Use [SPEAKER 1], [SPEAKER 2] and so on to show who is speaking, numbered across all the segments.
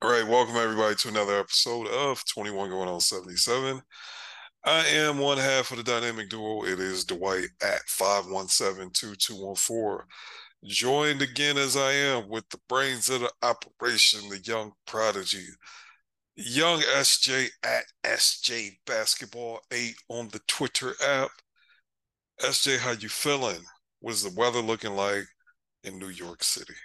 [SPEAKER 1] All right, welcome everybody to another episode of 21 Going on 77. I am one half of the dynamic duo. It is Dwight at 517-2214. Joined again as I am with the brains of the operation, the young prodigy, young SJ at SJ Basketball 8 on the Twitter app. SJ, how you feeling? What is the weather looking like in New York City?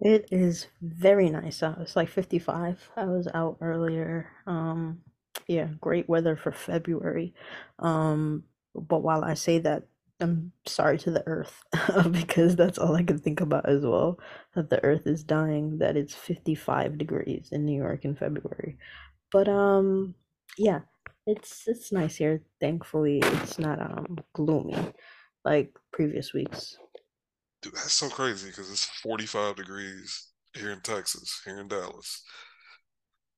[SPEAKER 2] It is very nice out. It's like 55. I was out earlier. Um, yeah, great weather for February. Um, but while I say that, I'm sorry to the earth because that's all I can think about as well. That the earth is dying, that it's 55 degrees in New York in February. But um yeah, it's it's nice here. Thankfully, it's not um gloomy like previous weeks.
[SPEAKER 1] Dude, that's so crazy because it's 45 degrees here in Texas, here in Dallas.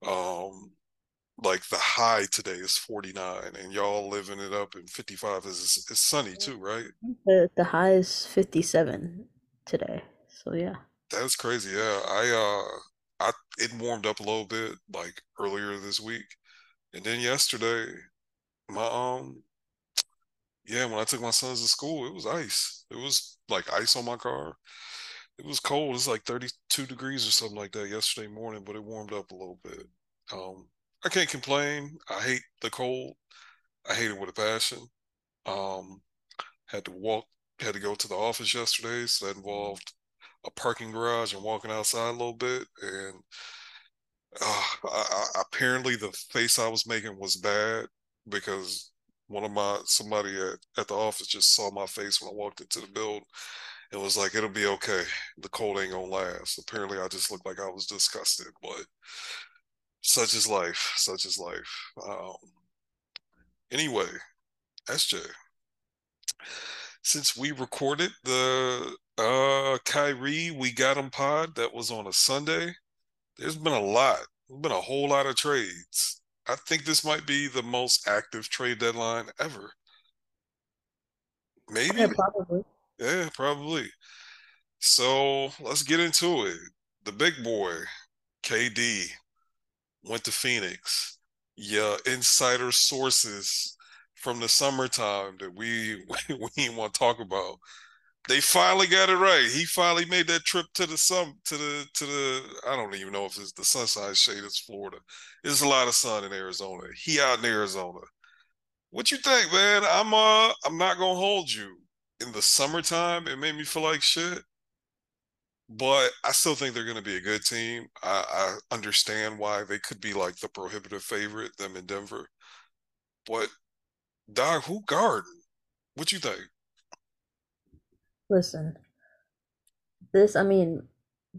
[SPEAKER 1] Um, like the high today is 49 and y'all living it up in 55 is it's sunny too, right?
[SPEAKER 2] The the high is 57 today. So yeah.
[SPEAKER 1] That's crazy. Yeah. I uh I it warmed up a little bit like earlier this week. And then yesterday, my um yeah, when I took my sons to school, it was ice. It was like ice on my car. It was cold. It's like 32 degrees or something like that yesterday morning, but it warmed up a little bit. Um, I can't complain. I hate the cold. I hate it with a passion. Um, had to walk, had to go to the office yesterday, so that involved a parking garage and walking outside a little bit. And uh, I, I, apparently, the face I was making was bad because one of my somebody at, at the office just saw my face when I walked into the building and was like, "It'll be okay. The cold ain't gonna last." Apparently, I just looked like I was disgusted, but such is life. Such is life. Um, anyway, SJ, since we recorded the uh Kyrie, we got him pod that was on a Sunday. There's been a lot. There's been a whole lot of trades. I think this might be the most active trade deadline ever.
[SPEAKER 2] Yeah,
[SPEAKER 1] Maybe.
[SPEAKER 2] probably.
[SPEAKER 1] Yeah, probably. So let's get into it. The big boy, KD, went to Phoenix. Yeah, insider sources from the summertime that we we didn't want to talk about. They finally got it right. He finally made that trip to the sun to the to the I don't even know if it's the sunshine shade is Florida. There's a lot of sun in Arizona. He out in Arizona. What you think, man? I'm uh I'm not gonna hold you. In the summertime, it made me feel like shit. But I still think they're gonna be a good team. I, I understand why they could be like the prohibitive favorite, them in Denver. But dog, who garden? What you think?
[SPEAKER 2] Listen, this, I mean,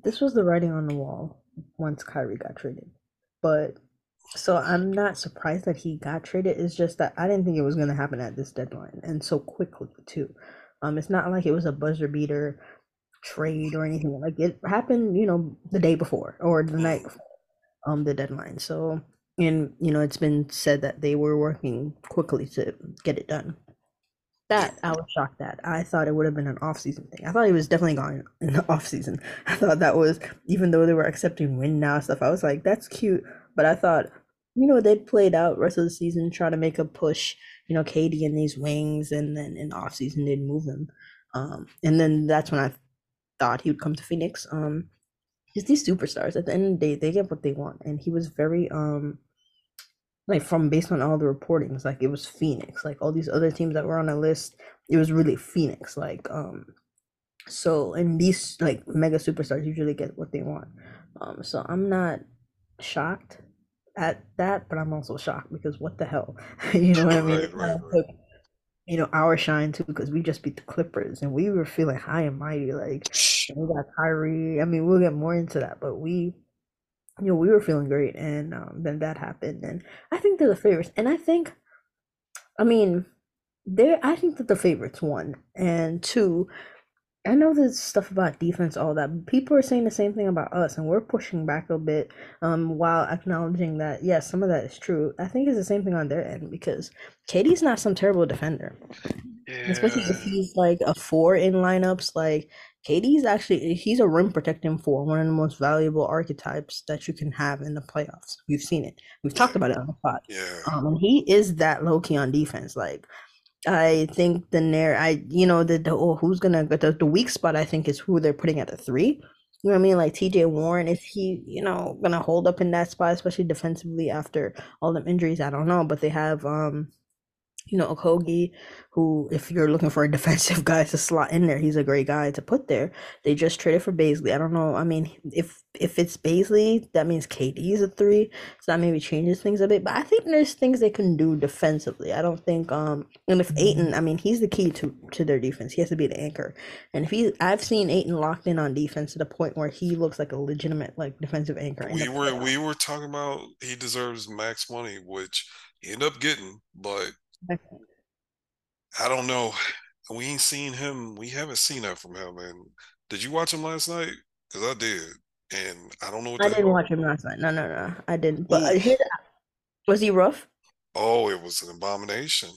[SPEAKER 2] this was the writing on the wall once Kyrie got traded. But so I'm not surprised that he got traded. It's just that I didn't think it was going to happen at this deadline and so quickly too. Um, it's not like it was a buzzer beater trade or anything. Like it happened, you know, the day before or the night before, um, the deadline. So, and you know, it's been said that they were working quickly to get it done. That I was shocked at. I thought it would have been an off-season thing. I thought he was definitely gone in the off-season. I thought that was even though they were accepting win now stuff. I was like, that's cute. But I thought, you know, they'd played out rest of the season, trying to make a push. You know, KD and these wings, and then in off-season they'd move him. Um, and then that's when I thought he would come to Phoenix. Um, just these superstars at the end of the day, they get what they want, and he was very um like from based on all the reportings, like it was Phoenix. Like all these other teams that were on the list, it was really Phoenix. Like um so and these like mega superstars usually get what they want. Um so I'm not shocked at that, but I'm also shocked because what the hell? you know what I mean?
[SPEAKER 1] right, right, right.
[SPEAKER 2] you know, our shine too because we just beat the Clippers and we were feeling high and mighty like we got Kyrie. I mean, we'll get more into that, but we you know, we were feeling great and um then that happened and I think they're the favorites. And I think I mean, they're I think that the favorites won. And two, I know there's stuff about defense, all that. People are saying the same thing about us, and we're pushing back a bit, um, while acknowledging that yes, some of that is true. I think it's the same thing on their end because KD's not some terrible defender. Especially if he's like a four in lineups, like KD's actually he's a rim protecting four, one of the most valuable archetypes that you can have in the playoffs. We've seen it. We've talked about it on the pod.
[SPEAKER 1] yeah.
[SPEAKER 2] Um, and he is that low key on defense. Like I think the narr I you know the, the oh, who's gonna the, the weak spot I think is who they're putting at the three. You know what I mean? Like TJ Warren, is he, you know, gonna hold up in that spot, especially defensively after all them injuries? I don't know, but they have um you know, Okogie, who, if you're looking for a defensive guy to slot in there, he's a great guy to put there. They just traded for Bazley. I don't know. I mean, if if it's Bazley, that means KD is a three, so that maybe changes things a bit. But I think there's things they can do defensively. I don't think um and if Ayton, I mean, he's the key to to their defense. He has to be the anchor. And if he, I've seen Ayton locked in on defense to the point where he looks like a legitimate like defensive anchor
[SPEAKER 1] We were we were talking about he deserves max money, which he ended up getting, but I don't know. We ain't seen him. We haven't seen that from him. And did you watch him last night? Because I did, and I don't know what
[SPEAKER 2] I didn't watch him last night. No, no, no, I didn't. But here, was he rough?
[SPEAKER 1] oh, it was an abomination.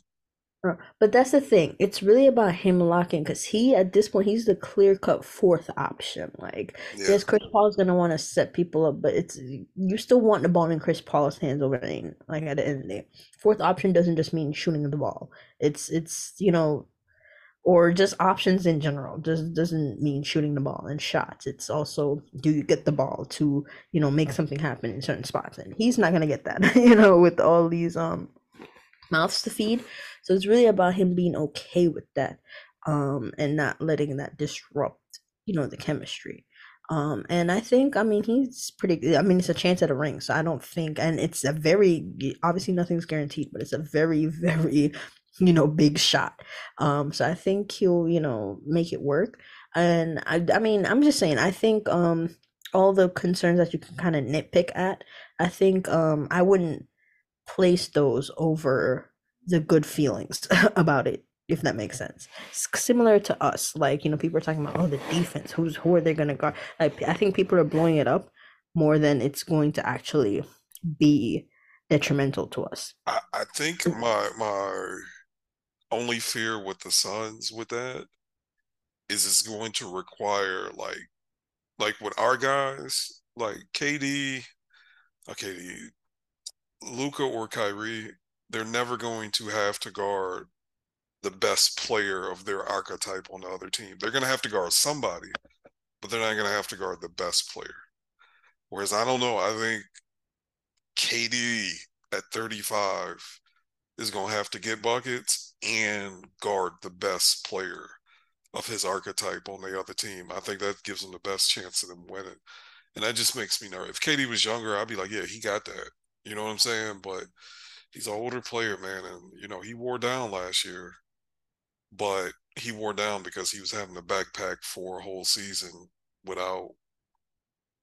[SPEAKER 2] But that's the thing. It's really about him locking because he, at this point, he's the clear cut fourth option. Like,
[SPEAKER 1] Yeah,
[SPEAKER 2] yes, Chris Paul's gonna want to set people up, but it's you still want the ball in Chris Paul's hands over Ayton. Like at the end of the day, fourth option doesn't just mean shooting the ball. It's it's you know, or just options in general. Just doesn't mean shooting the ball and shots. It's also do you get the ball to you know make something happen in certain spots, and he's not gonna get that. You know, with all these um mouths to feed. So it's really about him being okay with that, um, and not letting that disrupt, you know, the chemistry. Um, and I think, I mean, he's pretty. I mean, it's a chance at a ring, so I don't think, and it's a very obviously nothing's guaranteed, but it's a very, very, you know, big shot. Um, so I think he'll, you know, make it work. And I, I mean, I'm just saying, I think, um, all the concerns that you can kind of nitpick at, I think, um, I wouldn't place those over the good feelings about it if that makes sense. S- similar to us like you know people are talking about oh the defense who's who are they going to guard? Like i think people are blowing it up more than it's going to actually be detrimental to us.
[SPEAKER 1] I, I think mm. my my only fear with the Suns with that is it's going to require like like with our guys like KD, okay, Luka or Kyrie, they're never going to have to guard the best player of their archetype on the other team. They're going to have to guard somebody, but they're not going to have to guard the best player. Whereas I don't know, I think KD at 35 is going to have to get buckets and guard the best player of his archetype on the other team. I think that gives him the best chance of them winning. And that just makes me nervous. If KD was younger, I'd be like, yeah, he got that. You know what I'm saying? But he's an older player, man. And, you know, he wore down last year, but he wore down because he was having to backpack for a whole season without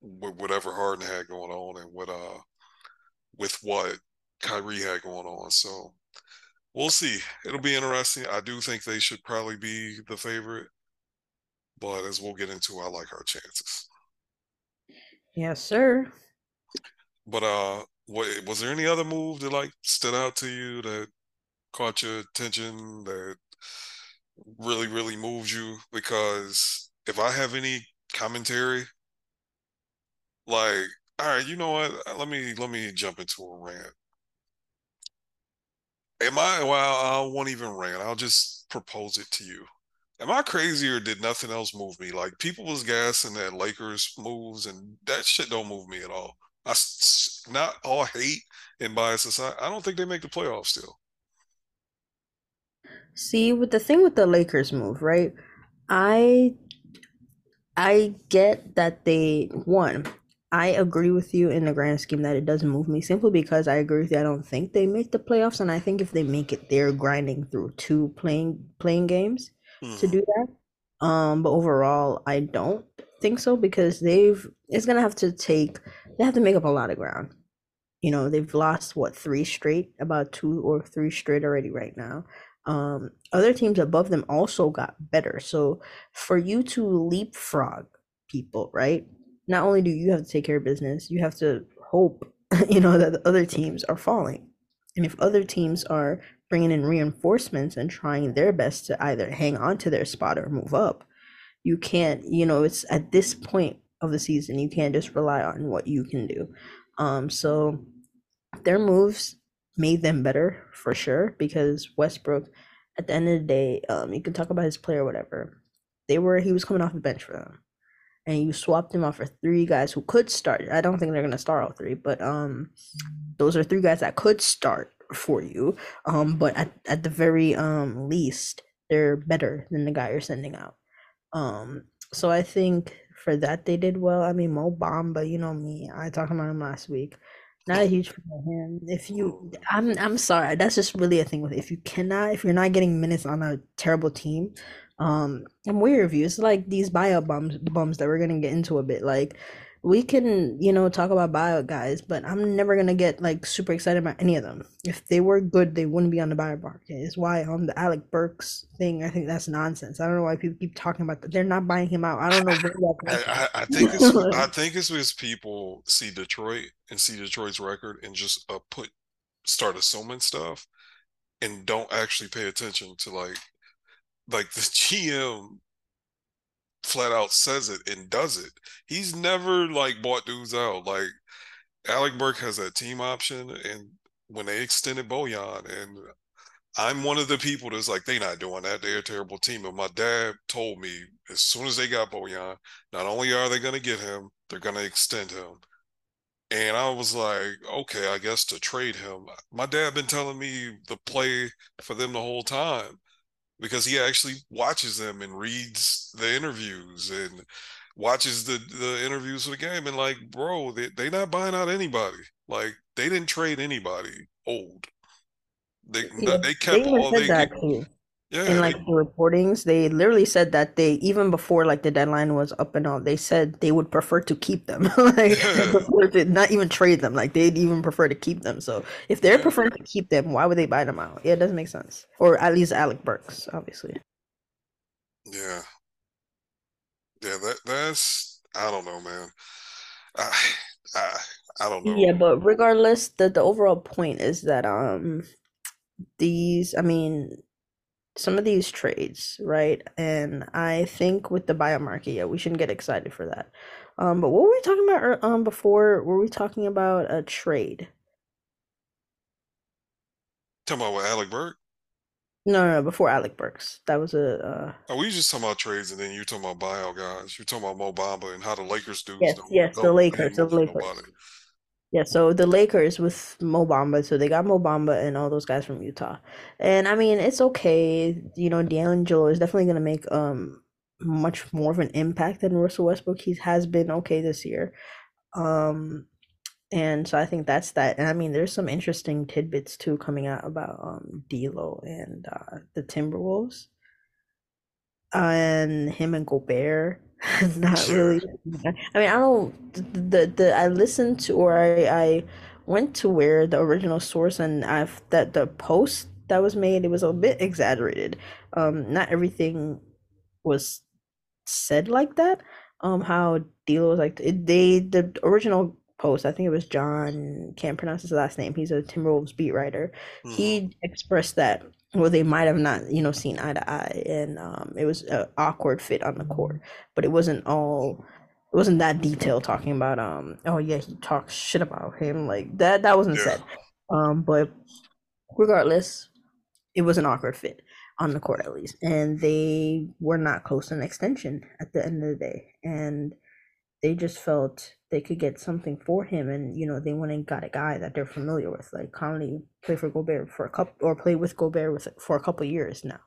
[SPEAKER 1] with whatever Harden had going on and with uh with what Kyrie had going on. So we'll see. It'll be interesting. I do think they should probably be the favorite, but as we'll get into, I like our chances.
[SPEAKER 2] yes sir
[SPEAKER 1] But uh, what was there any other move that like stood out to you that caught your attention that really really moved you? Because if I have any commentary, like, all right, you know what? Let me let me jump into a rant. Am I? Well, I won't even rant. I'll just propose it to you. Am I crazy or did nothing else move me? Like people was gassing that Lakers moves, and that shit don't move me at all. I not all hate and bias aside. I don't think they make the playoffs still.
[SPEAKER 2] see with the thing with the lakers move right i I get that they won. I agree with you in the grand scheme that it doesn't move me simply because I agree with you. I don't think they make the playoffs, and I think if they make it, they're grinding through two playing playing games to
[SPEAKER 1] Mm-hmm.
[SPEAKER 2] do that. Um, but overall, I don't think so because they've it's gonna have to take they have to make up a lot of ground. You know, they've lost what three straight, about two or three straight already right now. Um, other teams above them also got better. So for you to leapfrog people, right? Not only do you have to take care of business, you have to hope, you know, that the other teams are falling. And if other teams are bringing in reinforcements and trying their best to either hang on to their spot or move up. You can't, you know, it's at this point of the season, you can't just rely on what you can do. Um, so their moves made them better for sure because Westbrook, at the end of the day, um, you can talk about his play or whatever. They were he was coming off the bench for them, and you swapped him out for three guys who could start. I don't think they're gonna start all three, but um, those are three guys that could start for you. Um, but at at the very um least, they're better than the guy you're sending out. Um, so I think for that they did well. I mean, Mo Bamba, you know me, I talked about him last week. Not a huge fan of him. If you, I'm, I'm sorry. That's just really a thing with if you cannot, if you're not getting minutes on a terrible team, um, I'm weird of you. It's like these bio bums, bums that we're gonna get into a bit. Like, we can, you know, talk about buyout guys, but I'm never gonna get like super excited about any of them. If they were good, they wouldn't be on the buyout market. It's why on um, the Alec Burks thing, I think that's nonsense. I don't know why people keep talking about that. They're not buying him out. I don't know.
[SPEAKER 1] I, I, I, think it's I think it's because people see Detroit and see Detroit's record and just uh, put start assuming stuff and don't actually pay attention to like like the GM flat out says it and does it. He's never like bought dudes out. Like Alec Burke has that team option, and when they extended Bojan, and I'm one of the people that's like, they're not doing that. They're a terrible team. And my dad told me as soon as they got Bojan, not only are they going to get him, they're going to extend him. And I was like, okay, I guess to trade him. My dad been telling me the play for them the whole time because he actually watches them and reads the interviews and watches the the interviews for the game. And like bro they they not buying out anybody. Like they didn't trade anybody old. They yeah, they kept they all they
[SPEAKER 2] too. Yeah, in like the reportings, they literally said that they even before like the deadline was up and all, they said they would prefer to keep them, like yeah. to not even trade them. Like they'd even prefer to keep them. So if they're yeah. preferring to keep them, why would they buy them out? Yeah, it doesn't make sense. Or at least Alec Burks, obviously.
[SPEAKER 1] Yeah, yeah. That that's I don't know, man. I I, I don't know.
[SPEAKER 2] Yeah, but regardless, the the overall point is that um these, I mean some of these trades, right? And I think with the buyout market, yeah, we shouldn't get excited for that. Um, but what were we talking about um before? Were we talking about a trade?
[SPEAKER 1] Talking about what Alec Burke?
[SPEAKER 2] No, no, no, before Alec Burks. That was a. Uh...
[SPEAKER 1] Oh, we just talking about trades, and then you're talking about buyout guys. You're talking about Mo Bamba and how the Lakers do.
[SPEAKER 2] Yes, yes, the Lakers, the Lakers. Yeah, so the Lakers with Mo Bamba, so they got Mo Bamba and all those guys from Utah. And I mean, it's okay. You know, D'Angelo is definitely to make um much more of an impact than Russell Westbrook. He has been okay this year. Um and so I think that's that. And I mean, there's some interesting tidbits too coming out about um D'Lo and uh, the Timberwolves. And him and Gobert not really. I mean, I don't. The the I listened to or I I went to where the original source and I've that the post that was made it was a bit exaggerated. Um, not everything was said like that. Um, how D'Lo was like it, they the original post. I think it was John. Can't pronounce his last name. He's a Timberwolves beat writer. Mm. He expressed that well they might have not you know seen eye to eye and um, it was an awkward fit on the court but it wasn't all it wasn't that detailed talking about um oh yeah he talks shit about him like that that wasn't yeah. said um but regardless it was an awkward fit on the court at least and they were not close to an extension at the end of the day and they just felt they could get something for him and you know they went and got a guy that they're familiar with like Conley played for Gobert for a couple or played with Gobert with for a couple years now.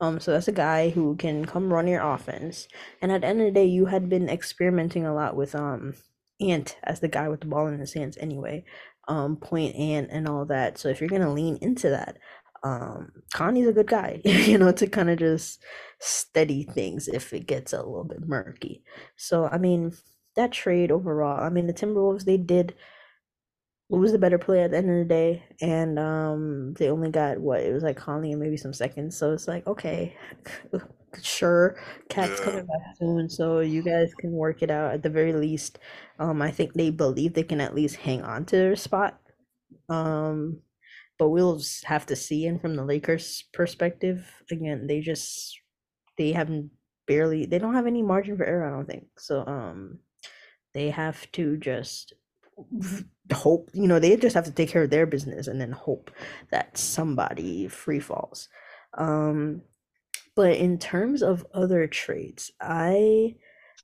[SPEAKER 2] Um so that's a guy who can come run your offense and at the end of the day you had been experimenting a lot with um Ant as the guy with the ball in his hands anyway um point Ant and all that. So if you're gonna lean into that um Conley's a good guy you know to kind of just steady things if it gets a little bit murky. So I mean that trade overall. I mean, the Timberwolves they did lose the better play at the end of the day, and um, they only got what it was like Conley and maybe some seconds. So it's like okay, sure, KAT's coming back soon, so you guys can work it out at the very least. Um, I think they believe they can at least hang on to their spot. Um, but we'll have to see. And from the Lakers' perspective, again, they just they haven't barely they don't have any margin for error. I don't think so. Um, they have to just hope you know they just have to take care of their business and then hope that somebody free falls um but in terms of other trades i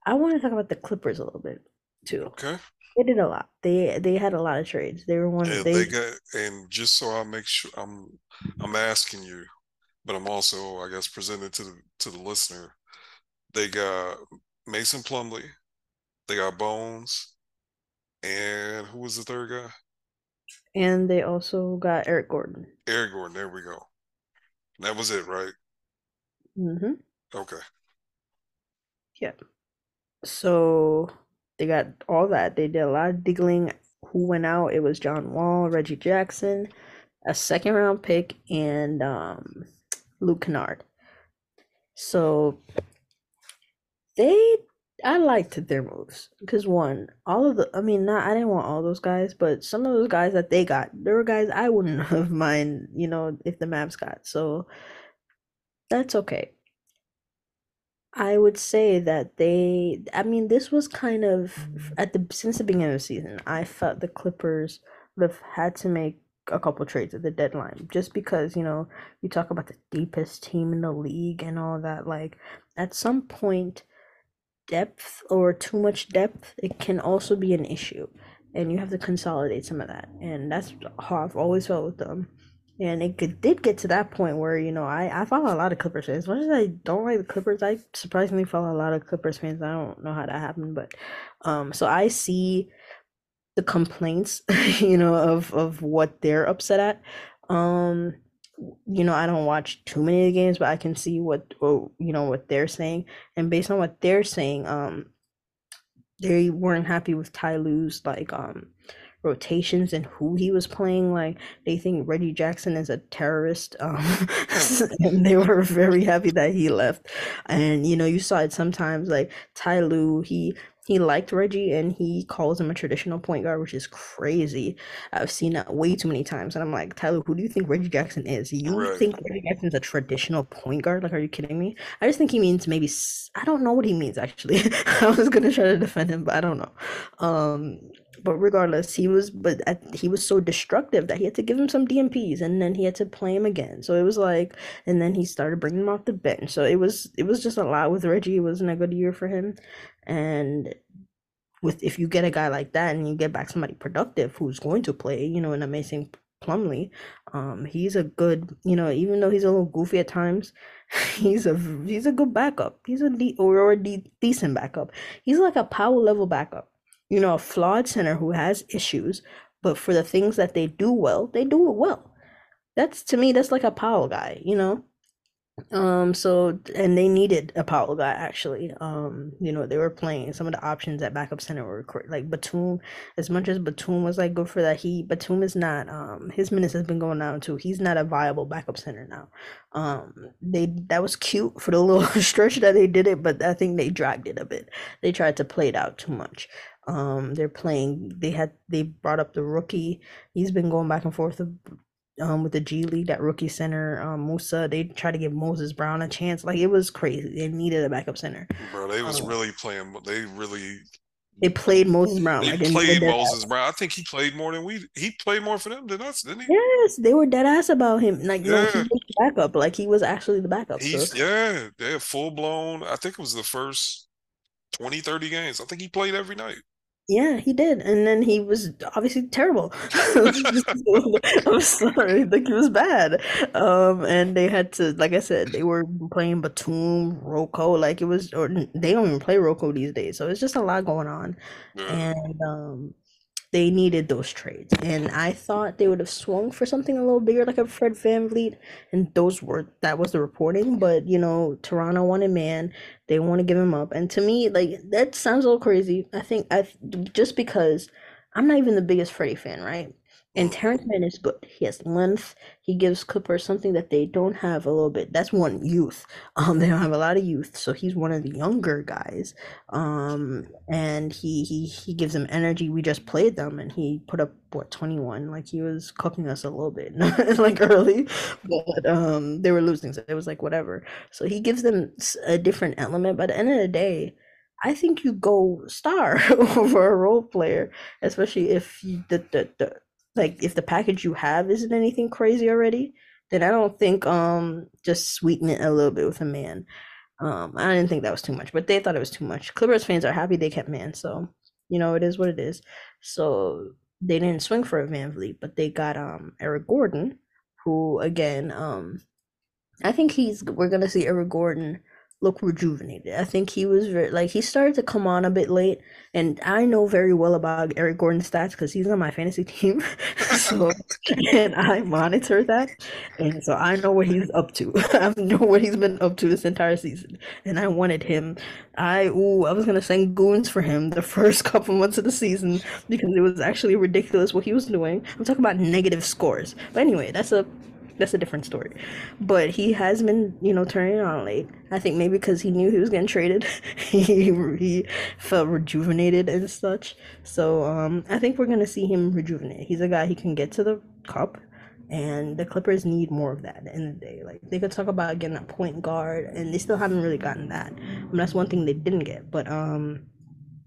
[SPEAKER 2] i want to talk about the clippers a little bit too
[SPEAKER 1] Okay.
[SPEAKER 2] they did a lot they they had a lot of trades they were one
[SPEAKER 1] And they
[SPEAKER 2] they
[SPEAKER 1] got and just so I make sure I'm I'm asking you, but I'm also, I guess, presented to the to the listener. They got Mason Plumlee, they got Bones, and who was the third guy?
[SPEAKER 2] and they also got eric gordon
[SPEAKER 1] Eric Gordon. There we go. That was it, right?
[SPEAKER 2] mm-hmm
[SPEAKER 1] Okay.
[SPEAKER 2] yeah so they got all that they did a lot of digging who went out it was john wall reggie jackson a second round pick and um luke kennard so they I liked their moves because one, all of the I mean not I didn't want all those guys, but some of those guys that they got, there were guys I wouldn't have mind, you know, if the Mavs got. So that's okay. I would say that they I mean this was kind of mm-hmm. at the since the beginning of the season, I felt the Clippers would have had to make a couple trades at the deadline just because, you know, you talk about the deepest team in the league and all that like at some point depth or too much depth, it can also be an issue. And you have to consolidate some of that. And that's how I've always felt with them. And it did get to that point where, you know, I, I follow a lot of Clippers fans. As much as I don't like the Clippers, I surprisingly follow a lot of Clippers fans. I don't know how that happened, but um so I see the complaints, you know, of of what they're upset at. Um you know, I don't watch too many of the games, but I can see what or, you know what they're saying, and based on what they're saying, um, they weren't happy with Ty Lue's like um rotations and who he was playing. Like they think Reggie Jackson is a terrorist, um, and they were very happy that he left. And you know, you saw it sometimes. Like Ty Lue, he he liked Reggie and he calls him a traditional point guard, which is crazy. I've seen that way too many times, and I'm like, Tyler, who do you think Reggie Jackson is? You
[SPEAKER 1] Right.
[SPEAKER 2] think Reggie Jackson's a traditional point guard? Like, are you kidding me? I just think he means maybe I don't know what he means actually. I was gonna try to defend him, but I don't know. Um, but regardless, he was but he was so destructive that he had to give him some DNPs, and then he had to play him again. So it was like, and then he started bringing him off the bench. So it was it was just a lot with Reggie. It wasn't a good year for him, and with if you get a guy like that and you get back somebody productive who's going to play, you know, an amazing Plumlee, um, he's a good, you know, even though he's a little goofy at times, he's a he's a good backup. He's a de- or, or a de- decent backup. He's like a power level backup. You know, a flawed center who has issues, but for the things that they do well, they do it well. That's to me, that's like a Powell guy, you know. Um, so and they needed a Powell guy actually. Um, you know, they were playing some of the options at backup center were like Batum. As much as Batum was like good for that, he Batum is not. Um, his minutes has been going down too. He's not a viable backup center now. Um, they that was cute for the little stretch that they did it, but I think they dragged it a bit. They tried to play it out too much. Um, they're playing. They had they brought up the rookie. He's been going back and forth um with the G League, that rookie center, um Musa, they tried to give Moses Brown a chance. Like it was crazy. They needed a backup center.
[SPEAKER 1] Bro, they was
[SPEAKER 2] Um,
[SPEAKER 1] really playing. They really
[SPEAKER 2] they played Moses Brown
[SPEAKER 1] they
[SPEAKER 2] like
[SPEAKER 1] played Moses
[SPEAKER 2] ass.
[SPEAKER 1] Brown. I think he played more than we. He played more for them than us, didn't he?
[SPEAKER 2] Yes, they were dead ass about him. Like he
[SPEAKER 1] Yeah,
[SPEAKER 2] was the backup. Like he was actually the backup. So
[SPEAKER 1] he's yeah, they're full blown. I think it was the first 20, 30 games. I think he played every night.
[SPEAKER 2] Yeah, he did. And then he was obviously terrible. I'm sorry, like he was bad. Um, and they had to, like I said, they were playing Batum, RoCo, like it was, or they don't even play RoCo these days. So it's just a lot going on. And um, they needed those trades. And I thought they would have swung for something a little bigger, like a Fred VanVleet, and those were that was the reporting. But you know, Toronto wanted Mann, they want to give him up, and to me, like that sounds a little crazy. I think I just because I'm not even the biggest Freddie fan, right? And Terrence Mann is good. He has length. He gives Cooper something that they don't have a little bit. That's one youth. Um, they don't have a lot of youth, so he's one of the younger guys. Um, and he he he gives them energy. We just played them, and he put up what 21. Like he was cooking us a little bit, like early, but um, they were losing, so it was like whatever. So he gives them a different element. But at the end of the day. I think you go star over a role player, especially if you, the, the the like if the package you have isn't anything crazy already, then I don't think um just sweeten it a little bit with a Mann. Um, I didn't think that was too much, but they thought it was too much. Clippers fans are happy they kept Mann, so you know it is what it is. So they didn't swing for a VanVleet, but they got um Eric Gordon, who again um I think he's we're gonna see Eric Gordon look rejuvenated. I think he was very like he started to come on a bit late, and I know very well about Eric Gordon's stats because he's on my fantasy team. so and I monitor that, and so I know what he's up to. I know what he's been up to this entire season, and I wanted him. I ooh, I was gonna send goons for him the first couple months of the season because it was actually ridiculous what he was doing. I'm talking about negative scores, but anyway, that's a that's a different story. But he has been, you know, turning on late. I think maybe because he knew he was getting traded, he he felt rejuvenated and such. So um, I think we're gonna see him rejuvenate. He's a guy he can get to the cup, and the Clippers need more of that at the end of the day. Like they could talk about getting a point guard, and they still haven't really gotten that. I mean, that's one thing they didn't get. But um,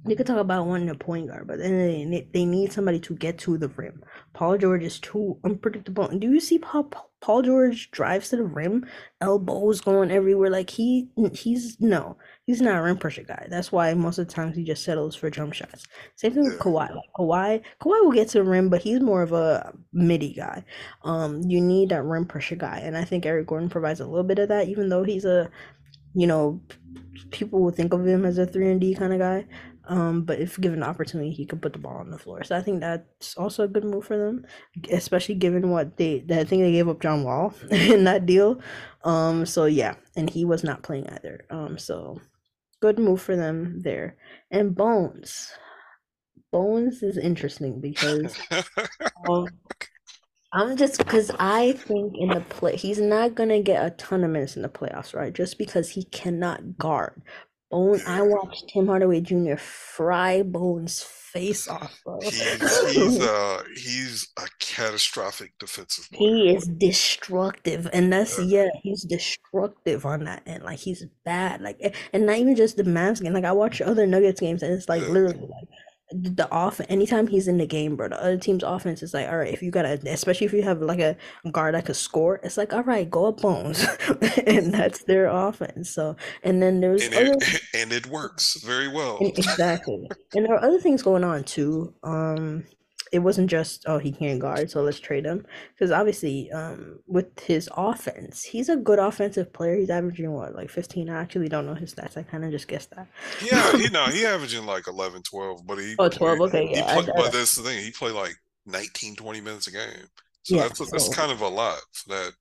[SPEAKER 2] they could talk about wanting a point guard, but then they, they need somebody to get to the rim. Paul George is too unpredictable. And do you see how Paul George drives to the rim, elbows going everywhere? Like he he's no, he's not a rim pressure guy. That's why most of the times he just settles for jump shots. Same thing with Kawhi. Like Kawhi, Kawhi will get to the rim, but he's more of a midi guy. Um, you need that rim pressure guy, and I think Eric Gordon provides a little bit of that, even though he's a, you know, people will think of him as a three and D kind of guy. Um, but if given the opportunity, he could put the ball on the floor. So I think that's also a good move for them, especially given what they, I think they gave up John Wall in that deal. Um, so yeah, and he was not playing either. Um, so good move for them there. And Bones, Bones is interesting because um, I'm just because I think in the play he's not gonna get a ton of minutes in the playoffs, right? Just because he cannot guard. Bone, I watched Tim Hardaway Jr. fry Bones' face off, bro.
[SPEAKER 1] He's he's uh he's a catastrophic defensive
[SPEAKER 2] player. He is destructive, and that's yeah, he's destructive on that end. Like he's bad. Like and not even just the Mavs game. Like I watch other Nuggets games, and it's like yeah. literally like the off anytime he's in the game, bro, the other team's offense is like, all right, if you got a, especially if you have like a guard that could score, it's like, all right, go up bones, and that's their offense. So, and then there's
[SPEAKER 1] and it, and it works very well.
[SPEAKER 2] exactly, and there are other things going on too. Um, it wasn't just oh he can't guard so let's trade him. Because obviously um with his offense he's a good offensive player. He's averaging what like 15 i actually don't know his stats. I kind of just guessed that.
[SPEAKER 1] Yeah you know he averaging like 11 12 but he
[SPEAKER 2] oh 12 okay yeah
[SPEAKER 1] play, I, I, but that's the thing he played like 19 20 minutes a game. So yeah, that's so, that's kind of a lot for that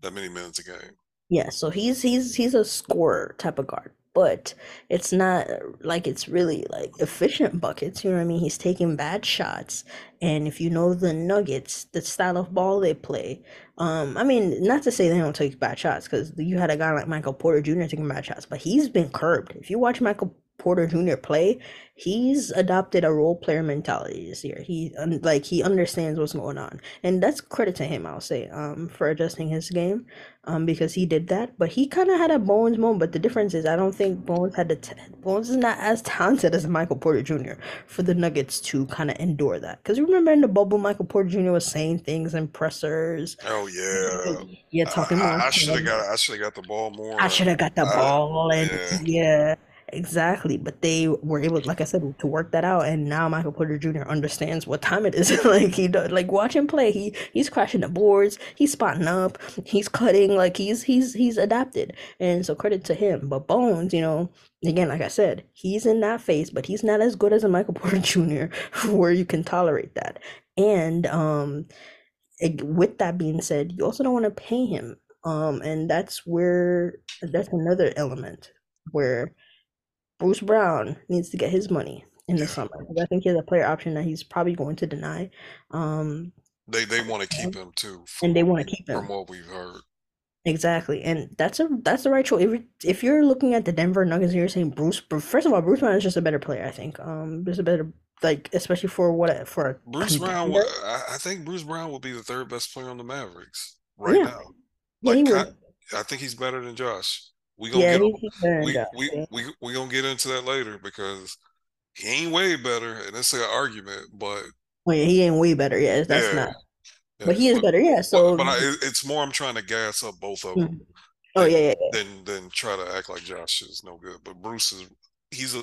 [SPEAKER 1] that many minutes a game.
[SPEAKER 2] Yeah so he's he's he's a scorer type of guard but it's not like it's really like efficient buckets. You know what I mean? He's taking bad shots, and if you know the Nuggets, the style of ball they play, um, I mean, not to say they don't take bad shots, because you had a guy like Michael Porter Jr. taking bad shots, but he's been curbed. If you watch Michael Porter Jr. play, he's adopted a role player mentality this year. He like he understands what's going on, and that's credit to him. I'll say um for adjusting his game, um because he did that. But he kind of had a Bones moment. But the difference is, I don't think Bones had the t- Bones is not as talented as Michael Porter Jr. for the Nuggets to kind of endure that. Because remember in the bubble, Michael Porter Jr. was saying things in pressers.
[SPEAKER 1] Oh yeah,
[SPEAKER 2] yeah, talking.
[SPEAKER 1] I, I should have got I should have got the ball more.
[SPEAKER 2] I should have got the ball, and yeah. yeah Exactly, but they were able, like I said, to work that out, and now Michael Porter Jr. understands what time it is. like he does, like watch him play. He he's crashing the boards, he's spotting up, he's cutting, like he's he's he's adapted, and so credit to him. But Bones, you know, again, like I said, he's in that phase, but he's not as good as a Michael Porter Jr. where you can tolerate that. And um, it, with that being said, you also don't want to pay him, um, and that's where that's another element where Bruce Brown needs to get his money in the summer. I think he has a player option that he's probably going to deny. Um,
[SPEAKER 1] They they want to keep him too,
[SPEAKER 2] and they want to keep him from
[SPEAKER 1] what we've heard.
[SPEAKER 2] Exactly, and that's a that's the right choice. If, if you're looking at the Denver Nuggets, and you're saying Bruce. First of all, Bruce Brown is just a better player. I think. Um, just a better like, especially for what for a
[SPEAKER 1] Bruce Brown. I, I think Bruce Brown will be the third best player on the Mavericks right
[SPEAKER 2] Yeah,
[SPEAKER 1] now.
[SPEAKER 2] yeah, he
[SPEAKER 1] I. I think he's better than Josh. We gonna
[SPEAKER 2] Yeah,
[SPEAKER 1] get
[SPEAKER 2] he, he's better than
[SPEAKER 1] we we we we gonna get into that later because he ain't way better, and it's an argument. But
[SPEAKER 2] Oh yeah, he ain't way better. Yeah, that's
[SPEAKER 1] yeah,
[SPEAKER 2] not.
[SPEAKER 1] yeah.
[SPEAKER 2] But he is
[SPEAKER 1] But
[SPEAKER 2] better. Yeah. So.
[SPEAKER 1] but I, it's more I'm trying to gas up both of them
[SPEAKER 2] Mhm. Oh yeah,
[SPEAKER 1] than
[SPEAKER 2] yeah, yeah.
[SPEAKER 1] than than try to act like Josh is no good. But Bruce is he's a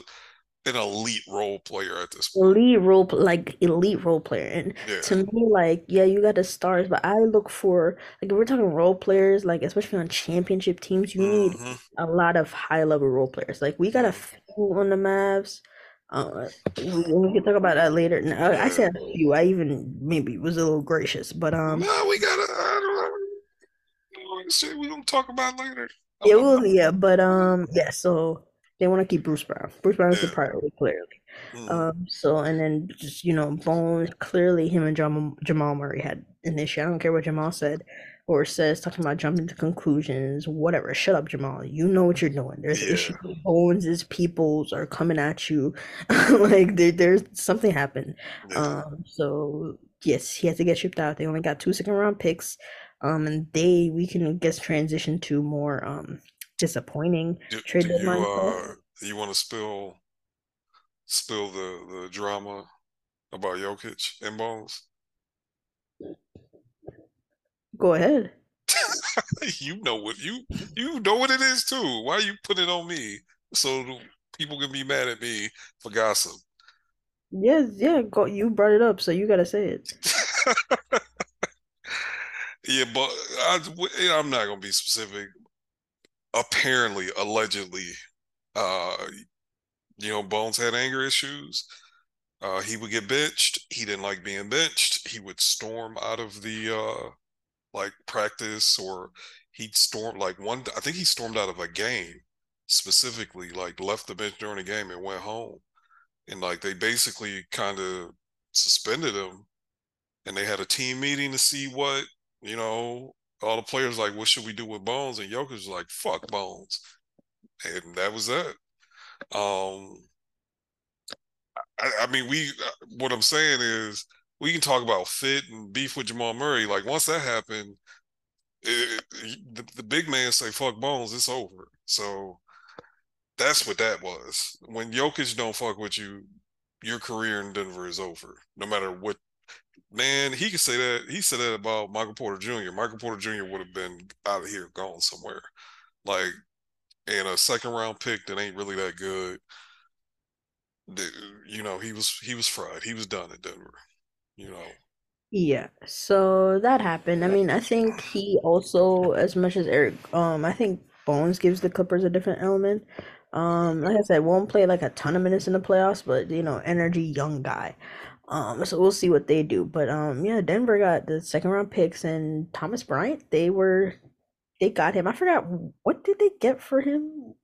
[SPEAKER 1] an elite role player at this point.
[SPEAKER 2] elite role like elite role player and
[SPEAKER 1] Yeah,
[SPEAKER 2] to me like yeah you got the stars but I look for like if we're talking role players like especially on championship teams you need
[SPEAKER 1] hmm
[SPEAKER 2] a lot of high level role players like we got a
[SPEAKER 1] hmm
[SPEAKER 2] few on the Mavs uh we, can talk about that later no, I I said a few I even maybe was a little gracious but um
[SPEAKER 1] No, we gotta. I don't know. We gonna talk about later.
[SPEAKER 2] Yeah well yeah but um yeah so they want to keep Bruce Brown Bruce Brown is the priority clearly
[SPEAKER 1] hmm
[SPEAKER 2] Um, so and then just you know, Bones clearly him and Jamal, Jamal Murray had an issue. I don't care what Jamal said or says, talking about jumping to conclusions, whatever. Shut up, Jamal. You know what you're doing. There's
[SPEAKER 1] Yeah,
[SPEAKER 2] issues. Bones' peoples are coming at you. Like there, there's something happened.
[SPEAKER 1] yeah.
[SPEAKER 2] Um, so yes, he had to get shipped out. They only got two second round picks. Um, and they we can guess transition to more um disappointing
[SPEAKER 1] Do,
[SPEAKER 2] trade
[SPEAKER 1] do you
[SPEAKER 2] deadline stuff.
[SPEAKER 1] uh you want to spill spill the the drama about Jokic and Bones?
[SPEAKER 2] Go ahead.
[SPEAKER 1] You know what you you know what it is too. Why you put it on me so people can be mad at me for gossip?
[SPEAKER 2] Yes, yeah, go you brought it up, so you gotta say it.
[SPEAKER 1] Yeah, but I, I'm not gonna be specific. Apparently, allegedly, uh, you know, Bones had anger issues. Uh, he would get benched. He didn't like being benched. He would storm out of the uh, like practice, or he'd storm like one. I think he stormed out of a game specifically, like left the bench during the game and went home. And like they basically kind of suspended him, and they had a team meeting to see what you know. All the players like, what should we do with Bones? And Jokic was like, fuck Bones, and that was that. Um, I, I mean, we. What I'm saying is, we can talk about fit and beef with Jamal Murray. Like once that happened, it, it, the, the big man say fuck Bones, it's over. So that's what that was. When Jokic don't fuck with you, your career in Denver is over. No matter what. Man, he could say that. He said that about Michael Porter Jr. Michael Porter Jr. would have been out of here, gone somewhere. Like, and a second round pick that ain't really that good you know, he was he was fried. He was done at Denver. You know.
[SPEAKER 2] Yeah, so that happened. I mean, I think he also, as much as Eric, um, I think Bones gives the Clippers a different element. Um, like I said, won't play like a ton of minutes in the playoffs, but you know, energy, young guy. Um, so we'll see what they do. But um, yeah, Denver got the second round picks and Thomas Bryant. They were they got him. I forgot what did they get for him?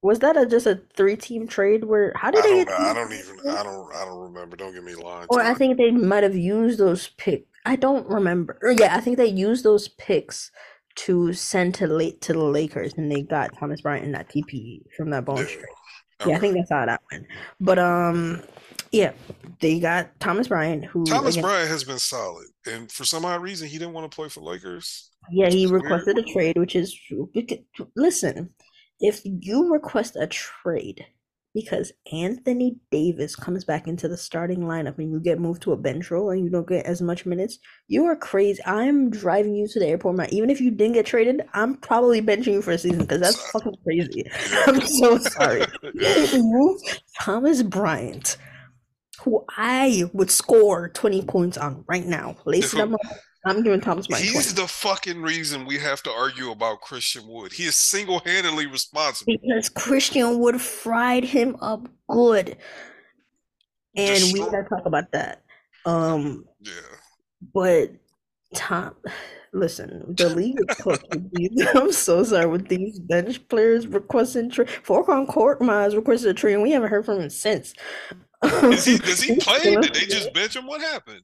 [SPEAKER 2] Was that a just a three team trade where how did
[SPEAKER 1] I
[SPEAKER 2] they get
[SPEAKER 1] know. I don't even. I don't. I don't remember. Don't get me lying
[SPEAKER 2] Or I think they might have used those pick. I don't remember. Yeah, I think they used those picks to send to late to the Lakers, and they got Thomas Bryant in that TPE from that
[SPEAKER 1] Yeah.
[SPEAKER 2] Bones trade. Yeah, I think that's how that went. But um, yeah, they got Thomas Bryant, who
[SPEAKER 1] Thomas
[SPEAKER 2] again,
[SPEAKER 1] Bryant has been solid, and for some odd reason, he didn't want to play for Lakers,
[SPEAKER 2] yeah, he
[SPEAKER 1] is weird.
[SPEAKER 2] requested a trade, which is true. Listen, if you request a trade because Anthony Davis comes back into the starting lineup and you get moved to a bench role and you don't get as much minutes, you are crazy. I'm driving you to the airport, man. Even if you didn't get traded, I'm probably benching you for a season because that's fucking crazy. I'm so sorry. Thomas Bryant, who I would score 20 points on right now. Lace
[SPEAKER 1] If-
[SPEAKER 2] up. I'm giving Thomas 20.
[SPEAKER 1] He's the fucking reason we have to argue about Christian Wood. He is single handedly responsible.
[SPEAKER 2] Because Christian Wood fried him up good. And we gotta talk about that. Um,
[SPEAKER 1] Yeah.
[SPEAKER 2] but Tom, listen, the league is cooked. I'm so sorry with these bench players requesting trade. Fork Court Miles requested a trade, and we haven't heard from him since.
[SPEAKER 1] Is he, does he play? Did they just bench him? What happened?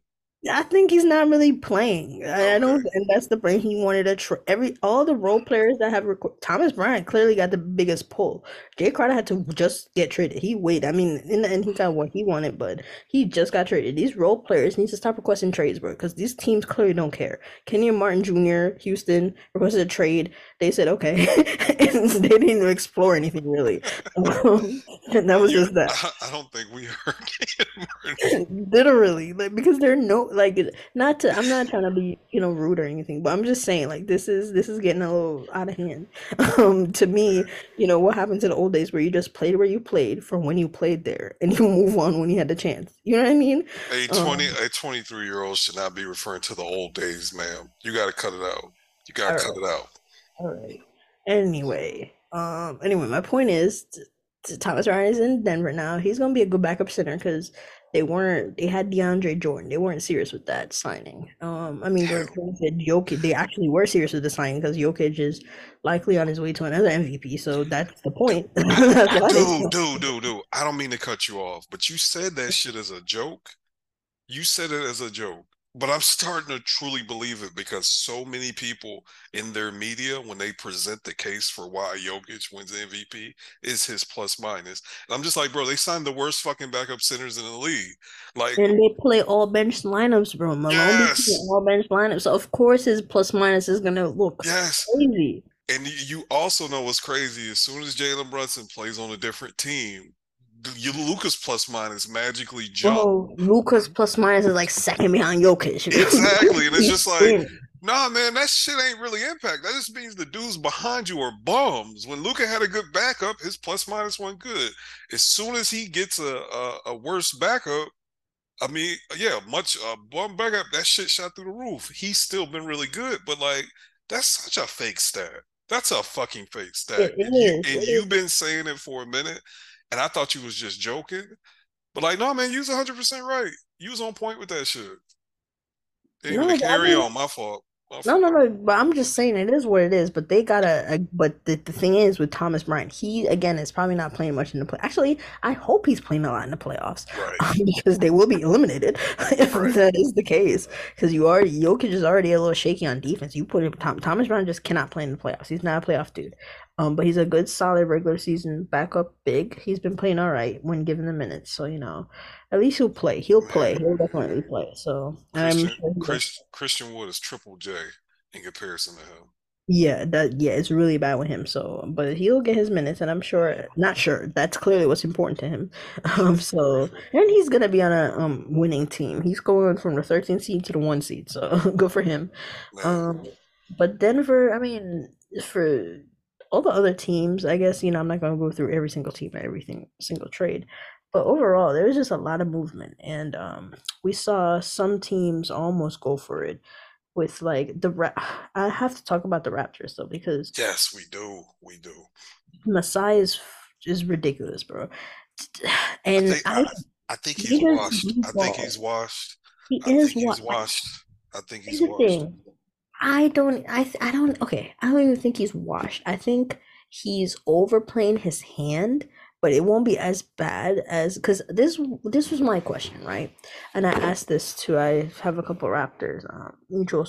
[SPEAKER 2] I think he's not really playing. I, I don't, and that's the point. He wanted to tr every all the role players that have reco Thomas Bryant clearly got the biggest pull. Jae Crowder had to just get traded. He waited. I mean, in the end, he got what he wanted, but he just got traded. These role players need to stop requesting trades, bro, because these teams clearly don't care. Kenyon Martin Jr., Houston requested a trade. They said okay, and they didn't even explore anything really. And that was just that.
[SPEAKER 1] I, I don't think we heard.
[SPEAKER 2] Literally, like because there are no like not to I'm not trying to be, you know, rude or anything, but I'm just saying like this is this is getting a little out of hand. Um to me, you know, what happened to the old days where you just played where you played from when you played there and you move on when you had the chance. You know what I mean?
[SPEAKER 1] A 20
[SPEAKER 2] Um
[SPEAKER 1] a 23 year old should not be referring to the old days, ma'am. You got to cut it out. You got to cut
[SPEAKER 2] right,
[SPEAKER 1] it out.
[SPEAKER 2] all right. Anyway, um anyway, my point is t- Thomas Bryant is in Denver now. He's gonna be a good backup center because they weren't they had DeAndre Jordan. They weren't serious with that signing. Um I mean granted Jokic they actually were serious with the signing because Jokic is likely on his way to another MVP. So that's the point. That's
[SPEAKER 1] Dude, dude, dude, dude. I don't mean to cut you off, but you said that shit as a joke. You said it as a joke. But I'm starting to truly believe it because so many people in their media, when they present the case for why Jokic wins MVP, is his plus minus. And I'm just like, bro, they signed the worst fucking backup centers in the league. Like,
[SPEAKER 2] and they play all bench lineups, bro. Malone
[SPEAKER 1] yes,
[SPEAKER 2] all bench lineups. So of course his plus minus is gonna look
[SPEAKER 1] yes.
[SPEAKER 2] crazy.
[SPEAKER 1] And you also know what's crazy. As soon as Jalen Brunson plays on a different team, you Luka's plus minus magically jump.
[SPEAKER 2] Bro, Luka's plus minus is like second behind Jokic.
[SPEAKER 1] Exactly. And it's just like, nah, man, that shit ain't really impact. That just means the dudes behind you are bums. When Luca had a good backup, his plus minus went good. As soon as he gets a a, a worse backup, I mean, yeah, much uh, one backup, that shit shot through the roof. He's still been really good, but like that's such a fake stat. That's a fucking fake stat.
[SPEAKER 2] It, it
[SPEAKER 1] And you and you've been saying it for a minute, and I thought you was just joking. But like, no, man, you was 100% right. You was on point with that shit. Anyway,
[SPEAKER 2] No, but I
[SPEAKER 1] carry
[SPEAKER 2] mean,
[SPEAKER 1] on. My fault. My
[SPEAKER 2] no,
[SPEAKER 1] fault.
[SPEAKER 2] no, no. But I'm just saying it is what it is. But they gotta. Uh, but the, the thing is with Thomas Bryant, he again is probably not playing much in the play. Actually, I hope he's playing a lot in the playoffs
[SPEAKER 1] Right,
[SPEAKER 2] um, because they will be eliminated if
[SPEAKER 1] right.
[SPEAKER 2] that is the case. Because you already Jokic is already a little shaky on defense. You put him Tom, Thomas Bryant just cannot play in the playoffs. He's not a playoff dude. Um, but he's a good, solid regular season backup big. He's been playing all right when given the minutes. So you know, at least he'll play. He'll play. He'll definitely play. So I'm
[SPEAKER 1] Christian
[SPEAKER 2] sure.
[SPEAKER 1] Chris, Christian Wood is triple J in comparison to him.
[SPEAKER 2] Yeah, that yeah, it's really bad with him. So, but he'll get his minutes, and I'm sure, not sure. That's clearly what's important to him. Um, so, and he's gonna be on a um winning team. He's going from the 13th seed to the one seed. So, good for him. Um, but Denver, I mean, for all the other teams, I guess, you know, I'm not gonna go through every single team everything single trade. But overall, there was just a lot of movement, and um, we saw some teams almost go for it with like the Ra- I have to talk about the Raptors though because
[SPEAKER 1] yes, we do. We do.
[SPEAKER 2] Masai is is ridiculous, bro.
[SPEAKER 1] I
[SPEAKER 2] And
[SPEAKER 1] think I,
[SPEAKER 2] I
[SPEAKER 1] I think he's
[SPEAKER 2] does
[SPEAKER 1] washed. I think he's washed.
[SPEAKER 2] He
[SPEAKER 1] I
[SPEAKER 2] is
[SPEAKER 1] think he's washed. I think
[SPEAKER 2] here's
[SPEAKER 1] he's
[SPEAKER 2] the
[SPEAKER 1] washed.
[SPEAKER 2] thing. I don't I I don't okay. I don't even think he's washed. I think he's overplaying his hand, but it won't be as bad as because this this was my question, right? And I asked this to I have a couple Raptors um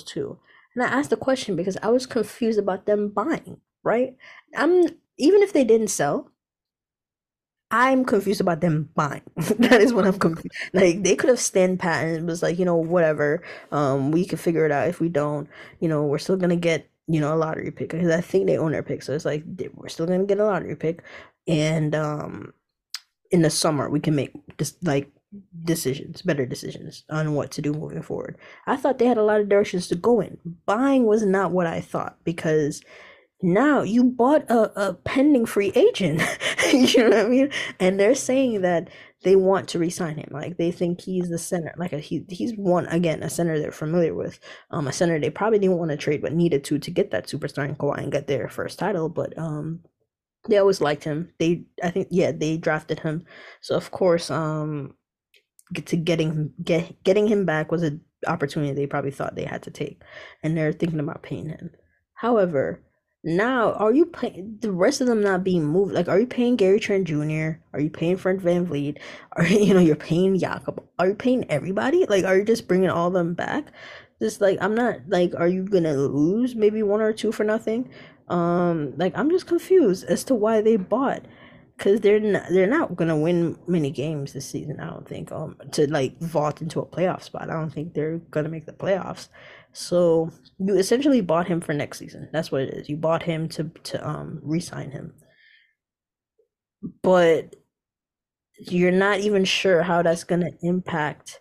[SPEAKER 2] too. And I asked the question because I was confused about them buying, right? I'm even if they didn't sell, I'm confused about them buying. That is what I'm confused. Like they could have stand pat and was like, you know, whatever. Um, we can figure it out. If we don't, you know, we're still gonna get, you know, a lottery pick because I think they own their pick. So it's like we're still gonna get a lottery pick, and um, in the summer we can make just like decisions, better decisions on what to do moving forward. I thought they had a lot of directions to go in. Buying was not what I thought because now you bought a, a pending free agent. you know what I mean? And they're saying that they want to re-sign him. Like they think he's the center. Like a, he he's one again a center they're familiar with. Um, a center they probably didn't want to trade but needed to to get that superstar in Kawhi and get their first title. But um, they always liked him. They I think yeah they drafted him. So of course um get to getting him get getting him back was an opportunity they probably thought they had to take, and they're thinking about paying him. However, Now, are you paying the rest of them not being moved? Like, are you paying Gary Trent Jr.? Are you paying Fred Van VanVleet? Are you know you're paying Jakob? Are you paying everybody? Like, are you just bringing all them back? Just like I'm not like, are you gonna lose maybe one or two for nothing? Um, like I'm just confused as to why they bought, because they're not they're not gonna win many games this season. I don't think um to like vault into a playoff spot. I don't think they're gonna make the playoffs. So you essentially bought him for next season. That's what it is. You bought him to to um re-sign him, but you're not even sure how that's gonna impact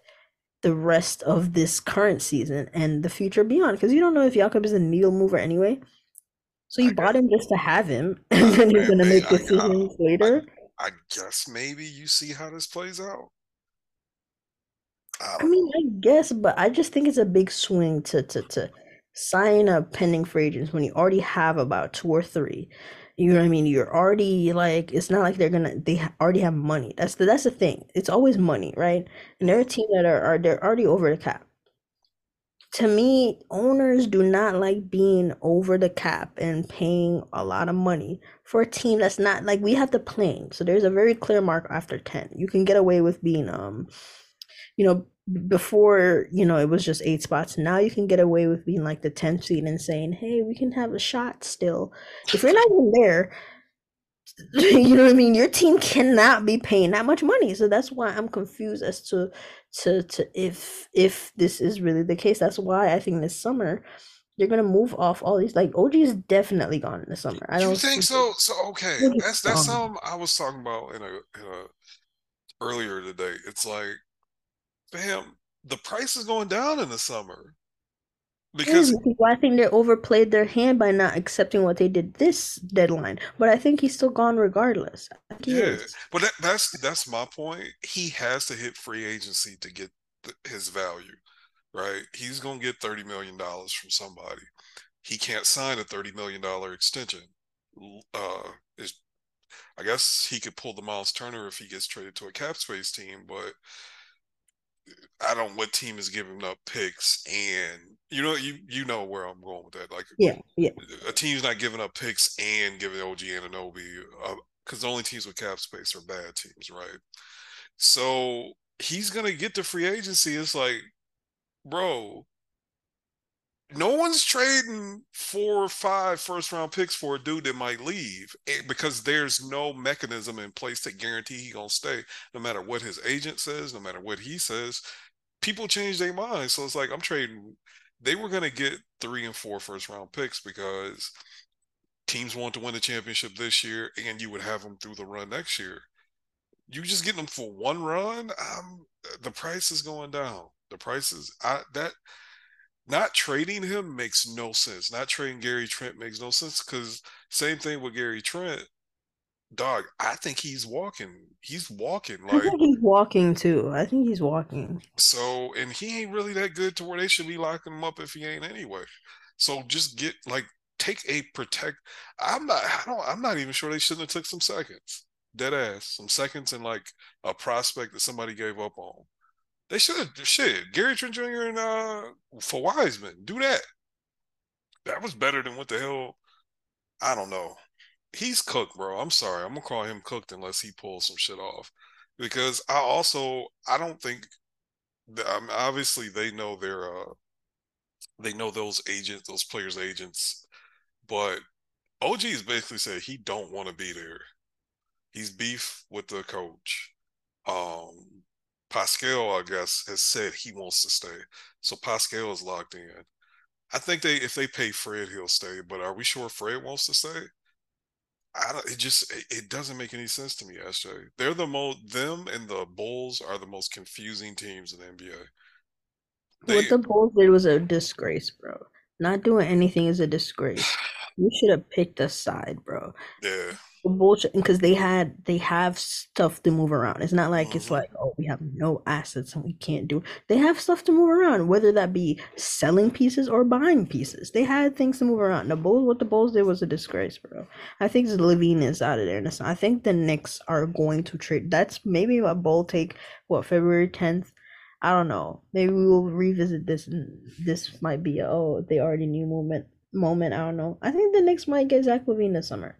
[SPEAKER 2] the rest of this current season and the future beyond because you don't know if Jakob is a needle mover anyway. So you
[SPEAKER 1] I
[SPEAKER 2] bought
[SPEAKER 1] guess,
[SPEAKER 2] him just to have him, and then you're gonna
[SPEAKER 1] man,
[SPEAKER 2] make
[SPEAKER 1] I,
[SPEAKER 2] decisions
[SPEAKER 1] I,
[SPEAKER 2] later.
[SPEAKER 1] I guess maybe you see how this plays out. I
[SPEAKER 2] I mean,
[SPEAKER 1] know.
[SPEAKER 2] I guess, but I just think it's a big swing to to to sign a pending free agents when you already have about two or three. You know what I mean? You're already like, it's not like they're gonna they already have money. That's the that's the thing. It's always money, right? And they're a team that are, are they're already over the cap. To me, owners do not like being over the cap and paying a lot of money for a team that's not like we have the playing. So there's a very clear mark after 10. You can get away with being um you know, before, you know, it was just eight spots. Now you can get away with being like the 10th seed and saying, hey, we can have a shot still. If you're not even there, you know what I mean? Your team cannot be paying that much money. So that's why I'm confused as to to to if if this is really the case. That's why I think this summer they're gonna move off all these like OG is definitely gone in the summer. I don't
[SPEAKER 1] think
[SPEAKER 2] see
[SPEAKER 1] so? So okay, that's that's something I was talking about in a, in a earlier today. It's like, fam, the price is going down in the summer because
[SPEAKER 2] is I think they overplayed their hand by not accepting what they did this deadline. But I think he's still gone regardless. I think he
[SPEAKER 1] yeah, but that, that's that's my point. He has to hit free agency to get the, his value, right? He's gonna get thirty million dollars from somebody. He can't sign a thirty million dollar extension. Uh, is I guess he could pull the Miles Turner if he gets traded to a cap space team, but I don't know what team is giving up picks and you know you you know where I'm going with that. Like
[SPEAKER 2] Yeah, yeah.
[SPEAKER 1] a team's not giving up picks and giving OG Anunoby because uh, the only teams with cap space are bad teams, right? So he's gonna get to free agency. It's like, bro, no one's trading four or five first round picks for a dude that might leave eh, because there's no mechanism in place to guarantee he gonna stay, no matter what his agent says, no matter what he says. People change their minds, so it's like I'm trading. They were gonna get three and four first round picks because teams want to win the championship this year, and you would have them through the run next year. You just get them for one run. Um, the price is going down. The price is I, that not trading him makes no sense. Not trading Gary Trent makes no sense because same thing with Gary Trent. Dog, I think he's walking. He's walking
[SPEAKER 2] I think he's walking too. I think he's walking.
[SPEAKER 1] so, and he ain't really that good to where they should be locking him up if he ain't anyway. So just get like take a protect. I'm not. I don't. I'm not even sure they shouldn't have took some seconds. Dead ass, some seconds and like a prospect that somebody gave up on. They should have shit. Gary Trent Jr. and uh for Wiseman, do that. That was better than what the hell. I don't know. He's cooked, bro. I'm sorry. I'm gonna call him cooked unless he pulls some shit off. Because I also I don't think that, I mean, obviously they know their uh they know those agents, those players' agents, but OG has basically said he don't want to be there. He's beef with the coach. Um Pascal, I guess, has said he wants to stay. So Pascal is locked in. I think they if they pay Fred, he'll stay. But are we sure Fred wants to stay? I don't, it just it doesn't make any sense to me, SJ. They're the most them and the Bulls are the most confusing teams in the NBA.
[SPEAKER 2] What the Bulls did was a disgrace, bro. Not doing anything is a disgrace. You should have picked a side, bro.
[SPEAKER 1] yeah.
[SPEAKER 2] Bullshit because they had they have stuff to move around. It's not like it's
[SPEAKER 1] Mm-hmm.
[SPEAKER 2] like, oh, we have no assets and we can't do. They have stuff to move around, whether that be selling pieces or buying pieces. They had things to move around. The Bulls, what the Bulls did was a disgrace, bro. I think LaVine is out of there. And I think the Knicks are going to trade. That's maybe a bold take. What February tenth? I don't know. Maybe we will revisit this. And this might be a, oh they already knew moment moment. I don't know. I think the Knicks might get Zach LaVine this summer.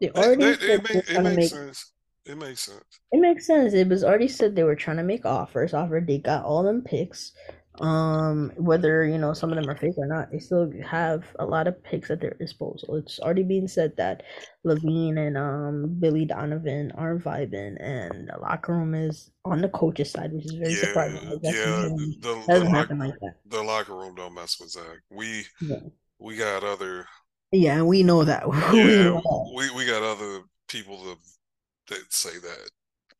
[SPEAKER 2] They
[SPEAKER 1] It,
[SPEAKER 2] already
[SPEAKER 1] it, it,
[SPEAKER 2] they're
[SPEAKER 1] make, it makes
[SPEAKER 2] make
[SPEAKER 1] sense. It makes sense.
[SPEAKER 2] It makes sense. It was already said they were trying to make offers. Offered they got all them picks. Um, whether you know some of them are fake or not, they still have a lot of picks at their disposal. It's already been said that LaVine and um Billy Donovan are vibing, and the locker room is on the coach's side, which is very surprising.
[SPEAKER 1] Yeah,
[SPEAKER 2] that's
[SPEAKER 1] yeah. The the
[SPEAKER 2] doesn't
[SPEAKER 1] lock
[SPEAKER 2] happen like that.
[SPEAKER 1] the locker room don't mess with Zach. We
[SPEAKER 2] Yeah,
[SPEAKER 1] we got other
[SPEAKER 2] yeah, we know that. We
[SPEAKER 1] yeah we we got other people that that say that.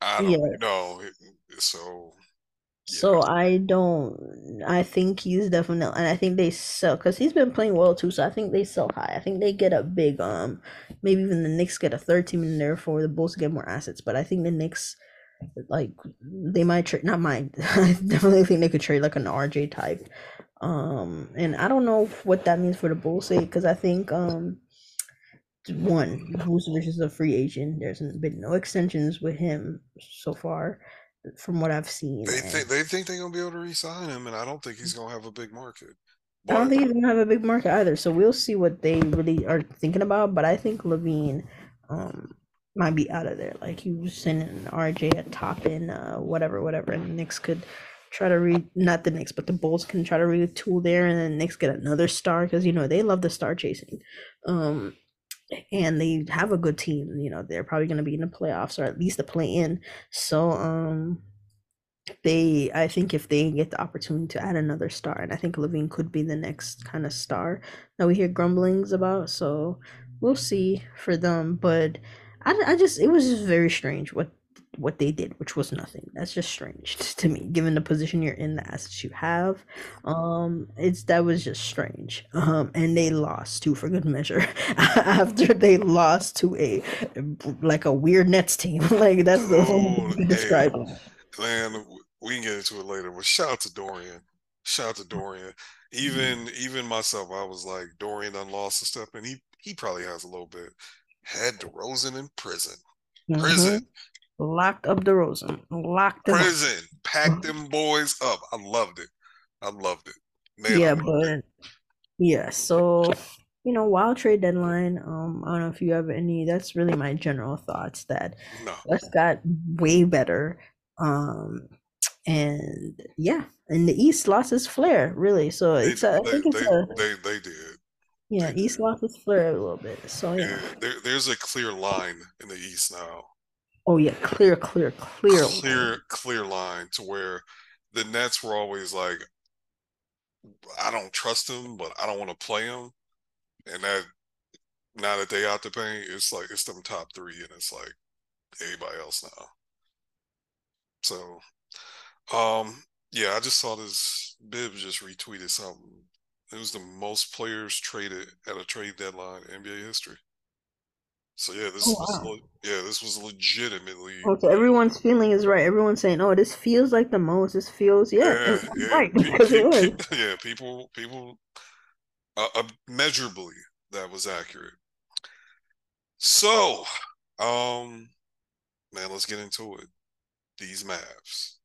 [SPEAKER 1] I don't
[SPEAKER 2] Yeah,
[SPEAKER 1] know. So yeah,
[SPEAKER 2] So I don't. I think he's definitely, and I think they sell because he's been playing well too. So I think they sell high. I think they get a big um, maybe even the Knicks get a third team in there for the Bulls to get more assets. But I think the Knicks like they might trade. Not mine. I definitely think they could trade like an RJ type. Um, and I don't know what that means for the Bulls sake because I think um one Vucevic is a free agent. There's been no extensions with him so far, from what I've seen,
[SPEAKER 1] they think they think they're gonna be able to re-sign him, and I don't think he's gonna have a big market.
[SPEAKER 2] I don't think he's gonna have a big market either. So we'll see what they really are thinking about. But I think LaVine um might be out of there. Like he was sending RJ a top in uh whatever, whatever, and the Knicks could try to read not the Knicks, but the Bulls can try to retool there and then Knicks get another star because you know they love the star chasing. Um and they have a good team. You know, they're probably gonna be in the playoffs or at least the play in. So um they I think if they get the opportunity to add another star, and I think LaVine could be the next kind of star that we hear grumblings about. So we'll see for them. But I, I just it was just very strange what what they did, which was nothing. That's just strange to me, given the position you're in, the assets you have. Um, it's that was just strange. Um, and they lost too for good measure after they lost to a like a weird Nets team. like that's the only way
[SPEAKER 1] oh,
[SPEAKER 2] you
[SPEAKER 1] hey,
[SPEAKER 2] describe it.
[SPEAKER 1] man, we can get into it later. But shout out to Dorian. Shout out to Dorian. Even even myself, I was like Dorian done lost a step, and he he probably has a little bit. Had DeRozan in prison.
[SPEAKER 2] hmm
[SPEAKER 1] Prison.
[SPEAKER 2] Locked up DeRozan. Locked up.
[SPEAKER 1] Prison. Packed them boys up. I loved it. I loved it. Man,
[SPEAKER 2] Yeah,
[SPEAKER 1] loved it.
[SPEAKER 2] but yeah, so you know, wild trade deadline. Um, I don't know if you have any. That's really my general thoughts. That
[SPEAKER 1] No.
[SPEAKER 2] West got way better. Um, and yeah, and the East lost its flair really. So
[SPEAKER 1] They
[SPEAKER 2] it's a, I
[SPEAKER 1] they
[SPEAKER 2] think it's
[SPEAKER 1] they
[SPEAKER 2] a
[SPEAKER 1] they, they did.
[SPEAKER 2] yeah,
[SPEAKER 1] They
[SPEAKER 2] East
[SPEAKER 1] did.
[SPEAKER 2] lost its flair a little bit. So
[SPEAKER 1] Yeah,
[SPEAKER 2] yeah.
[SPEAKER 1] there, there's a clear line in the East now.
[SPEAKER 2] Oh yeah, clear, clear, clear.
[SPEAKER 1] Clear, clear line to where the Nets were always like, I don't trust them, but I don't want to play them. And that now that they out the paint, it's like it's them top three, and it's like everybody else now. So, um, yeah, I just saw this. Bibbs just retweeted something. It was the most players traded at a trade deadline in NBA history. So yeah,
[SPEAKER 2] Oh
[SPEAKER 1] this was
[SPEAKER 2] wow.
[SPEAKER 1] yeah, this was legitimately
[SPEAKER 2] Okay, everyone's feeling is right. Everyone's saying, "Oh, this feels like the most. This feels, yeah,
[SPEAKER 1] yeah, yeah,
[SPEAKER 2] right
[SPEAKER 1] pe-
[SPEAKER 2] because it was."
[SPEAKER 1] pe- yeah. People, people, uh, uh, measurably that was accurate. So, um, man, let's get into it. These Mavs.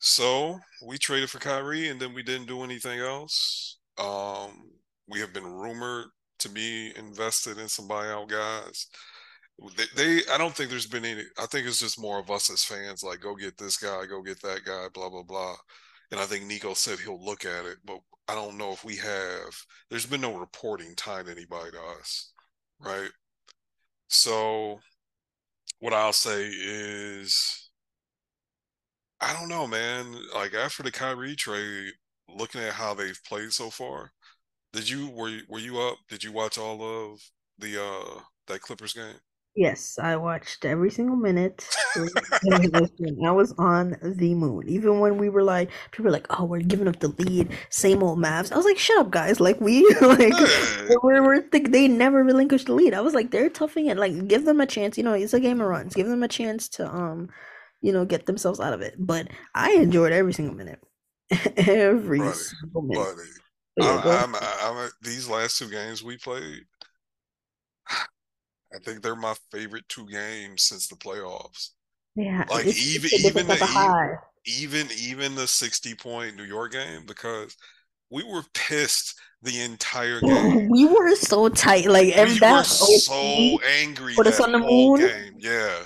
[SPEAKER 1] So we traded for Kyrie, and then we didn't do anything else. Um, we have been rumored to be invested in some buyout guys. They, they, I don't think there's been any. I think it's just more of us as fans, like go get this guy, go get that guy, blah blah blah. And I think Nico said he'll look at it, but I don't know if we have. There's been no reporting tying anybody to us, right? So what I'll say is I don't know, man. Like after the Kyrie trade, looking at how they've played so far, did you were you, were you up? Did you watch all of the uh that Clippers game?
[SPEAKER 2] Yes, I watched every single minute. I was on the moon. Even when we were like, people were like, "Oh, we're giving up the lead." Same old Mavs. I was like, "Shut up, guys!" Like we like we're, we're th- they never relinquished the lead. I was like, they're toughing it. Like, give them a chance. You know, it's a game of runs. Give them a chance to um, you know, get themselves out of it. But I enjoyed every single minute, every
[SPEAKER 1] buddy,
[SPEAKER 2] single minute.
[SPEAKER 1] buddy.
[SPEAKER 2] But yeah, go.
[SPEAKER 1] I'm I'm I'm these last two games we played. I think they're my favorite two games since the playoffs.
[SPEAKER 2] Yeah,
[SPEAKER 1] Like
[SPEAKER 2] it's
[SPEAKER 1] even even the
[SPEAKER 2] type of high.
[SPEAKER 1] even even the 60 point New York game because We were pissed the entire game.
[SPEAKER 2] we were so tight. Like
[SPEAKER 1] we that were so angry put us on the moon. game. Yeah.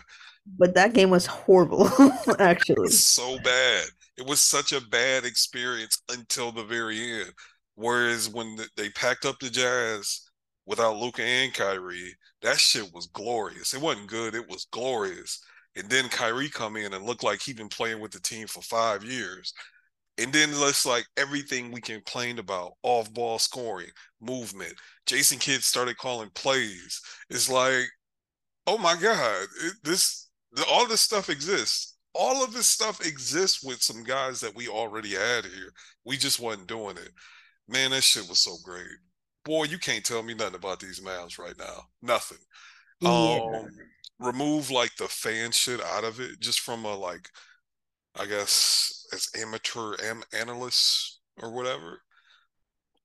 [SPEAKER 2] But that game was horrible, actually.
[SPEAKER 1] Was so bad. It was such a bad experience until the very end. Whereas when they packed up the Jazz without Luka and Kyrie, that shit was glorious. It wasn't good, it was glorious. And then Kyrie come in and look like he been playing with the team for five years. And then let's like everything we complained about, off ball scoring, movement. Jason Kidd started calling plays. It's like, oh my God, it, this all this stuff exists. All of this stuff exists with some guys that we already had here. We just wasn't doing it. Man, that shit was so great. Boy, you can't tell me nothing about these Mavs right now. Nothing. Yeah. Um, remove like the fan shit out of it, just from a like, I guess as amateur am- analysts or whatever.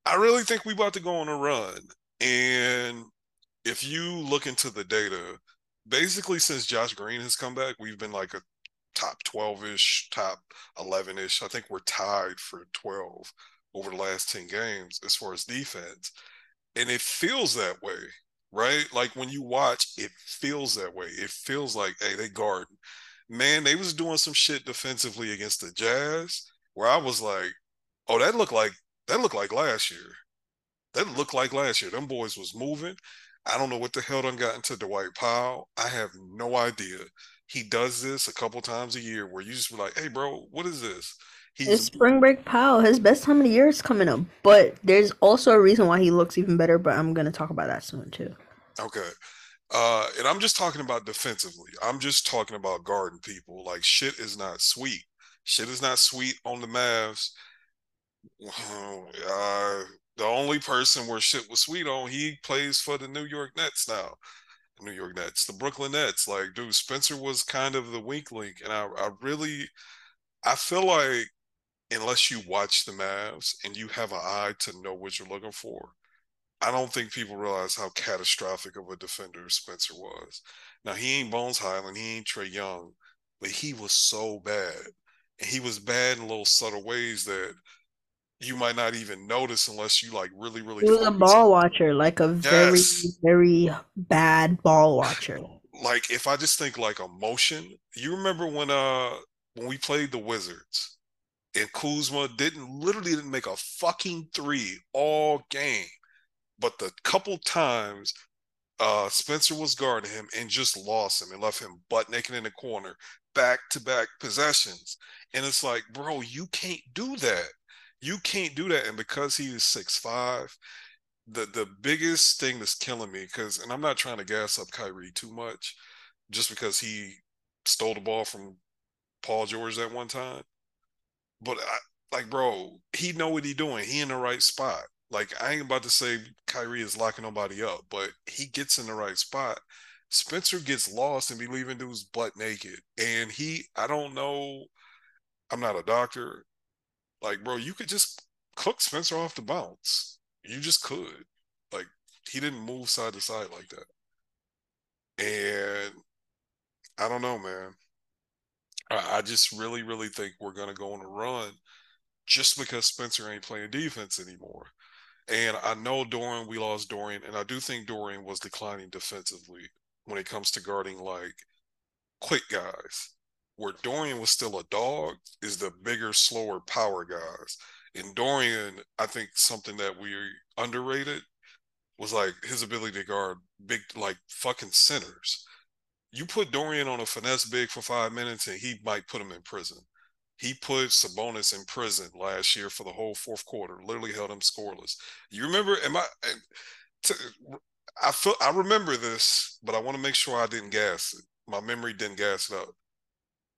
[SPEAKER 1] I really think we about to go on a run. And if you look into the data, basically since Josh Green has come back, we've been like a top 12 ish, top 11 ish. I think we're tied for 12 over the last 10 games as far as defense. And it feels that way, right? Like when you watch, it feels that way. It feels like, hey, they guard. Man, they was doing some shit defensively against the Jazz where I was like, oh, that looked like that looked like last year. That looked like last year. Them boys was moving. I don't know what the hell done got into Dwight Powell. I have no idea. He does this a couple times a year where you just be like, hey, bro, what is this?
[SPEAKER 2] He's it's spring break Powell. His best time of the year is coming up, but there's also a reason why he looks even better. But I'm gonna talk about that soon too.
[SPEAKER 1] Okay, uh, and I'm just talking about defensively. I'm just talking about guarding people. Like shit is not sweet. Shit is not sweet on the Mavs. Uh, the only person where shit was sweet on, he plays for the New York Nets now. New York Nets, the Brooklyn Nets. Like, dude, Spencer was kind of the weak link, and I, I really, I feel like unless you watch the Mavs and you have an eye to know what you're looking for, I don't think people realize how catastrophic of a defender Spencer was. Now he ain't Bones Hyland, he ain't Trae Young, but he was so bad. And he was bad in little subtle ways that you might not even notice unless you like really, really.
[SPEAKER 2] He was a ball watcher, like a very, very bad ball watcher.
[SPEAKER 1] Like if I just think like emotion, you remember when uh when we played the Wizards and Kuzma didn't literally didn't make a fucking three all game. But the couple times uh, Spencer was guarding him and just lost him and left him butt naked in the corner, back to back possessions. And it's like, bro, you can't do that. You can't do that. And because he is six five, the the biggest thing that's killing me, because and I'm not trying to gas up Kyrie too much, just because he stole the ball from Paul George at one time. But I, like, bro, he know what he doing. He in the right spot. Like, I ain't about to say Kyrie is locking nobody up, but he gets in the right spot. Spencer gets lost and be leaving dudes butt naked. And he, I don't know, I'm not a doctor. Like, bro, you could just cook Spencer off the bounce. You just could. Like, he didn't move side to side like that. And I don't know, man. I just really, really think we're going to go on a run just because Spencer ain't playing defense anymore. And I know Dorian, we lost Dorian, and I do think Dorian was declining defensively when it comes to guarding like quick guys. Where Dorian was still a dog is the bigger, slower power guys. And Dorian, I think something that we underrated was like his ability to guard big, like fucking centers you put Dorian on a finesse big for five minutes and he might put him in prison. He put Sabonis in prison last year for the whole fourth quarter, literally held him scoreless. You remember, am I to, I feel I remember this, but I want to make sure I didn't gas it. My memory didn't gas it up.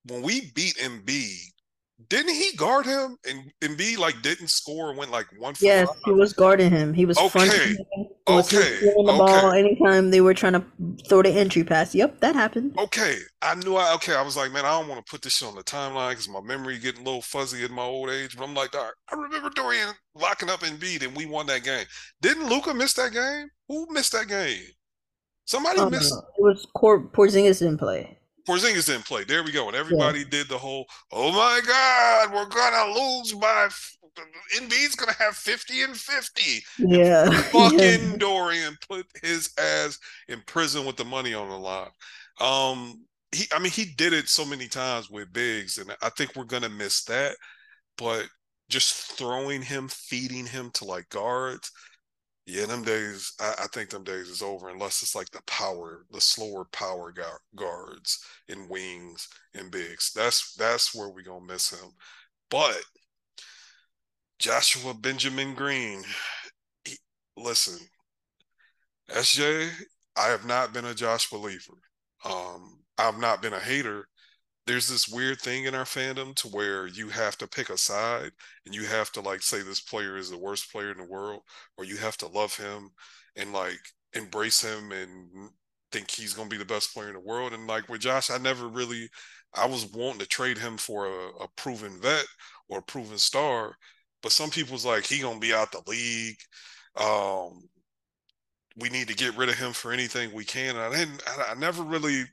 [SPEAKER 1] When we beat Embiid didn't he guard him and Embiid like didn't score and went like one?
[SPEAKER 2] For yes, five? he was guarding him. He was okay. fronting him. Okay. the okay. ball anytime they were trying to throw the entry pass. Yep, that happened.
[SPEAKER 1] Okay, I knew. I okay. I was like, man, I don't want to put this shit on the timeline because my memory getting a little fuzzy in my old age. But I'm like, I remember Dorian locking up Embiid and we won that game. Didn't Luka miss that game? Who missed that game? Somebody oh, missed.
[SPEAKER 2] It was Cor- Porzingis didn't play.
[SPEAKER 1] Porzingis didn't play. There we go. And
[SPEAKER 2] Yeah.
[SPEAKER 1] everybody did the whole, oh my God, we're gonna lose by Embiid's gonna have 50 and 50.
[SPEAKER 2] Yeah.
[SPEAKER 1] Fucking
[SPEAKER 2] Yeah.
[SPEAKER 1] Dorian put his ass in prison with the money on the line. Um he I mean he did it so many times with bigs, and I think we're gonna miss that. But just throwing him, feeding him to like guards, yeah, them days, I, I think them days is over unless it's like the power, the slower power guards and wings and bigs. That's that's where we're gonna miss him. But Joshua Benjamin Green, he, listen, SJ, I have not been a Josh believer. Um, I've not been a hater. There's this weird thing in our fandom to where you have to pick a side and you have to like say this player is the worst player in the world, or you have to love him and like embrace him and think he's gonna be the best player in the world. And like with Josh, I never really I was wanting to trade him for a, a proven vet or a proven star, but some people's like he gonna be out the league. Um, we need to get rid of him for anything we can. And I didn't. I, I never really.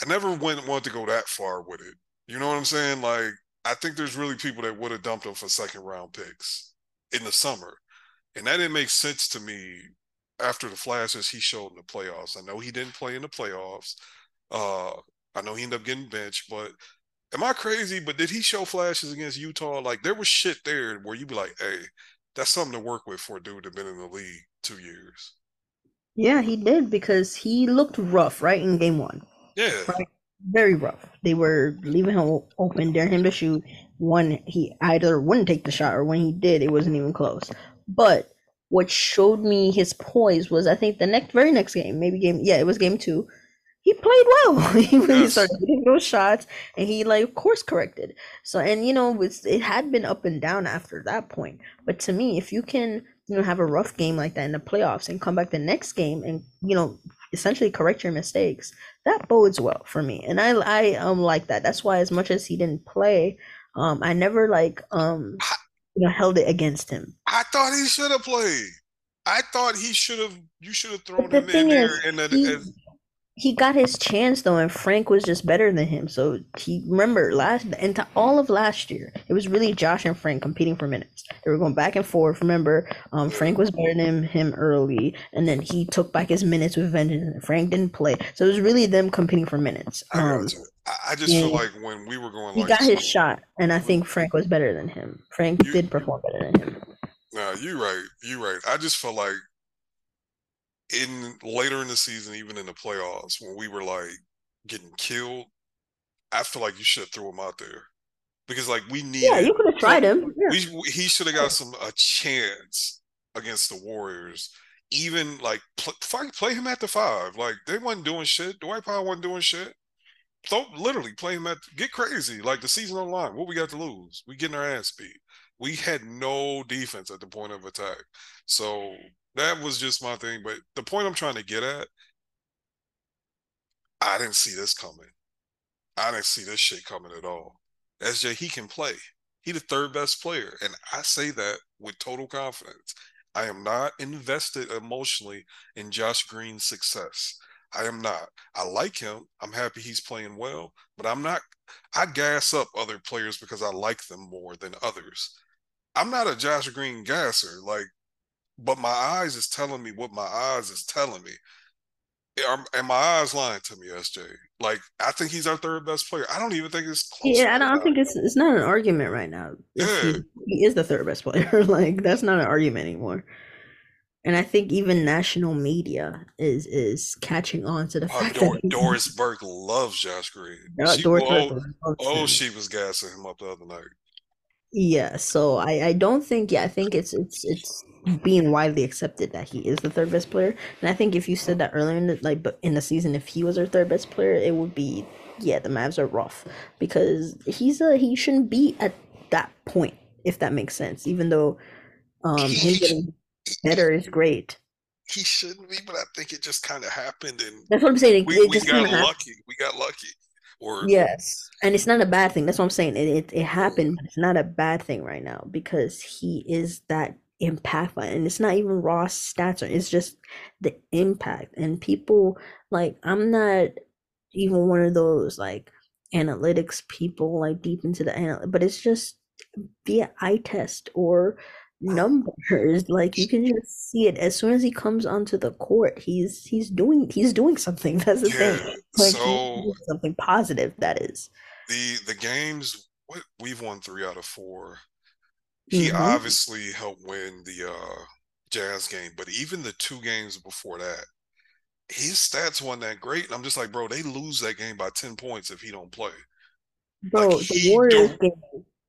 [SPEAKER 1] I never went want to go that far with it. You know what I'm saying? Like I think there's really people that would have dumped him for second round picks in the summer, and that didn't make sense to me after the flashes he showed in the playoffs. I know he didn't play in the playoffs. Uh, I know he ended up getting benched, but am I crazy? But did he show flashes against Utah? Like there was shit there where you'd be like, hey, that's something to work with for a dude that been in the league two years.
[SPEAKER 2] Yeah, he did because he looked rough, right, in game one.
[SPEAKER 1] Yeah.
[SPEAKER 2] Right. Very rough. They were leaving him open, daring him to shoot. One, he either wouldn't take the shot, or when he did, it wasn't even close. But what showed me his poise was, I think, the next, very next game, maybe game, yeah, it was game two. He played well. he really
[SPEAKER 1] Yes.
[SPEAKER 2] started hitting those shots, and he like course corrected. So, and you know, it had been up and down after that point. But to me, if you can, you know, have a rough game like that in the playoffs and come back the next game and you know, essentially correct your mistakes, that bodes well for me. And I, I um like that. That's why, as much as he didn't play, um, I never like um, you know, held it against him.
[SPEAKER 1] I thought he should have played. I thought he should have. You should have thrown him in
[SPEAKER 2] thing
[SPEAKER 1] there.
[SPEAKER 2] is,
[SPEAKER 1] And then
[SPEAKER 2] he, got his chance though, and Frank was just better than him. So he remember last and to all of last year, it was really Josh and Frank competing for minutes. They were going back and forth. Remember, um, Frank was better than him early, and then he took back his minutes with vengeance. And Frank didn't play, so it was really them competing for minutes.
[SPEAKER 1] I,
[SPEAKER 2] Um.
[SPEAKER 1] I, I just feel like when we were going
[SPEAKER 2] he
[SPEAKER 1] like,
[SPEAKER 2] got his shot, and I think Frank was better than him. Frank
[SPEAKER 1] You-
[SPEAKER 2] did perform better than him.
[SPEAKER 1] nah, you right, you right. I just felt like in later in the season, even in the playoffs, when we were like getting killed, I feel like you should have threw him out there because like we need.
[SPEAKER 2] Yeah, you could have tried him. Yeah.
[SPEAKER 1] we he should have got some a chance against the Warriors. Even like pl- fuck, play him at the five. Like they wasn't doing shit. Dwight Powell wasn't doing shit. So literally play him at get crazy. Like the season on the line. What we got to lose? We getting our ass beat. We had no defense at the point of attack. So that was just my thing. But the point I'm trying to get at, I didn't see this coming. I didn't see this shit coming at all. SJ, he can play. He the third best player. And I say that with total confidence. I am not invested emotionally in Josh Green's success. I am not. I like him. I'm happy he's playing well, but I'm not I gas up other players because I like them more than others. I'm not a Josh Green gasser, like, but my eyes is telling me what my eyes is telling me. And my eyes lying to me, SJ? Like, I think he's our third best player. I don't even think it's close.
[SPEAKER 2] Yeah, I don't think it's it's not an argument right now.
[SPEAKER 1] Yeah.
[SPEAKER 2] he, he is the third best player. like that's not an argument anymore. And I think even national media is is catching on to the
[SPEAKER 1] Uh,
[SPEAKER 2] fact
[SPEAKER 1] Dor-
[SPEAKER 2] that
[SPEAKER 1] Doris Burke loves Josh Green. She- oh,
[SPEAKER 2] Burke loves
[SPEAKER 1] oh, she was gassing him up the other night.
[SPEAKER 2] Yeah, so I I don't think yeah I think it's it's it's being widely accepted that he is the third best player, and I think if you said that earlier in the like but in the season if he was our third best player it would be yeah the Mavs are rough because he's a he shouldn't be at that point if that makes sense even though um him getting better is great.
[SPEAKER 1] He shouldn't be, but I think it just kind of happened, and
[SPEAKER 2] That's what I'm saying. It,
[SPEAKER 1] we,
[SPEAKER 2] it
[SPEAKER 1] we got lucky. We got lucky. Or
[SPEAKER 2] Yes, and it's not a bad thing. That's what I'm saying. It it, it happened, but it's not a bad thing right now because he is that impactful, and it's not even raw stats. Or it's just the impact. And people like I'm not, even one of those like analytics people like deep into the anal but it's just via eye test or numbers like you can just see it as soon as he comes onto the court he's he's doing he's doing something that's the
[SPEAKER 1] Yeah.
[SPEAKER 2] thing like
[SPEAKER 1] So
[SPEAKER 2] something positive that is
[SPEAKER 1] the the games what we've won three out of four. He
[SPEAKER 2] mm-hmm
[SPEAKER 1] obviously helped win the uh Jazz game, but even the two games before that, his stats weren't that great. And I'm just like, bro, they lose that game by 10 points if he don't play. Like
[SPEAKER 2] Bro, the Warriors game,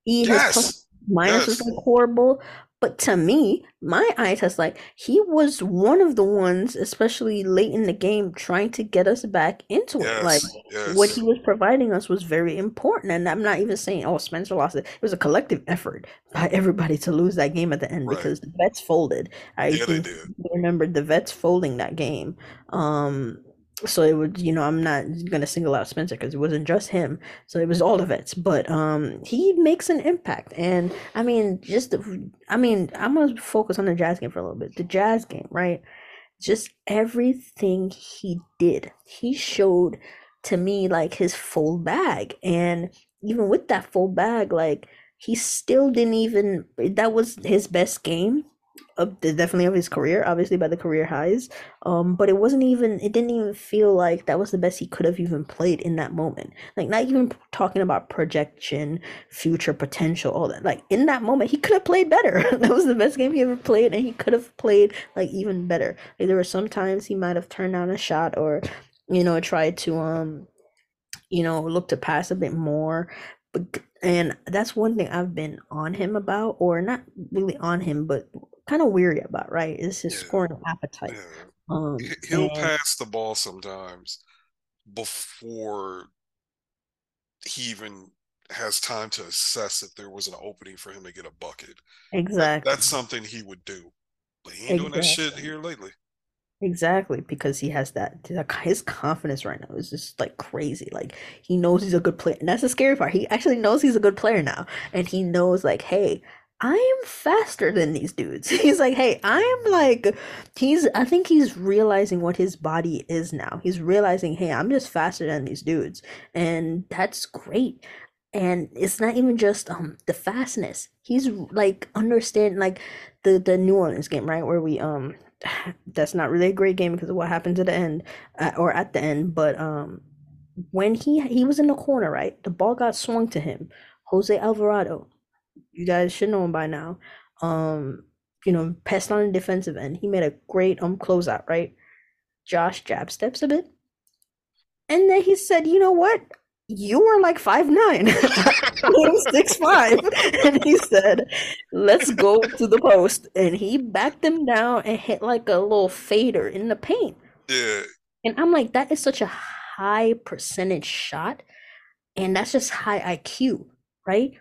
[SPEAKER 2] he
[SPEAKER 1] yes,
[SPEAKER 2] minus was like horrible. But to me, my eye test, like he was one of the ones, especially late in the game, trying to get us back into it. Like
[SPEAKER 1] yes,
[SPEAKER 2] what he was providing us was very important. And I'm not even saying, oh, Spencer lost it. It was a collective effort by everybody to lose that game at the end
[SPEAKER 1] Right.
[SPEAKER 2] because the vets folded. I
[SPEAKER 1] Yeah, they did.
[SPEAKER 2] remember the vets folding that game. Um, so it would, you know, I'm not gonna single out Spencer because it wasn't just him. So it was all of it. But um he makes an impact. And I mean, just the, I mean, I'm gonna focus on the Jazz game for a little bit. The Jazz game, right? Just everything he did, he showed to me like his full bag. And even with that full bag, like he still didn't even that was his best game of the, definitely of his career, obviously by the career highs. Um, but it wasn't even it didn't even feel like that was the best he could have even played in that moment. Like not even talking about projection, future potential, all that. Like in that moment, he could have played better. that was the best game he ever played, and he could have played like even better. Like there were some times he might have turned down a shot or, you know, tried to um, you know, look to pass a bit more. But and that's one thing I've been on him about, or not really on him, but kind of weary about, right? Is his
[SPEAKER 1] Yeah,
[SPEAKER 2] scoring appetite.
[SPEAKER 1] yeah.
[SPEAKER 2] Um,
[SPEAKER 1] He- He'll
[SPEAKER 2] and
[SPEAKER 1] pass the ball sometimes before he even has time to assess if there was an opening for him to get a bucket. That
[SPEAKER 2] exactly,
[SPEAKER 1] that's something he would do. But he ain't doing that shit
[SPEAKER 2] exactly,
[SPEAKER 1] here lately.
[SPEAKER 2] exactly, because he has that his confidence right now is just like crazy. Like he knows he's a good player, and that's the scary part. He actually knows he's a good player now, and he knows like, hey. I am faster than these dudes. He's like, hey, I am like, he's, I think he's realizing what his body is now. He's realizing, hey, I'm just faster than these dudes. And that's great. And it's not even just um the fastness. He's like understand like the the New Orleans game, right? Where we um that's not really a great game because of what happened at the end uh, or at the end, but um when he he was in the corner, right? The ball got swung to him. Jose Alvarado you guys should know him by now. Um, you know, pest on the defensive end. He made a great um closeout, right? Josh jab steps a bit, and then he said, "You know what? You are like five nine. I'm six five." And he said, "Let's go to the post." And he backed them down and hit like a little fader in the paint.
[SPEAKER 1] Yeah,
[SPEAKER 2] And I'm like, that is such a high percentage shot, and that's just high IQ, right?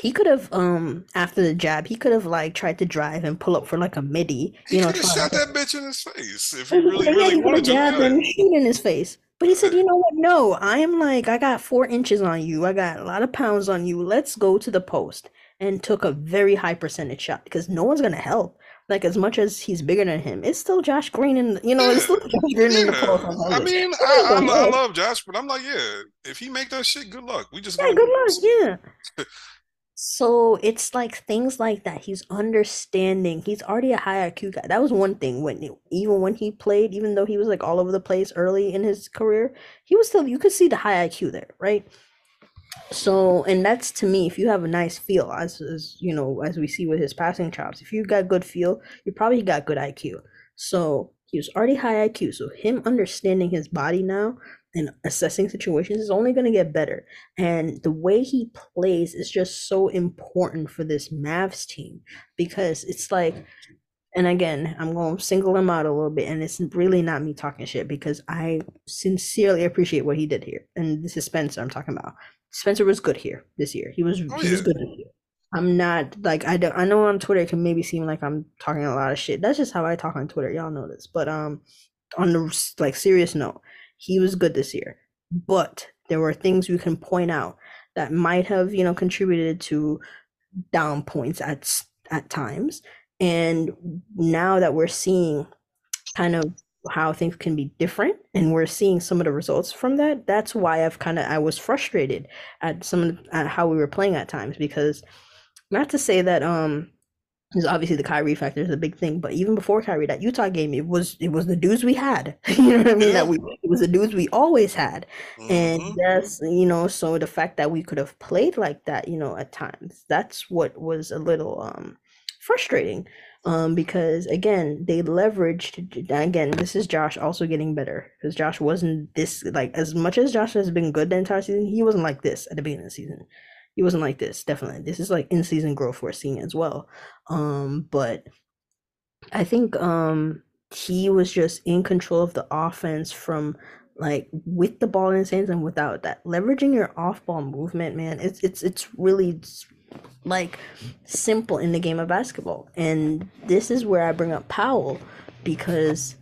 [SPEAKER 2] He could have, um, after the jab, he could have like tried to drive and pull up for like a midi,
[SPEAKER 1] he
[SPEAKER 2] you know,
[SPEAKER 1] could have shot
[SPEAKER 2] a,
[SPEAKER 1] that bitch in his face if he
[SPEAKER 2] he
[SPEAKER 1] really,
[SPEAKER 2] yeah,
[SPEAKER 1] really
[SPEAKER 2] he
[SPEAKER 1] wanted to. Yeah,
[SPEAKER 2] and shoot in his face. But he said, you know what? No, I am like, I got four inches on you. I got a lot of pounds on you. Let's go to the post. And took a very high percentage shot because no one's gonna help. Like as much as he's bigger than him, it's still Josh Green and you know, it's still Josh Green in the post
[SPEAKER 1] I mean, I, I I love Josh, but I'm like, yeah, if he make that shit, good luck. We just
[SPEAKER 2] Yeah, good luck. Yeah. So it's like things like that. He's understanding. He's already a high IQ guy. That was one thing when even when he played, even though he was like all over the place early in his career, he was still you could see the high IQ there, right? So, and that's to me, if you have a nice feel, as, as you know, as we see with his passing chops, if you got good feel, you probably got good IQ. So he was already high IQ. So him understanding his body now and assessing situations is only going to get better. And the way he plays is just so important for this Mavs team because it's like and again, I'm going to single him out a little bit, and it's really not me talking shit because I sincerely appreciate what he did here. And this is Spencer I'm talking about. Spencer was good here this year. He was
[SPEAKER 1] Oh
[SPEAKER 2] he was good year. I'm not like I don't I know on Twitter it can maybe seem like I'm talking a lot of shit. That's just how I talk on Twitter. Y'all know this. But um on the like serious note, he was good this year. But there were things we can point out that might have, you know, contributed to down points at at times. And now that we're seeing kind of how things can be different and we're seeing some of the results from that that's why i've kind of i was frustrated at some of the, at how we were playing at times because not to say that um because obviously the Kyrie factor is a big thing, but even before Kyrie, that Utah game, it was it was the dudes we had. you know what I mean? That we it was the dudes we always had, and
[SPEAKER 1] hmm
[SPEAKER 2] that's you know so the fact that we could have played like that, you know, at times, that's what was a little um frustrating, um because again they leveraged again this is Josh also getting better because Josh wasn't this like as much as Josh has been good the entire season, he wasn't like this at the beginning of the season he wasn't like this definitely. This is like in season growth we're seeing as well. Um but i think um he was just in control of the offense from like with the ball in his hands and without that. Leveraging your off ball movement man it's it's it's really s- like simple in the game of basketball. And this is where i bring up powell because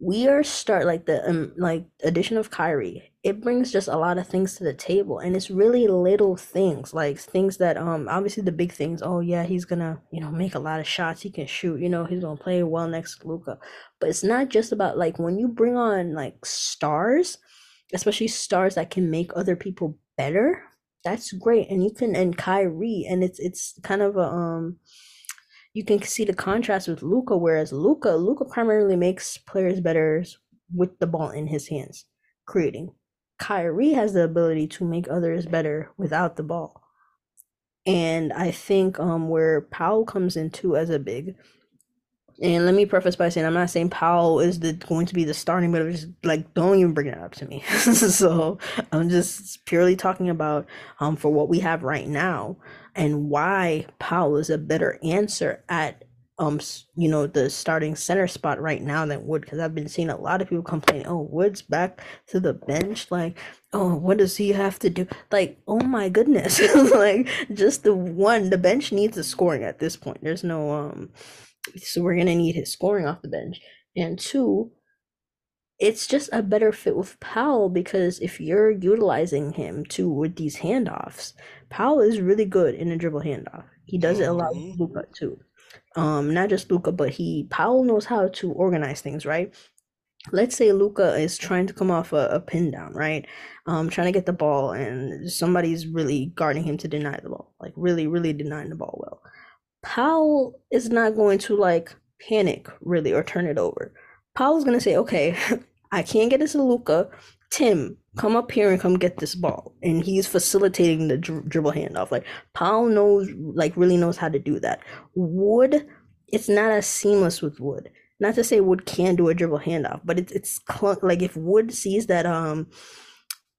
[SPEAKER 2] we are start like the um, like addition of Kyrie. It brings just a lot of things to the table, and it's really little things like things that um obviously the big things. Oh yeah, he's gonna you know make a lot of shots. He can shoot. You know he's gonna play well next to Luka. But it's not just about like when you bring on like stars, especially stars that can make other people better. That's great, and you can and Kyrie, and it's it's kind of a um you can see the contrast with Luka, whereas Luka, Luka primarily makes players better with the ball in his hands, creating. Kyrie has the ability to make others better without the ball. And I think um where Powell comes into as a big, and let me preface by saying I'm not saying Powell is the going to be the starting, but just like don't even bring it up to me. so I'm just purely talking about um for what we have right now and why Powell is a better answer at um you know the starting center spot right now than Wood because I've been seeing a lot of people complain, oh Wood's back to the bench, like oh what does he have to do? Like oh my goodness, like just the one the bench needs the scoring at this point. There's no um so we're gonna need his scoring off the bench. And two, it's just a better fit with Powell because if you're utilizing him too with these handoffs, Powell is really good in a dribble handoff. He does it a lot with
[SPEAKER 1] hmm
[SPEAKER 2] Luka too. Um, not just Luka, but he Powell knows how to organize things, right? Let's say Luka is trying to come off a, a pin down, right? Um, trying to get the ball, and somebody's really guarding him to deny the ball, like really, really denying the ball well. Powell is not going to like panic really or turn it over. Powell's gonna say, okay, I can't get this to Luka. Tim, come up here and come get this ball. And he's facilitating the dri- dribble handoff. Like Powell knows, like really knows how to do that. Wood, it's not as seamless with Wood. Not to say Wood can do a dribble handoff, but it's it's clunk. Like if Wood sees that um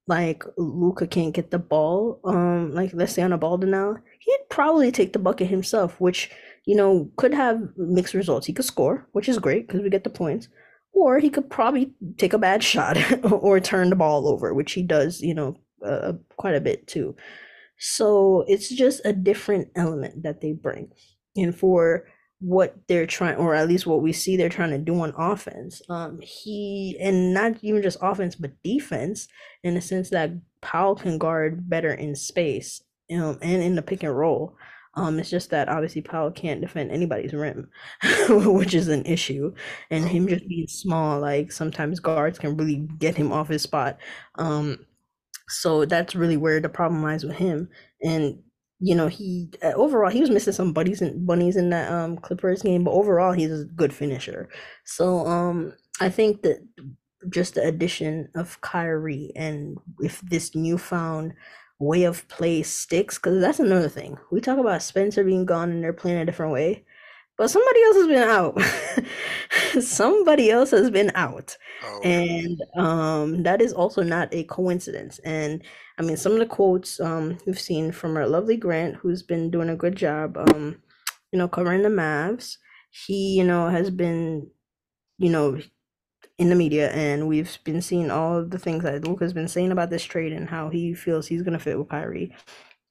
[SPEAKER 2] like Luka can't get the ball, um, like let's say on a ball denial, he'd probably take the bucket himself, which you know could have mixed results. He could score, which is great because we get the points, or he could probably take a bad shot or turn the ball over, which he does, you know, uh, quite a bit too. So it's just a different element that they bring. And for what they're trying, or at least what we see they're trying to do on offense, um, he, and not even just offense, but defense, in the sense that Powell can guard better in space, um, and in the pick and roll. Um, it's just that obviously Powell can't defend anybody's rim, which is an issue. And him just being small, like sometimes guards can really get him off his spot. Um, so that's really where the problem lies with him. And you know, he uh, overall he was missing some buddies and bunnies in that um Clippers game, but overall he's a good finisher. So um I think that just the addition of Kyrie and if this newfound way of play sticks, because that's another thing. We talk about Spencer being gone and they're playing a different way, but somebody else has been out. somebody else has been out
[SPEAKER 1] oh
[SPEAKER 2] and um that is also not a coincidence and i mean some of the quotes um we've seen from our lovely grant who's been doing a good job um you know covering the mavs he you know has been you know in the media and we've been seeing all of the things that Luka has been saying about this trade and how he feels he's going to fit with Kyrie.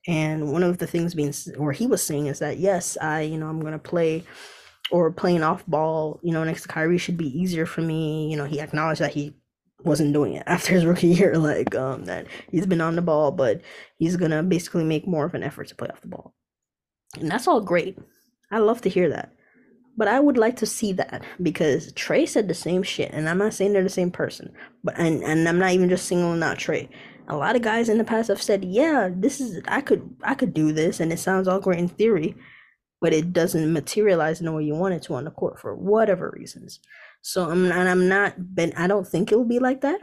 [SPEAKER 2] and one of the things being or he was saying is that yes i you know i'm going to play or playing off ball, you know, next to Kyrie should be easier for me. You know, he acknowledged that he wasn't doing it after his rookie year, like um that he's been on the ball, but he's gonna basically make more of an effort to play off the ball. And that's all great. I love to hear that. But I would like to see that because Trae said the same shit, and I'm not saying they're the same person, but and and I'm not even just singling out Trae. A lot of guys in the past have said, "Yeah, this is I could I could do this," and it sounds all great in theory, but it doesn't materialize in the way you want it to on the court for whatever reasons. So I'm and I'm not been I don't think it will be like that.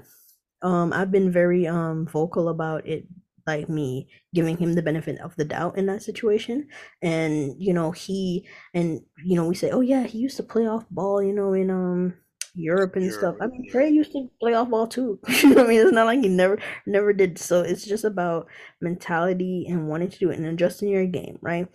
[SPEAKER 2] Um, I've been very um vocal about it like me giving him the benefit of the doubt in that situation and you know he and you know we say oh yeah he used to play off ball you know in um Europe and stuff. I mean, Trae used to play off ball too. you know I mean? It's not like he never never did. So it's just about mentality and wanting to do it and adjusting your game, right?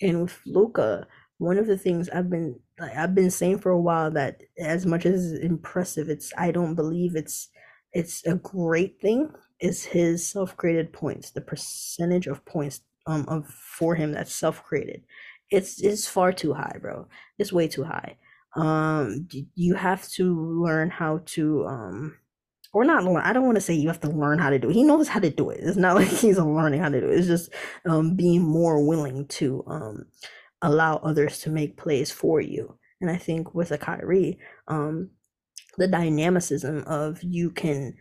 [SPEAKER 2] And with Luka, one of the things I've been like I've been saying for a while that as much as it's impressive, it's I don't believe it's it's a great thing is his self-created points, the percentage of points um of for him that's self-created. It's it's far too high, bro. It's way too high. Um you have to learn how to um or not learn. I don't want to say you have to learn how to do it. He knows how to do it. It's not like he's learning how to do it. It's just um being more willing to um allow others to make plays for you. And I think with a Kyrie, um the dynamicism of you can